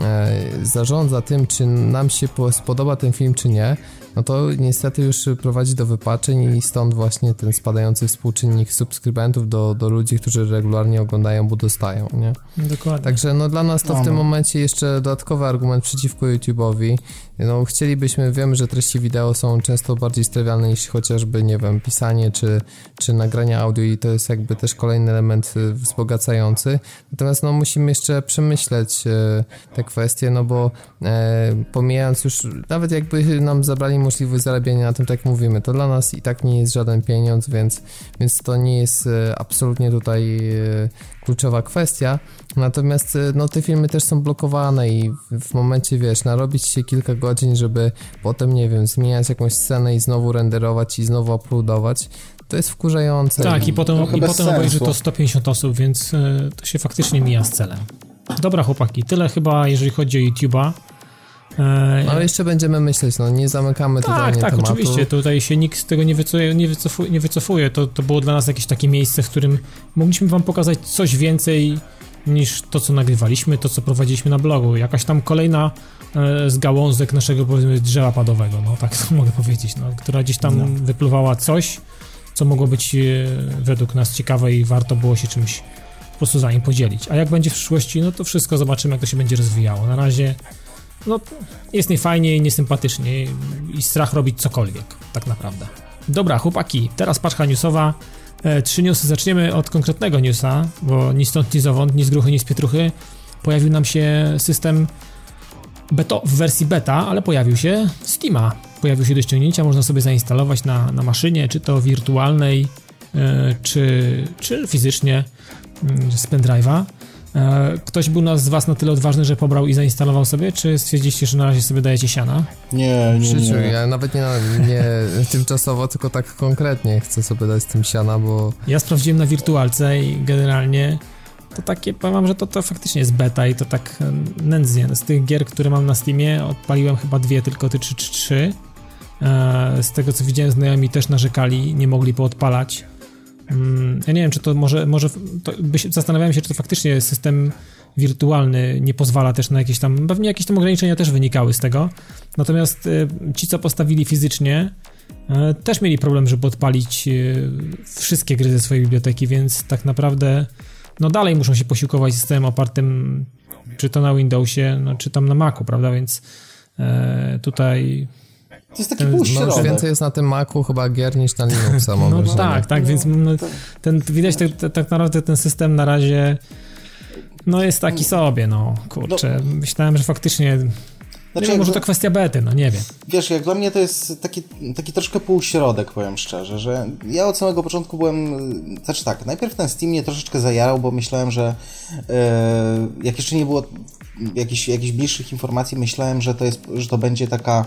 E, zarządza tym, czy nam się spodoba ten film, czy nie, no to niestety już prowadzi do wypaczeń i stąd właśnie ten spadający współczynnik subskrybentów do, do ludzi, którzy regularnie oglądają, bo dostają, nie? Dokładnie. Także no dla nas to w tym momencie jeszcze dodatkowy argument przeciwko YouTube'owi. No chcielibyśmy, wiemy, że treści wideo są często bardziej strywialne niż chociażby, nie wiem, pisanie czy, czy nagrania audio i to jest jakby też kolejny element y, wzbogacający. Natomiast no musimy jeszcze przemyśleć e, te kwestie, no bo e, pomijając już, nawet jakby nam zabrali możliwość zarabiania na tym, tak mówimy, to dla nas i tak nie jest żaden pieniądz, więc, więc to nie jest e, absolutnie tutaj kluczowa kwestia. Natomiast e, no, te filmy też są blokowane i w momencie, wiesz, narobić się kilka godzin, żeby potem, nie wiem, zmieniać jakąś scenę i znowu renderować i znowu uploadować, to jest wkurzające. Tak, i, i potem, i potem obejrzy to 150 osób, więc to się faktycznie mija z celem. Dobra, chłopaki, tyle chyba, jeżeli chodzi o YouTube'a. E, Ale jeszcze będziemy myśleć, no nie zamykamy tak, totalnie tak, tematu. Tak, oczywiście, tutaj się nikt z tego nie wycofuje, nie wycofuje, nie wycofuje. To, to było dla nas jakieś takie miejsce, w którym mogliśmy wam pokazać coś więcej niż to, co nagrywaliśmy, to, co prowadziliśmy na blogu. Jakaś tam kolejna e, z gałązek naszego, powiedzmy, drzewa padowego, no tak to mogę powiedzieć, no, która gdzieś tam no. wypluwała coś, co mogło być e, według nas ciekawe i warto było się czymś po prostu za nim podzielić. A jak będzie w przyszłości, no to wszystko zobaczymy, jak to się będzie rozwijało. Na razie no, jest niefajnie i niesympatycznie i strach robić cokolwiek, tak naprawdę. Dobra, chłopaki, teraz paczka newsowa. E, trzy newsy. Zaczniemy od konkretnego newsa, bo ni stąd, ni zowąd, ni z gruchy, ni z pietruchy. Pojawił nam się system beto, w wersji beta, ale pojawił się Steama. Pojawił się do ściągnięcia, można sobie zainstalować na, na maszynie, czy to wirtualnej, e, czy, czy fizycznie mm, z pendrive'a. E, ktoś był z was na tyle odważny, że pobrał i zainstalował sobie, czy stwierdziliście, że na razie sobie dajecie siana? Nie, nie, nie. Ja nawet nie, nie tymczasowo, tylko tak konkretnie chcę sobie dać z tym siana, bo... Ja sprawdziłem na wirtualce i generalnie to takie, powiem że to, to faktycznie jest beta i to tak nędznie. Z tych gier, które mam na Steamie, odpaliłem chyba dwie, tylko ty czy trzy. E, z tego co widziałem, znajomi też narzekali, nie mogli poodpalać ja nie wiem, czy to może, może to zastanawiałem się, czy to faktycznie system wirtualny nie pozwala też na jakieś tam, pewnie jakieś tam ograniczenia też wynikały z tego. Natomiast y, ci, co postawili fizycznie e, też mieli problem, żeby odpalić e, wszystkie gry ze swojej biblioteki, więc tak naprawdę no dalej muszą się posiłkować systemem opartym czy to na Windowsie, no, czy tam na Macu, prawda, więc tutaj to jest taki półśrodek. No, więcej jest na tym Macu chyba gier niż na Linuxa. no tak, tak, więc no, ten, widać tak, tak naprawdę ten system na razie no jest taki sobie, no kurczę. No. Myślałem, że faktycznie znaczy, nie może to kwestia bety, no nie wiem. Wiesz, jak dla mnie to jest taki, taki troszkę półśrodek, powiem szczerze, że ja od samego początku byłem, znaczy tak, najpierw ten Steam mnie troszeczkę zajarał, bo myślałem, że e, jak jeszcze nie było jakichś, jakichś bliższych informacji, myślałem, że to, jest, że to będzie taka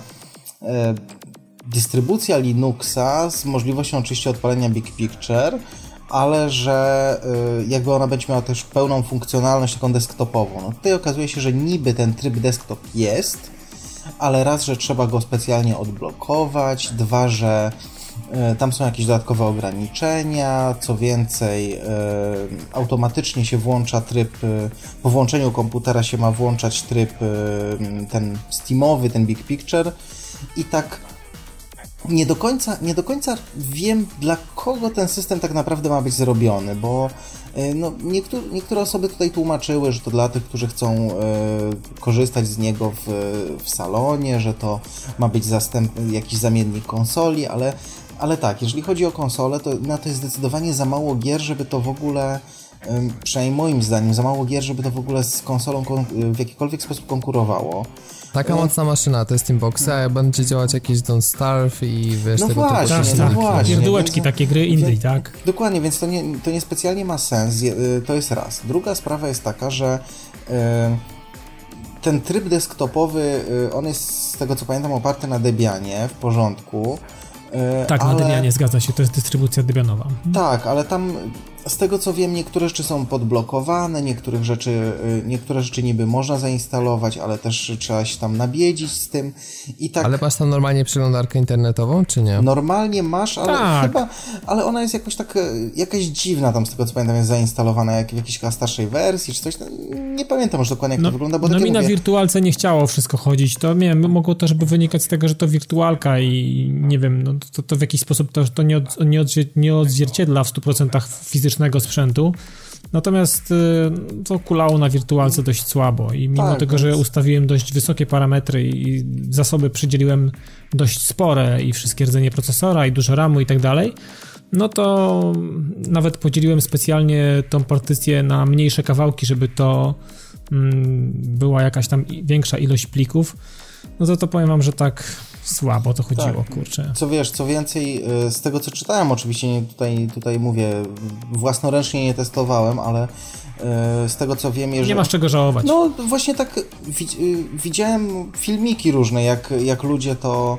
dystrybucja Linuxa z możliwością oczywiście odpalenia Big Picture, ale że y, jakby ona będzie miała też pełną funkcjonalność taką desktopową. No tutaj okazuje się, że niby ten tryb desktop jest, ale raz, że trzeba go specjalnie odblokować, dwa, że y, tam są jakieś dodatkowe ograniczenia, co więcej, automatycznie się włącza tryb, po włączeniu komputera się ma włączać tryb ten Steamowy, ten Big Picture i tak nie do końca, nie do końca wiem, dla kogo ten system tak naprawdę ma być zrobiony, bo e, no, niektóre, niektóre osoby tutaj tłumaczyły, że to dla tych, którzy chcą e, korzystać z niego w, w salonie, że to ma być zastęp, jakiś zamiennik konsoli, ale, ale tak, jeżeli chodzi o konsolę, to na to jest zdecydowanie za mało gier, żeby to w ogóle przynajmniej moim zdaniem, za mało gier, żeby to w ogóle z konsolą w jakikolwiek sposób konkurowało. Taka no. mocna maszyna, to jest Teamboxa, a będzie działać jakiś Don't Starve i wiesz no tego właśnie, typu No właśnie, Pierdółeczki, takie gry indie, tak? Dokładnie, więc to nie, to nie specjalnie ma sens, y, to jest raz. Druga sprawa jest taka, że y, ten tryb desktopowy, y, on jest z tego co pamiętam oparty na Debianie, w porządku. Tak, ale... na Debianie zgadza się, to jest dystrybucja Debianowa. Tak, ale tam z tego co wiem, niektóre rzeczy są podblokowane, niektórych rzeczy, y, niektóre rzeczy niby można zainstalować, ale też trzeba się tam nabiedzić z tym i tak... Ale masz tam normalnie przeglądarkę internetową, czy nie? Normalnie masz, ale tak. chyba, ale ona jest jakoś tak, jakaś dziwna tam z tego co pamiętam jest zainstalowana jak, w jakiejś starszej wersji czy coś, no, nie pamiętam już dokładnie jak no, to wygląda, bo No tak mi na wirtualce nie chciało wszystko chodzić, to nie wiem, mogło to żeby wynikać z tego, że to wirtualka i nie wiem, no to, to w jakiś sposób to, to nie, od, nie, odzwier nie odzwierciedla w 100% fizycznego sprzętu. Natomiast y, to kulało na wirtualce dość słabo i mimo tak, tego, że ustawiłem dość wysokie parametry i zasoby przydzieliłem dość spore i wszystkie rdzenie procesora i dużo RAMu i tak dalej, no to nawet podzieliłem specjalnie tą partycję na mniejsze kawałki, żeby to mm, była jakaś tam większa ilość plików. No to to powiem wam, że tak słabo to chodziło, tak. kurczę. Co wiesz, co więcej, y, z tego co czytałem, oczywiście nie, tutaj, tutaj mówię, własnoręcznie nie testowałem, ale y, z tego co wiem, jeżeli... Nie masz czego żałować. No właśnie tak y, widziałem filmiki różne, jak, jak ludzie to,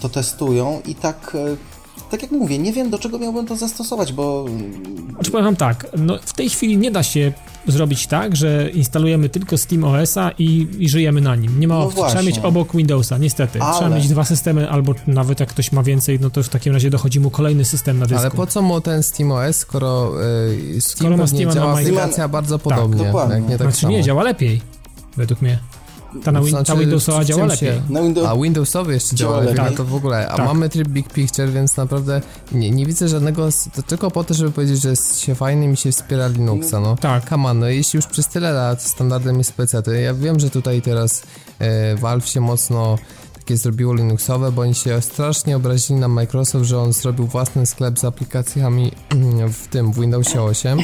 to testują i tak tak jak mówię, nie wiem do czego miałbym to zastosować, bo... Znaczy powiem tak, no w tej chwili nie da się zrobić tak, że instalujemy tylko Steam OS-a i, i żyjemy na nim. Nie ma no opcji. Trzeba mieć obok Windowsa, niestety. Ale... Trzeba mieć dwa systemy, albo nawet jak ktoś ma więcej, no to w takim razie dochodzi mu kolejny system na dysku. Ale po co mu ten Steam OS, skoro, yy, Steam skoro ma Steam działa aplikacja bardzo tak, podobnie. Dokładnie. Jak nie tak znaczy samo. nie, działa lepiej, według mnie. Ta, na, znaczy, ta Windowsowa działa lepiej. Windows... A Windowsowy jeszcze działa, działa lepiej, tak. to w ogóle. A tak. mamy tryb Big Picture, więc naprawdę nie, nie widzę żadnego... To tylko po to, żeby powiedzieć, że jest się fajny i się wspiera Linuxa, no. Tak. Come on, no jeśli już przez tyle lat standardem jest PC, to ja wiem, że tutaj teraz e, Valve się mocno takie zrobiło Linuxowe, bo oni się strasznie obrazili na Microsoft, że on zrobił własny sklep z aplikacjami w tym, w Windowsie 8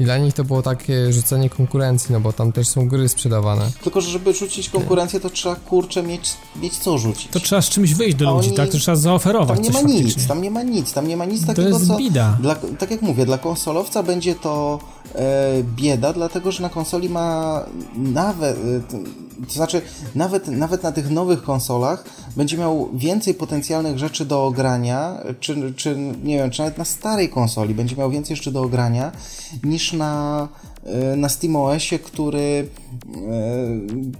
i dla nich to było takie rzucenie konkurencji, no bo tam też są gry sprzedawane. Tylko, że żeby rzucić konkurencję, to trzeba kurczę mieć, mieć co rzucić. To trzeba z czymś wyjść do ludzi, oni... tak? To trzeba zaoferować Tam nie ma faktycznie. nic, tam nie ma nic, tam nie ma nic to takiego, jest co... bida. Dla, tak jak mówię, dla konsolowca będzie to e, bieda, dlatego, że na konsoli ma nawet, e, to znaczy nawet, nawet na tych nowych konsolach będzie miał więcej potencjalnych rzeczy do ogrania, czy, czy nie wiem, czy nawet na starej konsoli będzie miał więcej jeszcze do ogrania niż na, e, na SteamOSie, który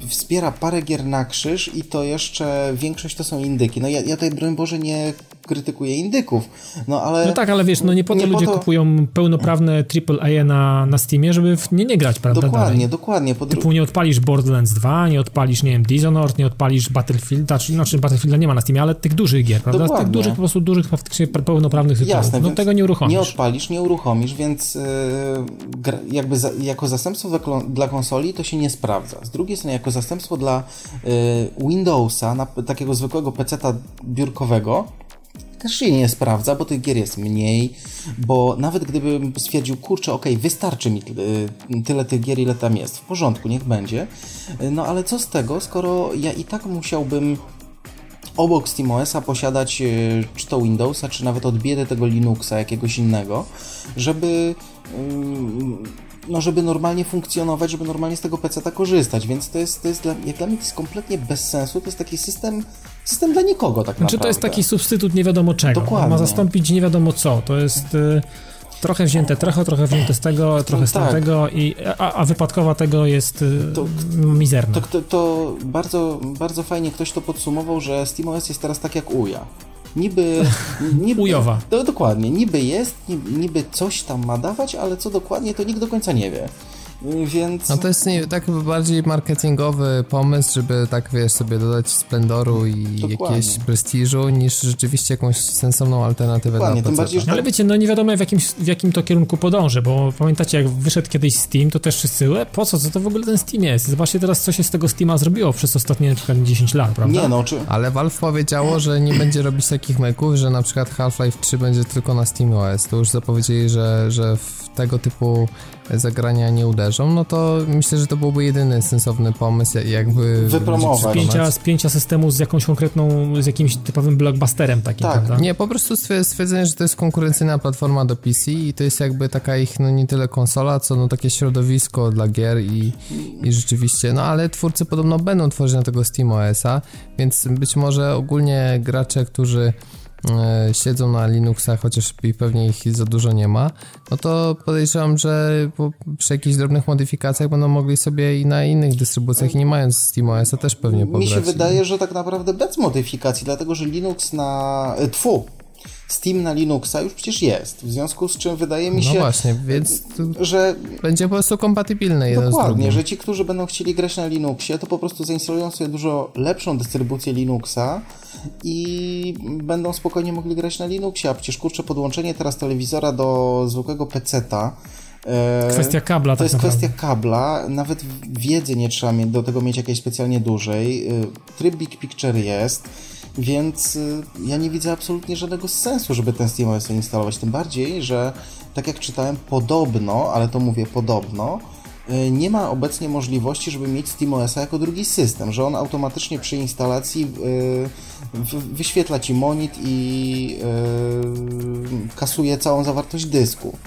wspiera parę gier na krzyż i to jeszcze większość to są indyki. No ja, ja tutaj, broń Boże, nie krytykuje indyków. No ale... No tak, ale wiesz, no nie po to nie ludzie po to... kupują pełnoprawne AAA na, na Steamie, żeby w nie nie grać, prawda? Dokładnie, dalej. dokładnie. Po Typu nie odpalisz Borderlands 2, nie odpalisz, nie wiem, Dishonored, nie odpalisz Battlefielda, czy znaczy Battlefielda nie ma na Steamie, ale tych dużych gier, prawda? Dokładnie. Tych dużych, po prostu dużych, faktycznie pełnoprawnych tytułów. Jasne, no tego nie uruchomisz. Nie odpalisz, nie uruchomisz, więc yy, jakby za, jako zastępstwo dla, dla, konsoli to się nie sprawdza. Z drugiej strony, jako zastępstwo dla yy, Windowsa, na, takiego zwykłego PC-ta biurkowego, też się nie sprawdza, bo tych gier jest mniej, bo nawet gdybym stwierdził, kurczę, okay, wystarczy mi tyle, tyle tych gier, ile tam jest, w porządku, niech będzie, no ale co z tego, skoro ja i tak musiałbym obok SteamOS-a posiadać czy to Windowsa, czy nawet odbierę tego Linuxa jakiegoś innego, żeby no, żeby normalnie funkcjonować, żeby normalnie z tego PC-ta korzystać, więc to jest, to jest dla, jak dla mnie to jest kompletnie bez sensu, to jest taki system, system dla nikogo tak naprawdę. Czy to jest taki substytut nie wiadomo czego, Dokładnie. ma zastąpić nie wiadomo co, to jest... Y trochę wzięte trochę, trochę wzięte z tego, trochę z tak. tamtego, i, a, a wypadkowa tego jest to, mizerna. To, to, to, bardzo, bardzo fajnie ktoś to podsumował, że SteamOS jest teraz tak jak UJA. Niby... niby Ujowa. To, dokładnie. Niby jest, niby, niby coś tam ma dawać, ale co dokładnie, to nikt do końca nie wie. Więc... No to jest nie, tak bardziej marketingowy pomysł, żeby tak wiesz, sobie dodać splendoru i Dokładnie. jakieś prestiżu, niż rzeczywiście jakąś sensowną alternatywę Dokładnie, dla bardziej, że Ale wiecie, no nie wiadomo w jakim, w jakim to kierunku podąży, bo pamiętacie jak wyszedł kiedyś Steam, to też wszyscy, e, po co, co to w ogóle ten Steam jest? Zobaczcie teraz, co się z tego Steama zrobiło przez ostatnie na przykład 10 lat, prawda? Nie no, czy... Ale Valve powiedziało, że nie będzie robić takich meków, że na przykład Half-Life 3 będzie tylko na SteamOS. To już zapowiedzieli, że, że w tego typu zagrania nie uderzą, no to myślę, że to byłby jedyny sensowny pomysł, jakby wypromować. Spięcia, spięcia systemu z jakąś konkretną, z jakimś typowym blockbusterem takim, tak. prawda? Nie, po prostu stwierdzenie, że to jest konkurencyjna platforma do PC i to jest jakby taka ich, no nie tyle konsola, co no takie środowisko dla gier i, i rzeczywiście, no ale twórcy podobno będą tworzyć na tego SteamOS-a, więc być może ogólnie gracze, którzy siedzą na Linuxach, chociaż pewnie ich za dużo nie ma, no to podejrzewam, że przy jakichś drobnych modyfikacjach będą mogli sobie i na innych dystrybucjach i nie mając SteamOS-a też pewnie pograć. Mi się wydaje, że tak naprawdę bez modyfikacji, dlatego że Linux na... E, tfu, Steam na Linuxa już przecież jest, w związku z czym wydaje mi się, no właśnie, więc że będzie po prostu kompatybilne jeden Dokładnie, że ci, którzy będą chcieli grać na Linuxie, to po prostu zainstalują sobie dużo lepszą dystrybucję Linuxa i będą spokojnie mogli grać na Linuxie, a przecież kurczę, podłączenie teraz telewizora do zwykłego PC-ta Kwestia kabla, To tak jest naprawdę. kwestia kabla, nawet wiedzy nie trzeba mieć, do tego mieć jakiejś specjalnie dużej. Tryb Big Picture jest, więc ja nie widzę absolutnie żadnego sensu, żeby ten SteamOS instalować. Tym bardziej, że tak jak czytałem, podobno, ale to mówię podobno, nie ma obecnie możliwości, żeby mieć SteamOS-a jako drugi system, że on automatycznie przy instalacji wyświetla Ci monit i kasuje całą zawartość dysku.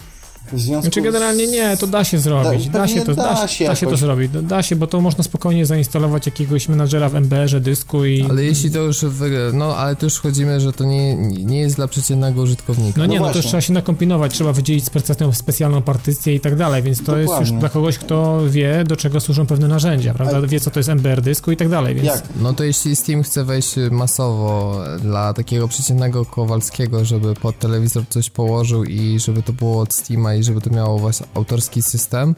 W związku znaczy generalnie nie, to da się zrobić. Da, da się to, da, da się, da się to zrobić. Da się, bo to można spokojnie zainstalować jakiegoś menadżera w MBR-ze dysku i... Ale jeśli to już w, no ale tu już chodzimy, że to nie, nie jest dla przeciętnego użytkownika. No nie, no, no to trzeba się nakombinować, trzeba wydzielić specjalną, specjalną partycję i tak dalej, więc to Dokładnie. jest już dla kogoś, kto wie, do czego służą pewne narzędzia, prawda? A... Wie, co to jest MBR dysku i tak dalej, więc... Jak? No to jeśli Steam chce wejść masowo dla takiego przeciętnego Kowalskiego, żeby pod telewizor coś położył i żeby to było od Steama i żeby to miało właśnie autorski system,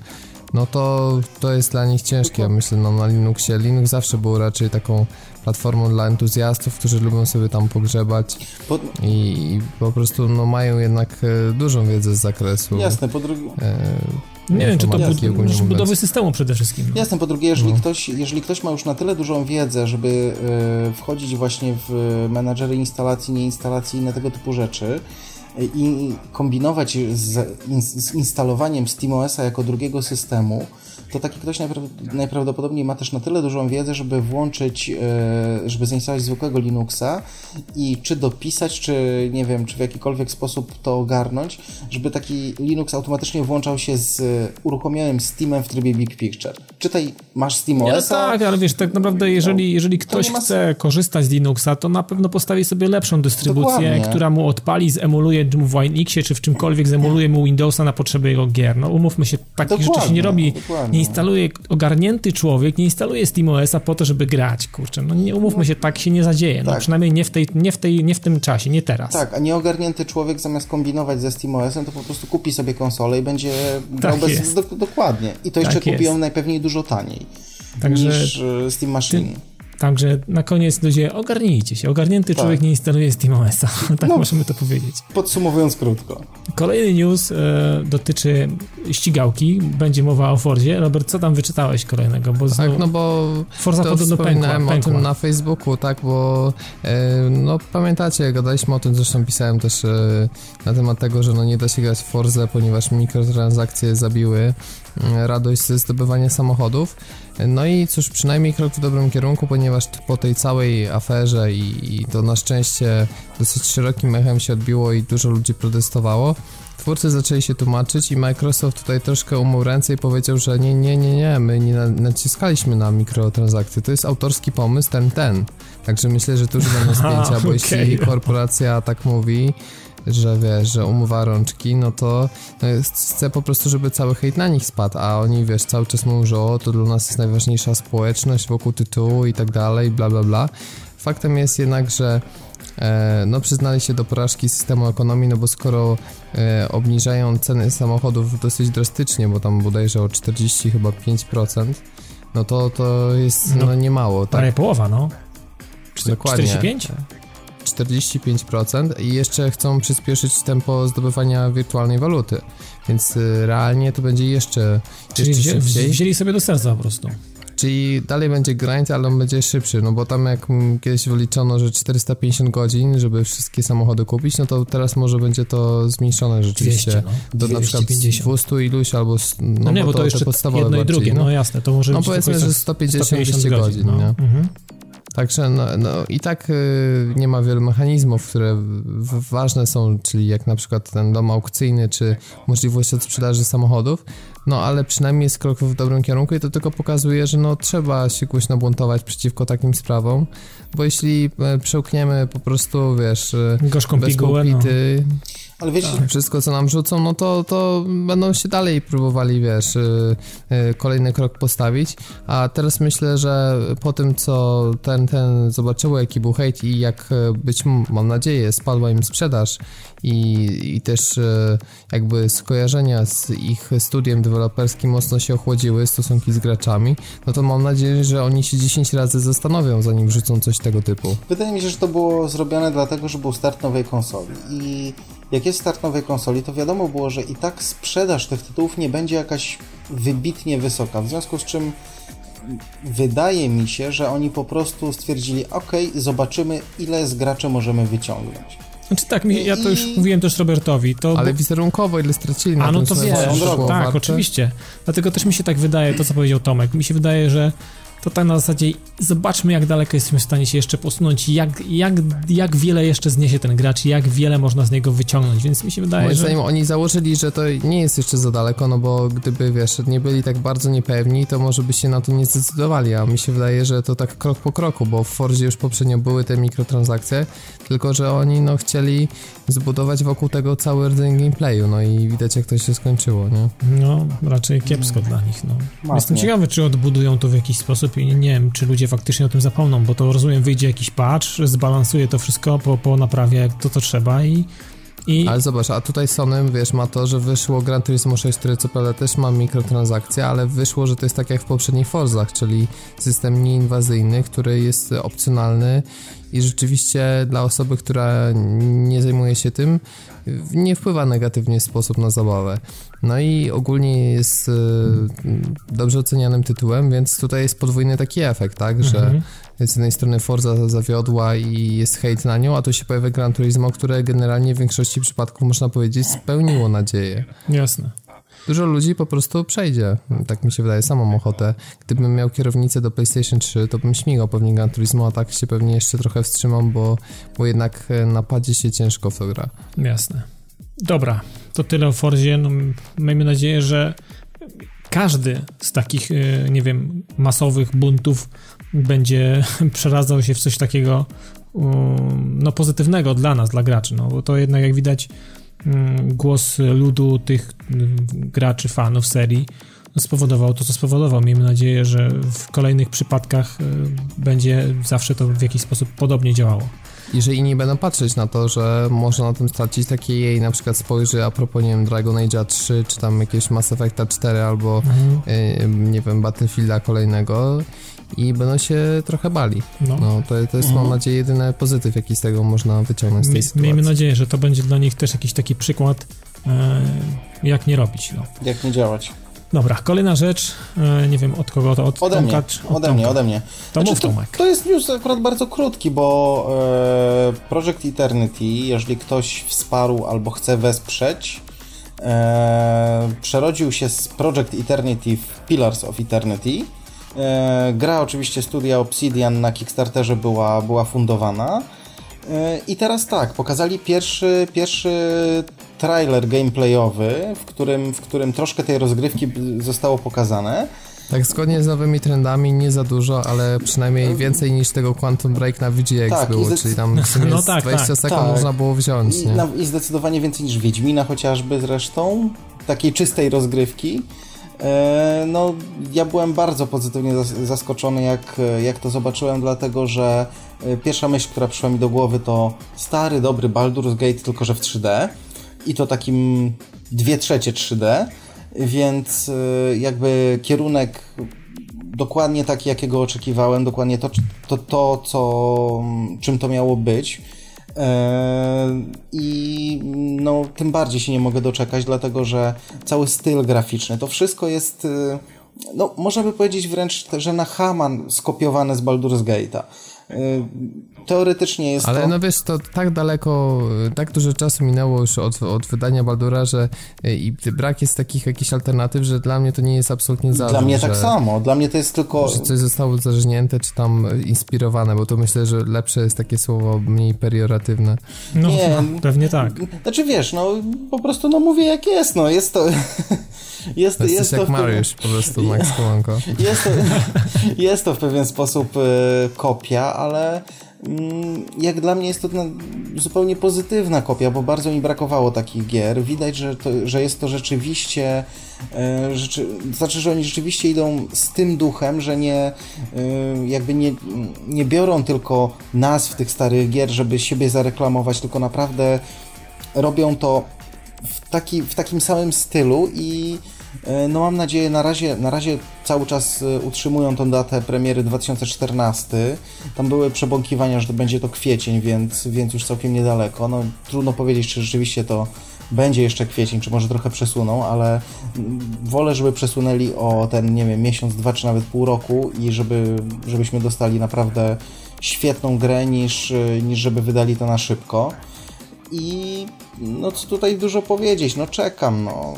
no to to jest dla nich ciężkie, myślę, no na Linuxie. Linux zawsze był raczej taką platformą dla entuzjastów, którzy lubią sobie tam pogrzebać po... i, i, po prostu no, mają jednak e, dużą wiedzę z zakresu. Jasne, po drugie... E, nie wiem, czy to bud budowy systemu przede wszystkim. No. Jasne, po drugie, jeżeli, no. ktoś, jeżeli ktoś ma już na tyle dużą wiedzę, żeby y, wchodzić właśnie w menadżery instalacji, nieinstalacji i inne tego typu rzeczy, i kombinować z, z instalowaniem SteamOS-a jako drugiego systemu, to taki ktoś najprawdopodobniej ma też na tyle dużą wiedzę, żeby włączyć, żeby zainstalować zwykłego Linuxa i czy dopisać, czy nie wiem, czy w jakikolwiek sposób to ogarnąć, żeby taki Linux automatycznie włączał się z uruchomionym Steamem w trybie Big Picture. Czytaj, masz SteamOS-a. No tak, ale wiesz, tak naprawdę jeżeli, jeżeli ktoś ma... chce korzystać z Linuxa, to na pewno postawi sobie lepszą dystrybucję, Dokładnie. która mu odpali, zemuluje mu w Winxie, czy w czymkolwiek zemuluje mu Windowsa na potrzeby jego gier. No umówmy się, takich rzeczy się nie robi, nie instaluje, ogarnięty człowiek nie instaluje SteamOS-a po to, żeby grać, kurczę. No nie umówmy się, tak się nie zadzieje. No Tak. przynajmniej nie w, tej, nie, w tej, nie w tym czasie, nie teraz. Tak, a nieogarnięty człowiek zamiast kombinować ze SteamOS-em, to po prostu kupi sobie konsolę i będzie grał bez... jest. Do, dokładnie. I to jeszcze Tak kupi ją najpewniej dużo taniej Także- niż e, Steam Machine. Także na koniec ludzie, ogarnijcie się. Ogarnięty człowiek nie instaluje SteamOS-a. tak Tak. No. możemy to powiedzieć. Podsumowując krótko. Kolejny news e, dotyczy ścigałki. Będzie mowa o Fordzie. Robert, co tam wyczytałeś kolejnego? Bo Tak, znowu no bo Forza to podobno pękła. wspominałem o pękła. tym na Facebooku, tak, bo e, no pamiętacie, gadaliśmy o tym, zresztą pisałem też e, na temat tego, że no nie da się grać w Forze, ponieważ mikrotransakcje zabiły e, radość ze zdobywania samochodów. No i cóż, przynajmniej krok w dobrym kierunku, ponieważ po tej całej aferze i, i to na szczęście dosyć szerokim echem się odbiło i dużo ludzi protestowało, Twórcy zaczęli się tłumaczyć i Microsoft tutaj troszkę umył ręce i powiedział, że nie, nie, nie, nie, my nie na- naciskaliśmy na mikrotransakcje, to jest autorski pomysł, ten, ten. Także myślę, że tu już będą spięcia, bo okej. jeśli korporacja tak mówi, że wiesz, że umywa rączki, no to no chce po prostu, żeby cały hejt na nich spadł, a oni, wiesz, cały czas mówią, że o, to dla nas jest najważniejsza społeczność wokół tytułu i tak dalej, bla, bla, bla. Faktem jest jednak, że e, no przyznali się do porażki systemu ekonomii, no bo skoro e, obniżają ceny samochodów dosyć drastycznie, bo tam bodajże o 40 chyba 5%, no to to jest No, no, niemało, tak? Prawie połowa, no. Dokładnie. 45? 45% i jeszcze chcą przyspieszyć tempo zdobywania wirtualnej waluty, więc y, realnie to będzie jeszcze, Czyli jeszcze wzię, szybciej. wzięli sobie do serca po prostu. Czyli dalej będzie grind, ale on będzie szybszy, no bo tam jak kiedyś wyliczono, że 450 godzin, żeby wszystkie samochody kupić, no to teraz może będzie to zmniejszone rzeczywiście 200, no. do na przykład 250. 200 iluś albo no, No, nie, bo bo to, te jeszcze podstawowe jedno i bardziej, drugie, no. jasne, to może No być powiedzmy, że za 150-200 godzin, no. nie? Mhm. Także no, no i tak y, nie ma wielu mechanizmów, które w, ważne są, czyli jak na przykład ten dom aukcyjny, czy możliwość odsprzedaży samochodów, no ale przynajmniej jest krok w dobrym kierunku i to tylko pokazuje, że no trzeba się głośno buntować przeciwko takim sprawom, bo jeśli e, przełkniemy po prostu, wiesz, Gorzką bez pigułę, no. Ale wiesz, wszystko co nam rzucą, no to, to będą się dalej próbowali, wiesz, y, y, kolejny krok postawić, a teraz myślę, że po tym co ten, ten zobaczyło jaki był hejt i jak y, być, mam nadzieję, spadła im sprzedaż i, i też jakby skojarzenia z ich studiem deweloperskim mocno się ochłodziły, stosunki z graczami, no to mam nadzieję, że oni się 10 razy zastanowią, zanim wrzucą coś tego typu. Wydaje mi się, że to było zrobione dlatego, że był start nowej konsoli. I jak jest start nowej konsoli, to wiadomo było, że i tak sprzedaż tych tytułów nie będzie jakaś wybitnie wysoka. W związku z czym wydaje mi się, że oni po prostu stwierdzili, ok, zobaczymy ile z graczy możemy wyciągnąć. Znaczy tak, mi- ja to już I- mówiłem też Robertowi, to... Ale wizerunkowo ile stracili na A no to wiesz, tak, warte? oczywiście. Dlatego też mi się tak wydaje, to co powiedział Tomek, mi się wydaje, że to tak na zasadzie zobaczmy jak daleko jesteśmy w stanie się jeszcze posunąć, jak, jak, jak wiele jeszcze zniesie ten gracz, i jak wiele można z niego wyciągnąć, więc mi się wydaje, Moim że... zdaniem oni założyli, że to nie jest jeszcze za daleko, no bo gdyby, wiesz, nie byli tak bardzo niepewni, to może by się na to nie zdecydowali, a mi się wydaje, że to tak krok po kroku, bo w Forzie już poprzednio były te mikrotransakcje, tylko że oni, no, chcieli zbudować wokół tego cały rdzeń gameplayu, no i widać jak to się skończyło, nie? No, raczej kiepsko dla nich, no. Matnie. Jestem ciekawy, czy odbudują to w jakiś sposób i nie wiem, czy ludzie faktycznie o tym zapomną, bo to rozumiem, wyjdzie jakiś patch, zbalansuje to wszystko po, po naprawie to, co trzeba i... i Ale zobacz, a tutaj Sony, wiesz, ma to, że wyszło Gran Turismo 6, które co prawda też ma mikrotransakcje, ale wyszło, że to jest tak jak w poprzednich Forzach, czyli system nieinwazyjny, który jest opcjonalny i rzeczywiście dla osoby, która nie zajmuje się tym, nie wpływa negatywnie w sposób na zabawę. No i ogólnie jest e, dobrze ocenianym tytułem, więc tutaj jest podwójny taki efekt, tak, że Mhm. z jednej strony Forza zawiodła i jest hejt na nią, a tu się pojawia Gran Turismo, które generalnie w większości przypadków można powiedzieć spełniło nadzieję. Jasne. Dużo ludzi po prostu przejdzie, tak mi się wydaje, samą ochotę. Gdybym miał kierownicę do PlayStation 3, to bym śmigał pewnie Gran Turismo, a tak się pewnie jeszcze trochę wstrzymam, bo, bo jednak e, na padzie się ciężko w to gra. Jasne. Dobra, to tyle o Forzie. No, miejmy nadzieję, że każdy z takich, y, nie wiem, masowych buntów będzie przeradzał się w coś takiego no, pozytywnego dla nas, dla graczy, no bo to jednak jak widać głos ludu tych mm, graczy, fanów serii spowodował to, co spowodował. Miejmy nadzieję, że w kolejnych przypadkach y, będzie zawsze to w jakiś sposób podobnie działało. I że inni będą patrzeć na to, że można na tym stracić, takie jej na przykład spojrzy a propos, nie wiem, Dragon Age 3, czy tam jakiegoś Mass Effecta 4, albo mhm. y, nie wiem, Battlefielda kolejnego i będą się trochę bali. No, no to, to jest, mhm. mam nadzieję, jedyny pozytyw, jaki z tego można wyciągnąć z tej sytuacji. Miejmy nadzieję, że to będzie dla nich też jakiś taki przykład, e, jak nie robić. No. Jak nie działać. Dobra, kolejna rzecz, e, nie wiem od kogo to, od ode Tomka, mnie, od ode mnie, ode mnie. To znaczy, mów Tomek. To, to jest news akurat bardzo krótki, bo e, Project Eternity, jeżeli ktoś wsparł albo chce wesprzeć, e, przerodził się z Project Eternity w Pillars of Eternity. E, gra oczywiście studia Obsidian na Kickstarterze była, była fundowana. E, I teraz tak, pokazali pierwszy, pierwszy trailer gameplayowy, w którym, w którym troszkę tej rozgrywki zostało pokazane. Tak, zgodnie z nowymi trendami, nie za dużo, ale przynajmniej więcej niż tego Quantum Break na VGX tak, było, czyli tam w sumie no tak, 20 tak. sekund tak. można było wziąć. I, na, I zdecydowanie więcej niż Wiedźmina chociażby zresztą, takiej czystej rozgrywki. E, no, ja byłem bardzo pozytywnie zaskoczony, jak, jak to zobaczyłem, dlatego że e, pierwsza myśl, która przyszła mi do głowy, to stary, dobry Baldur's Gate, tylko że w 3D i to takim 2 trzecie 3D, więc e, jakby kierunek dokładnie taki, jakiego oczekiwałem, dokładnie to, to, to co, czym to miało być. I no, tym bardziej się nie mogę doczekać, dlatego że cały styl graficzny, to wszystko jest, y, no, można by powiedzieć wręcz, że na Haman skopiowane z Baldur's Gate'a. Teoretycznie jest Ale to... no wiesz, to tak daleko, tak dużo czasu minęło już od, od wydania Baldura, że y, i brak jest takich jakichś alternatyw, że dla mnie to nie jest absolutnie zarzut. Dla mnie tak samo, dla mnie to jest tylko... Że coś zostało zarżnięte, czy tam inspirowane, bo to myślę, że lepsze jest takie słowo, mniej perioratywne. No, nie, pewnie tak. Znaczy wiesz, no po prostu no mówię jak jest, no jest to... Jest, to jest jak to Mariusz, po prostu Max Kołanko. Jest to, jest to w pewien sposób y, kopia, ale jak dla mnie jest to zupełnie pozytywna kopia, bo bardzo mi brakowało takich gier. Widać, że, to, że jest to rzeczywiście, y, rzeczy, znaczy, że oni rzeczywiście idą z tym duchem, że nie y, jakby nie, nie biorą tylko nazw tych starych gier, żeby siebie zareklamować, tylko naprawdę robią to w, taki, w takim samym stylu i e, no mam nadzieję, na razie, na razie cały czas e, utrzymują tą datę premiery 2014. Tam były przebąkiwania, że to będzie to kwiecień, więc, więc już całkiem niedaleko. No trudno powiedzieć, czy rzeczywiście to będzie jeszcze kwiecień, czy może trochę przesuną, ale wolę, żeby przesunęli o ten, nie wiem, miesiąc, dwa, czy nawet pół roku i żeby, żebyśmy dostali naprawdę świetną grę, niż, e, niż żeby wydali to na szybko. I no co tutaj dużo powiedzieć, no czekam, no.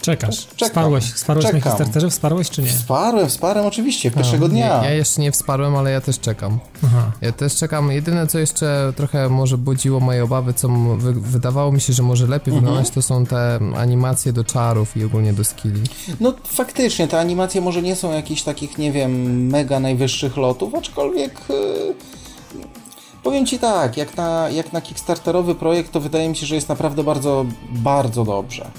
Czekasz. Czekam. Wsparłeś, wsparłeś Czekam. na Kickstarterze? Wsparłeś czy nie? Wsparłem, wsparłem oczywiście, pierwszego dnia. Ja, ja, jeszcze nie wsparłem, ale ja też czekam. Aha. Ja też czekam. Jedyne, co jeszcze trochę może budziło moje obawy, co wy, wydawało mi się, że może lepiej mhm. wyglądać, to są te animacje do czarów i ogólnie do skilli. No faktycznie, te animacje może nie są jakichś takich, nie wiem, mega najwyższych lotów, aczkolwiek... Yy Powiem Ci tak, jak na, jak na Kickstarterowy projekt, to wydaje mi się, że jest naprawdę bardzo, bardzo dobrze.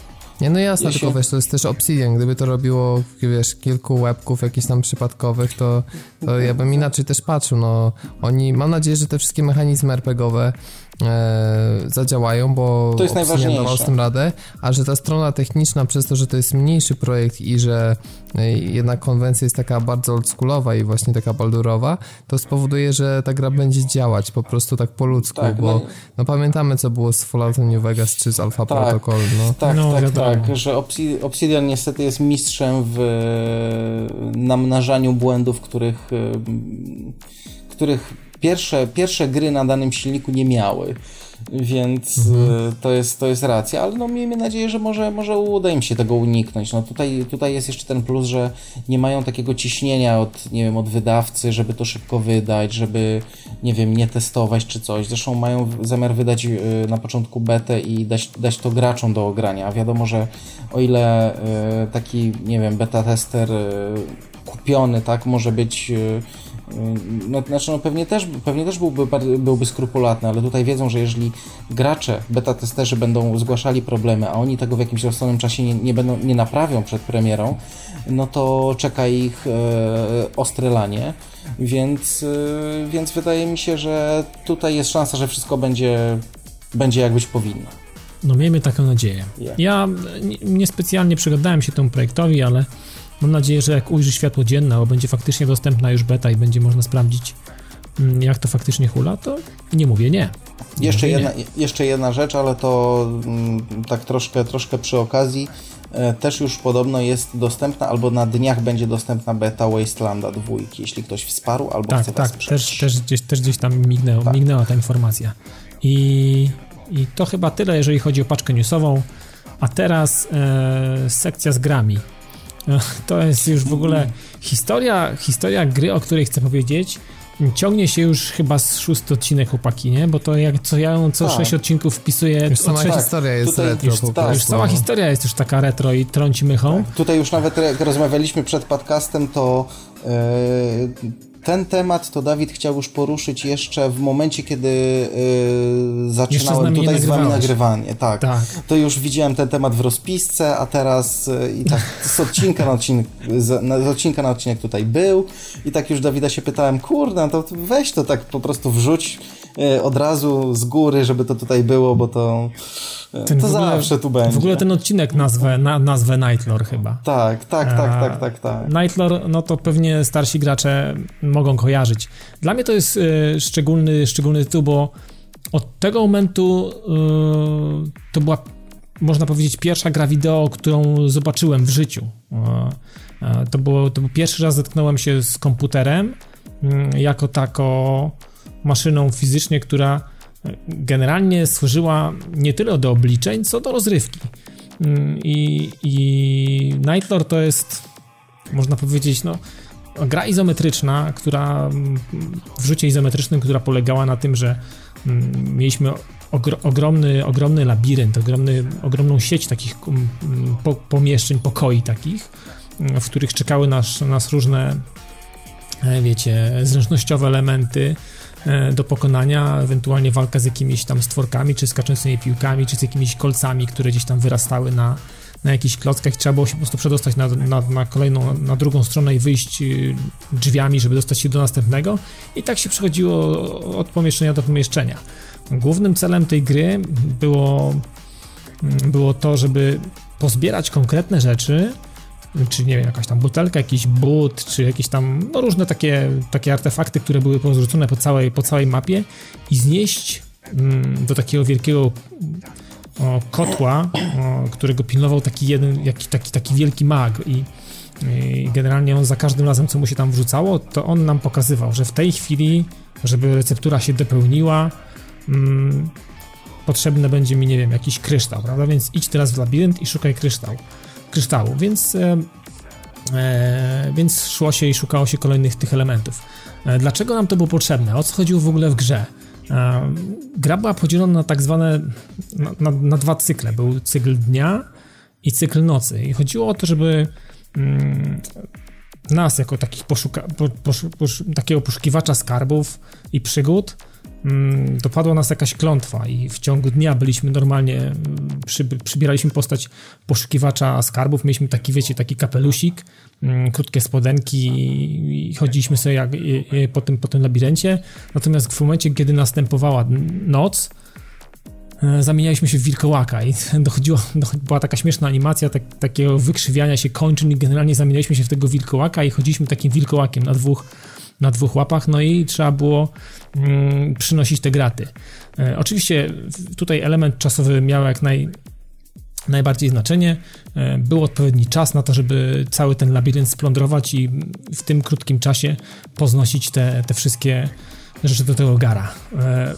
Nie, no jasne, ja tylko się... wiesz, to jest też Obsidian, gdyby to robiło, wiesz, kilku webków jakichś tam przypadkowych, to, to ja bym inaczej też patrzył, no. Oni, mam nadzieję, że te wszystkie mechanizmy RPGowe e, zadziałają, bo to jest dawał z tym radę, a że ta strona techniczna przez to, że to jest mniejszy projekt i że e, jednak konwencja jest taka bardzo oldschoolowa i właśnie taka baldurowa, to spowoduje, że ta gra będzie działać po prostu tak po ludzku, tak, bo no, no pamiętamy co było z Falloutem New Vegas czy z Alpha tak, Protocol, no. Tak, no, tak, tak, że Obsidian niestety jest mistrzem w namnażaniu błędów, których których pierwsze, pierwsze gry na danym silniku nie miały. Więc mhm. to, jest, to jest racja, ale no miejmy nadzieję, że może, może uda im się tego uniknąć. No tutaj, tutaj jest jeszcze ten plus, że nie mają takiego ciśnienia od, nie wiem, od wydawcy, żeby to szybko wydać, żeby, nie wiem, nie testować czy coś. Zresztą mają zamiar wydać y, na początku betę i dać, dać to graczom do ogrania. A wiadomo, że o ile y, taki, nie wiem, beta tester y, kupiony, tak, może być no, znaczy no pewnie też, pewnie też byłby, byłby skrupulatny, ale tutaj wiedzą, że jeżeli gracze, beta testerzy będą zgłaszali problemy, a oni tego w jakimś rozsądnym czasie nie, nie, będą, nie naprawią przed premierą, no to czeka ich e, ostre lanie, więc, e, więc wydaje mi się, że tutaj jest szansa, że wszystko będzie, będzie jak być powinno. No miejmy taką nadzieję. Yeah. Ja niespecjalnie przyglądałem się temu projektowi, ale mam nadzieję, że jak ujrzy światło dzienne, bo będzie faktycznie dostępna już beta i będzie można sprawdzić, mm, jak to faktycznie hula, to nie mówię nie. nie jeszcze, mówię jedna, nie. jeszcze jedna rzecz, ale to mm, tak troszkę, troszkę przy okazji. E, też już podobno jest dostępna, albo na dniach będzie dostępna beta Wastelanda 2, jeśli ktoś wsparł albo tak, chce tak, też, też, gdzieś, też gdzieś tam mignęło, tak. mignęła ta informacja. I i to chyba tyle, jeżeli chodzi o paczkę newsową. A teraz e, sekcja z grami. To jest już w ogóle historia, historia gry, o której chcę powiedzieć. Ciągnie się już chyba z szósty odcinek chłopaki, nie? Bo to jak co ja co tak. sześć odcinków wpisuję. Już sama sześć... historia jest Tutaj retro. Już, tak, już cała historia jest już taka retro i trąci mychą. Tak. Tutaj już nawet jak rozmawialiśmy przed podcastem, to yy, ten temat to Dawid chciał już poruszyć jeszcze w momencie, kiedy yy, zaczynałem z tutaj z wami nagrywanie. Tak. tak. To już widziałem ten temat w rozpisce, a teraz yy, i tak z odcinka na odcinek, z, z, odcinka na odcinek tutaj był i tak już Dawida się pytałem, kurde, no to weź to tak po prostu wrzuć od razu z góry, żeby to tutaj było, bo to ten to ogóle, zawsze tu będzie. W ogóle ten odcinek nazwę, na, nazwę Nightlore chyba. Tak, tak, tak, tak, tak, tak. Nightlore, no to pewnie starsi gracze mogą kojarzyć. Dla mnie to jest y, szczególny, szczególny tytuł, bo od tego momentu y, to była, można powiedzieć, pierwsza gra wideo, którą zobaczyłem w życiu. Y, to, było, to był pierwszy raz zetknąłem się z komputerem mm, jako taką maszyną fizycznie, która generalnie służyła nie tyle do obliczeń, co do rozrywki. I, i to jest, można powiedzieć, no, gra izometryczna, która w rzucie izometrycznym, która polegała na tym, że mm, mieliśmy ogromny, ogromny labirynt, ogromny, ogromną sieć takich mm, po, pomieszczeń, pokoi takich, w których czekały nas, nas różne, e, wiecie, zręcznościowe elementy, do pokonania, ewentualnie walka z jakimiś tam stworkami, czy skaczącymi piłkami, czy z jakimiś kolcami, które gdzieś tam wyrastały na, na jakichś klockach. Trzeba było się po prostu przedostać na, na, na kolejną, na drugą stronę i wyjść y, drzwiami, żeby dostać się do następnego. I tak się przechodziło od pomieszczenia do pomieszczenia. Głównym celem tej gry było, mm, było to, żeby pozbierać konkretne rzeczy, czy nie wiem, jakaś tam butelka, jakiś but, czy jakieś tam, no różne takie, takie artefakty, które były pozrzucone po całej, po całej mapie i znieść mm, do takiego wielkiego o, kotła, o, którego pilnował taki jeden, jaki, taki, taki wielki mag i, i generalnie on za każdym razem, co mu się tam wrzucało, to on nam pokazywał, że w tej chwili, żeby receptura się dopełniła, mm, potrzebny będzie mi, nie wiem, jakiś kryształ, prawda? Więc idź teraz w labirynt i szukaj kryształ kryształu, więc, e, e, więc szło się i szukało się kolejnych tych elementów. E, dlaczego nam to było potrzebne? O co chodziło w ogóle w grze? Gra była podzielona na tak zwane, na, na, na, dwa cykle. Był cykl dnia i cykl nocy. I chodziło o to, żeby mm, nas jako takich poszuka, po, posz, posz, takiego poszukiwacza skarbów i przygód dopadła nas jakaś klątwa i w ciągu dnia byliśmy normalnie, mm, przy, przybieraliśmy postać poszukiwacza skarbów, mieliśmy taki, wiecie, taki kapelusik, mm, krótkie spodenki i chodziliśmy sobie jak, po, tym, po tym labiryncie, natomiast w momencie, kiedy następowała noc, e, zamienialiśmy się w wilkołaka i dochodziło, była taka śmieszna animacja tak, takiego wykrzywiania się kończyn i generalnie zamienialiśmy się w tego wilkołaka i chodziliśmy takim wilkołakiem na dwóch na dwóch łapach, no i trzeba było mm, przynosić te graty. E, oczywiście tutaj element czasowy miał jak naj, najbardziej znaczenie. E, był odpowiedni czas na to, żeby cały ten labirynt splądrować i w tym krótkim czasie poznosić te, te wszystkie rzeczy do tego gara. E,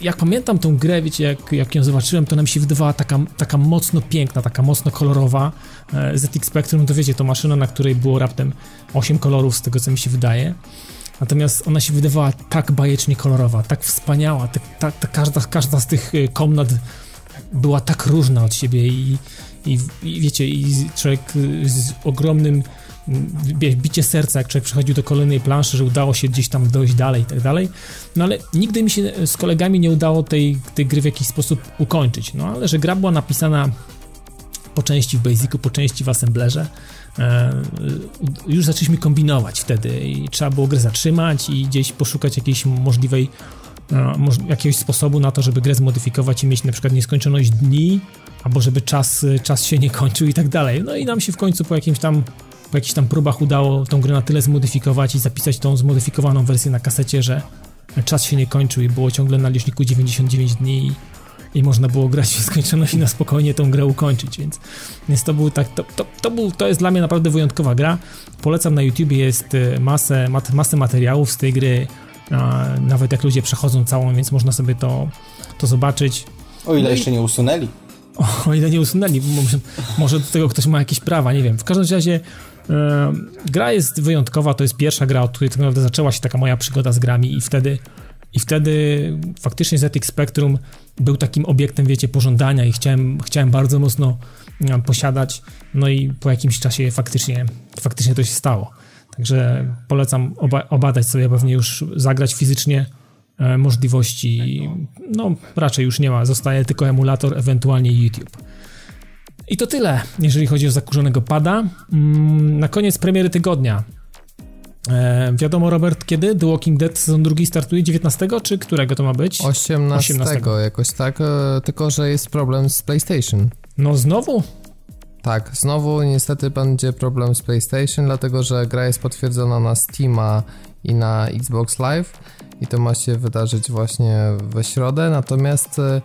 jak pamiętam tą grę, wiecie, jak, jak ją zobaczyłem, to nam się wydawała taka, taka mocno piękna, taka mocno kolorowa. ZX Spectrum to wiecie, to maszyna, na której było raptem 8 kolorów z tego, co mi się wydaje. Natomiast ona się wydawała tak bajecznie kolorowa, tak wspaniała, tak, każda, każda z tych y, komnat była tak różna od siebie i, i, i wiecie, i człowiek z ogromnym bicie serca, jak człowiek przechodził do kolejnej planszy, że udało się gdzieś tam dojść dalej i tak dalej. No ale nigdy mi się z kolegami nie udało tej, tej gry w jakiś sposób ukończyć. No ale że gra była napisana po części w Basicu, po części w Assemblerze. E, już zaczęliśmy kombinować wtedy i trzeba było grę zatrzymać i gdzieś poszukać jakiejś możliwej e, jakiegoś sposobu na to, żeby grę zmodyfikować i mieć na przykład nieskończoność dni, albo żeby czas, czas się nie kończył i tak dalej. No i nam się w końcu po jakimś tam po jakichś tam próbach udało tą grę na tyle zmodyfikować i zapisać tą zmodyfikowaną wersję na kasecie, że czas się nie kończył i było ciągle na liczniku 99 dni i można było grać w nieskończoność i na spokojnie tą grę ukończyć, więc, więc to był tak, to, to, to, był, to jest dla mnie naprawdę wyjątkowa gra. Polecam na YouTube jest y, masę, mat, masę materiałów z tej gry, a, nawet jak ludzie przechodzą całą, więc można sobie to, to zobaczyć. O ile no jeszcze i... nie usunęli. O, o ile nie usunęli, może, może do tego ktoś ma jakieś prawa, nie wiem. W każdym razie gra jest wyjątkowa, to jest pierwsza gra, od której tak naprawdę zaczęła się taka moja przygoda z grami i wtedy i wtedy faktycznie ZX Spectrum był takim obiektem, wiecie, pożądania i chciałem, chciałem bardzo mocno e, posiadać. No i po jakimś czasie faktycznie, faktycznie to się stało. Także polecam oba, obadać sobie, pewnie już zagrać fizycznie e, możliwości, no raczej już nie ma, zostaje tylko emulator, ewentualnie YouTube. I to tyle, jeżeli chodzi o zakurzonego pada. Mm, na koniec premiery tygodnia. E, wiadomo, Robert, kiedy The Walking Dead sezon drugi startuje? 19 czy którego to ma być? 18, 18. jakoś tak, e, tylko że jest problem z PlayStation. No znowu? Tak, znowu niestety będzie problem z PlayStation, dlatego że gra jest potwierdzona na Steama i na Xbox Live i to ma się wydarzyć właśnie we środę, natomiast e,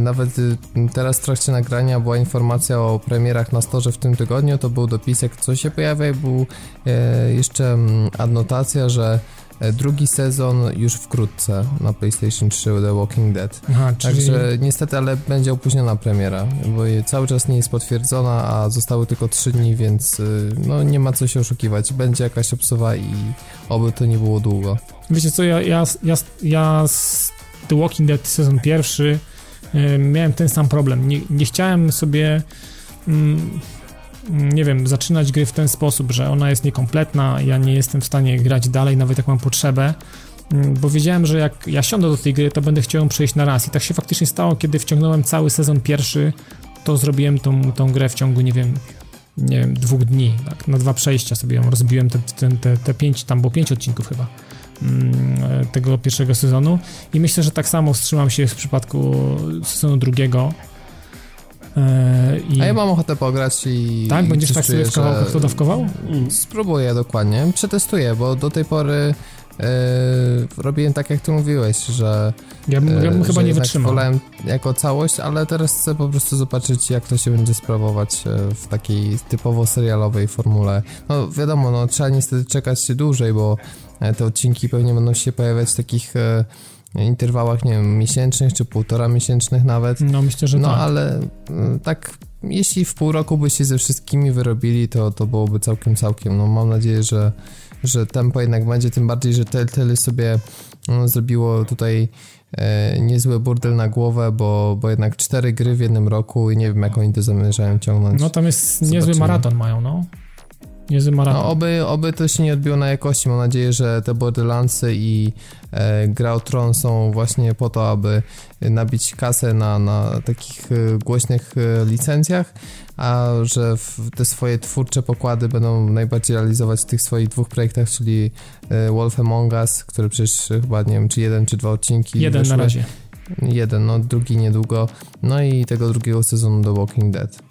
nawet y, teraz w trakcie nagrania była informacja o premierach na storze w tym tygodniu, to był dopisek, co się pojawia i był e, jeszcze mm, adnotacja, że e, drugi sezon już wkrótce na PlayStation 3 The Walking Dead. Aha, czyli... Także niestety, ale będzie opóźniona premiera, bo cały czas nie jest potwierdzona, a zostały tylko 3 dni, więc y, no nie ma co się oszukiwać. Będzie jakaś obsuwa i oby to nie było długo. Wiecie co, ja, ja, ja, ja The Walking Dead sezon pierwszy miałem ten sam problem. Nie, nie chciałem sobie, mm, nie wiem, zaczynać gry w ten sposób, że ona jest niekompletna, ja nie jestem w stanie grać dalej, nawet jak mam potrzebę, mm, bo wiedziałem, że jak ja siądę do tej gry, to będę chciał ją przejść na raz. I tak się faktycznie stało, kiedy wciągnąłem cały sezon pierwszy, to zrobiłem tą, tą grę w ciągu, nie wiem, nie wiem, dwóch dni, tak, na dwa przejścia sobie ją rozbiłem, te, te, te, te pięć, tam było pięć odcinków chyba. Mm, tego pierwszego sezonu i myślę, że tak samo wstrzymam się w przypadku sezonu drugiego. E, I... A ja mam ochotę pograć i. Tak, będziesz tak sobie w kawałkach to dawkował? Mm, spróbuję dokładnie. Przetestuję, bo do tej pory Yy, robiłem tak, jak ty mówiłeś, że. Ja bym, ja bym chyba nie wytrzymał. Wolałem jako całość, ale teraz chcę po prostu zobaczyć, jak to się będzie sprawować w takiej typowo serialowej formule. No wiadomo, no trzeba niestety czekać dłużej, bo E, te odcinki pewnie będą się pojawiać w takich e, interwałach, nie wiem, miesięcznych czy półtora miesięcznych nawet. No myślę, że no, tak. No ale tak, jeśli w pół roku by się ze wszystkimi wyrobili, to, to byłoby całkiem, całkiem. No mam nadzieję, że, że tempo jednak będzie, tym bardziej, że Telltale sobie no, zrobiło tutaj e, niezły burdel na głowę, bo, bo jednak cztery gry w jednym roku i nie wiem, jak oni to zamierzają ciągnąć. No tam jest Zobaczymy. niezły maraton mają, no. Niezły maraton. No, oby, oby to się nie odbiło na jakości. Mam nadzieję, że te Borderlandsy i e, Gra o Tron są właśnie po to, aby nabić kasę na, na takich e, głośnych e, licencjach, a że te swoje twórcze pokłady będą najbardziej realizować w tych swoich dwóch projektach, czyli e, Wolf Among Us, który przecież chyba, nie wiem, czy jeden, czy dwa odcinki Jeden weszły. na razie. Jeden, no drugi niedługo. No i tego drugiego sezonu The Walking Dead.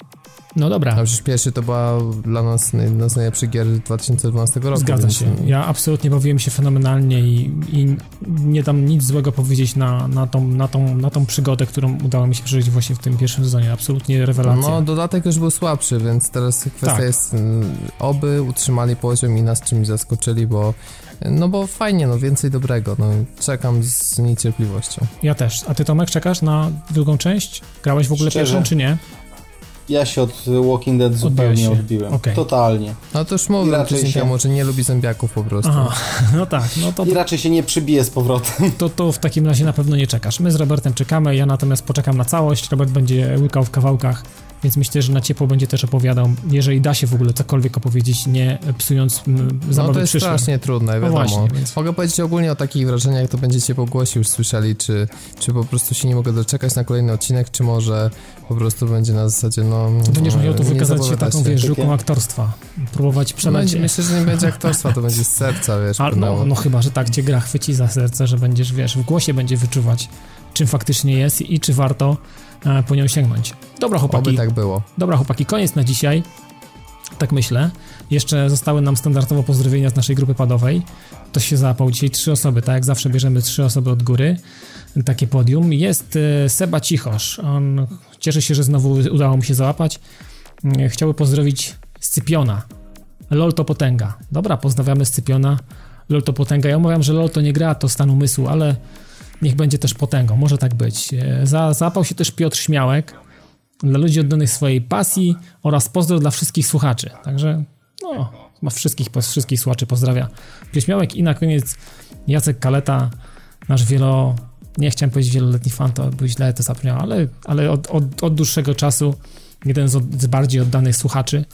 No dobra. A przecież pierwszy to była dla nas jedna z najlepszych gier 2012 roku. Zgadza się. Ja absolutnie bawiłem się fenomenalnie i, i nie dam nic złego powiedzieć na, na, tą, na, tą, na tą przygodę, którą udało mi się przeżyć właśnie w tym pierwszym sezonie. Absolutnie rewelacja. No, dodatek już był słabszy, więc teraz kwestia tak. jest, mm, oby utrzymali poziom i nas czymś zaskoczyli, bo no bo fajnie, no więcej dobrego. No, czekam z niecierpliwością. Ja też. A ty Tomek czekasz na drugą część? Grałeś w ogóle Szczerze? pierwszą czy nie? Ja się od Walking Dead zupełnie odbiłem. Okay. Totalnie. No to już mówię tydzień się... temu, że nie lubi zębiaków po prostu. Aha, no tak. No to, I raczej się nie przybije z powrotem. To, to w takim razie na pewno nie czekasz. My z Robertem czekamy, ja natomiast poczekam na całość. Robert będzie łykał w kawałkach więc myślę, że na ciepło będzie też opowiadał, jeżeli da się w ogóle cokolwiek opowiedzieć, nie psując m, zabawy No to jest przyszłym. strasznie trudne, wiadomo. właśnie, więc- Mogę powiedzieć ogólnie o takich wrażeniach, jak to będziecie po głosie już słyszeli, czy, czy po prostu się nie mogę doczekać na kolejny odcinek, czy może po prostu będzie na zasadzie, no... Będziesz no, musiał tu wykazać się taką, wiesz, Takie- żuką aktorstwa. Próbować przelać... Będzie, myślę, że nie będzie aktorstwa, to będzie z serca, wiesz, A, no, no chyba, że tak cię gra chwyci za serce, że będziesz, wiesz, w głosie będzie wyczuwać, czym faktycznie jest i czy warto e, po nią sięgnąć. Dobra, chłopaki. Oby tak było. Dobra, chłopaki, koniec na dzisiaj. Tak myślę. Jeszcze zostały nam standardowo pozdrowienia z naszej grupy padowej. To się załapał dzisiaj trzy osoby, tak jak zawsze bierzemy trzy osoby od góry. Takie podium. Jest e, Seba Cichosz. On cieszy się, że znowu udało mu się załapać. Mm, Chciałby pozdrowić Scypiona. LOL to potęga. Dobra, pozdrawiamy Scypiona. LOL to potęga. Ja mówiłem, że LOL to nie gra, to stan umysłu, ale niech będzie też potęgą. Może tak być. E, Za, załapał się też Piotr Śmiałek dla ludzi oddanych swojej pasji oraz pozdrow dla wszystkich słuchaczy. Także, no, ma wszystkich, wszystkich słuchaczy pozdrawia Pieśmiałek i na koniec Jacek Kaleta, nasz wielo, nie chciałem powiedzieć wieloletni fan, to by źle to zabrzmiało, ale, ale od, od, od dłuższego czasu jeden z, od, z bardziej oddanych słuchaczy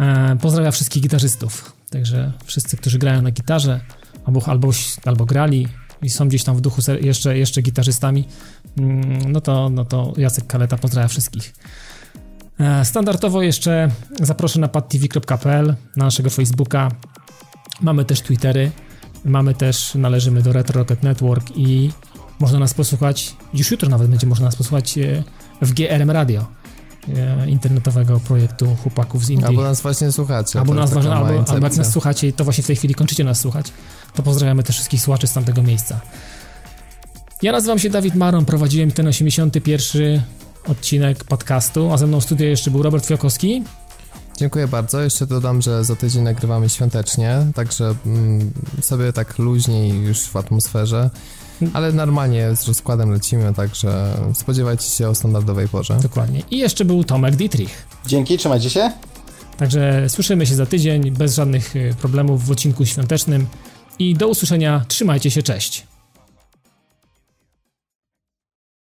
e, pozdrawia wszystkich gitarzystów. Także wszyscy, którzy grają na gitarze albo, albo, albo grali i są gdzieś tam w duchu jeszcze, jeszcze gitarzystami, mm, no to, no to Jacek Kaleta pozdrawia wszystkich. E, Standardowo jeszcze zaproszę na padtv.pl, na naszego Facebooka. Mamy też Twittery, mamy też, należymy do Retro Rocket Network i można nas posłuchać, już jutro nawet będzie można nas posłuchać e, w GRM Radio, internetowego projektu chłopaków z Indii. Albo nas właśnie słuchacie. Albo, to nas, albo, albo jak nas słuchacie i to właśnie w tej chwili kończycie nas słuchać, to pozdrawiamy też wszystkich słuchaczy z tamtego miejsca. Ja nazywam się Dawid Maron, prowadziłem ten 81 odcinek podcastu, a ze mną w studiu jeszcze był Robert Fiokowski. Dziękuję bardzo. Jeszcze dodam, że za tydzień nagrywamy świątecznie, także mm, sobie tak luźniej już w atmosferze, ale normalnie z rozkładem lecimy, także spodziewajcie się o standardowej porze. Dokładnie. I jeszcze był Tomek Dietrich. Dzięki, trzymajcie się. Także słyszymy się za tydzień bez żadnych y, problemów w odcinku świątecznym i do usłyszenia. Trzymajcie się, cześć.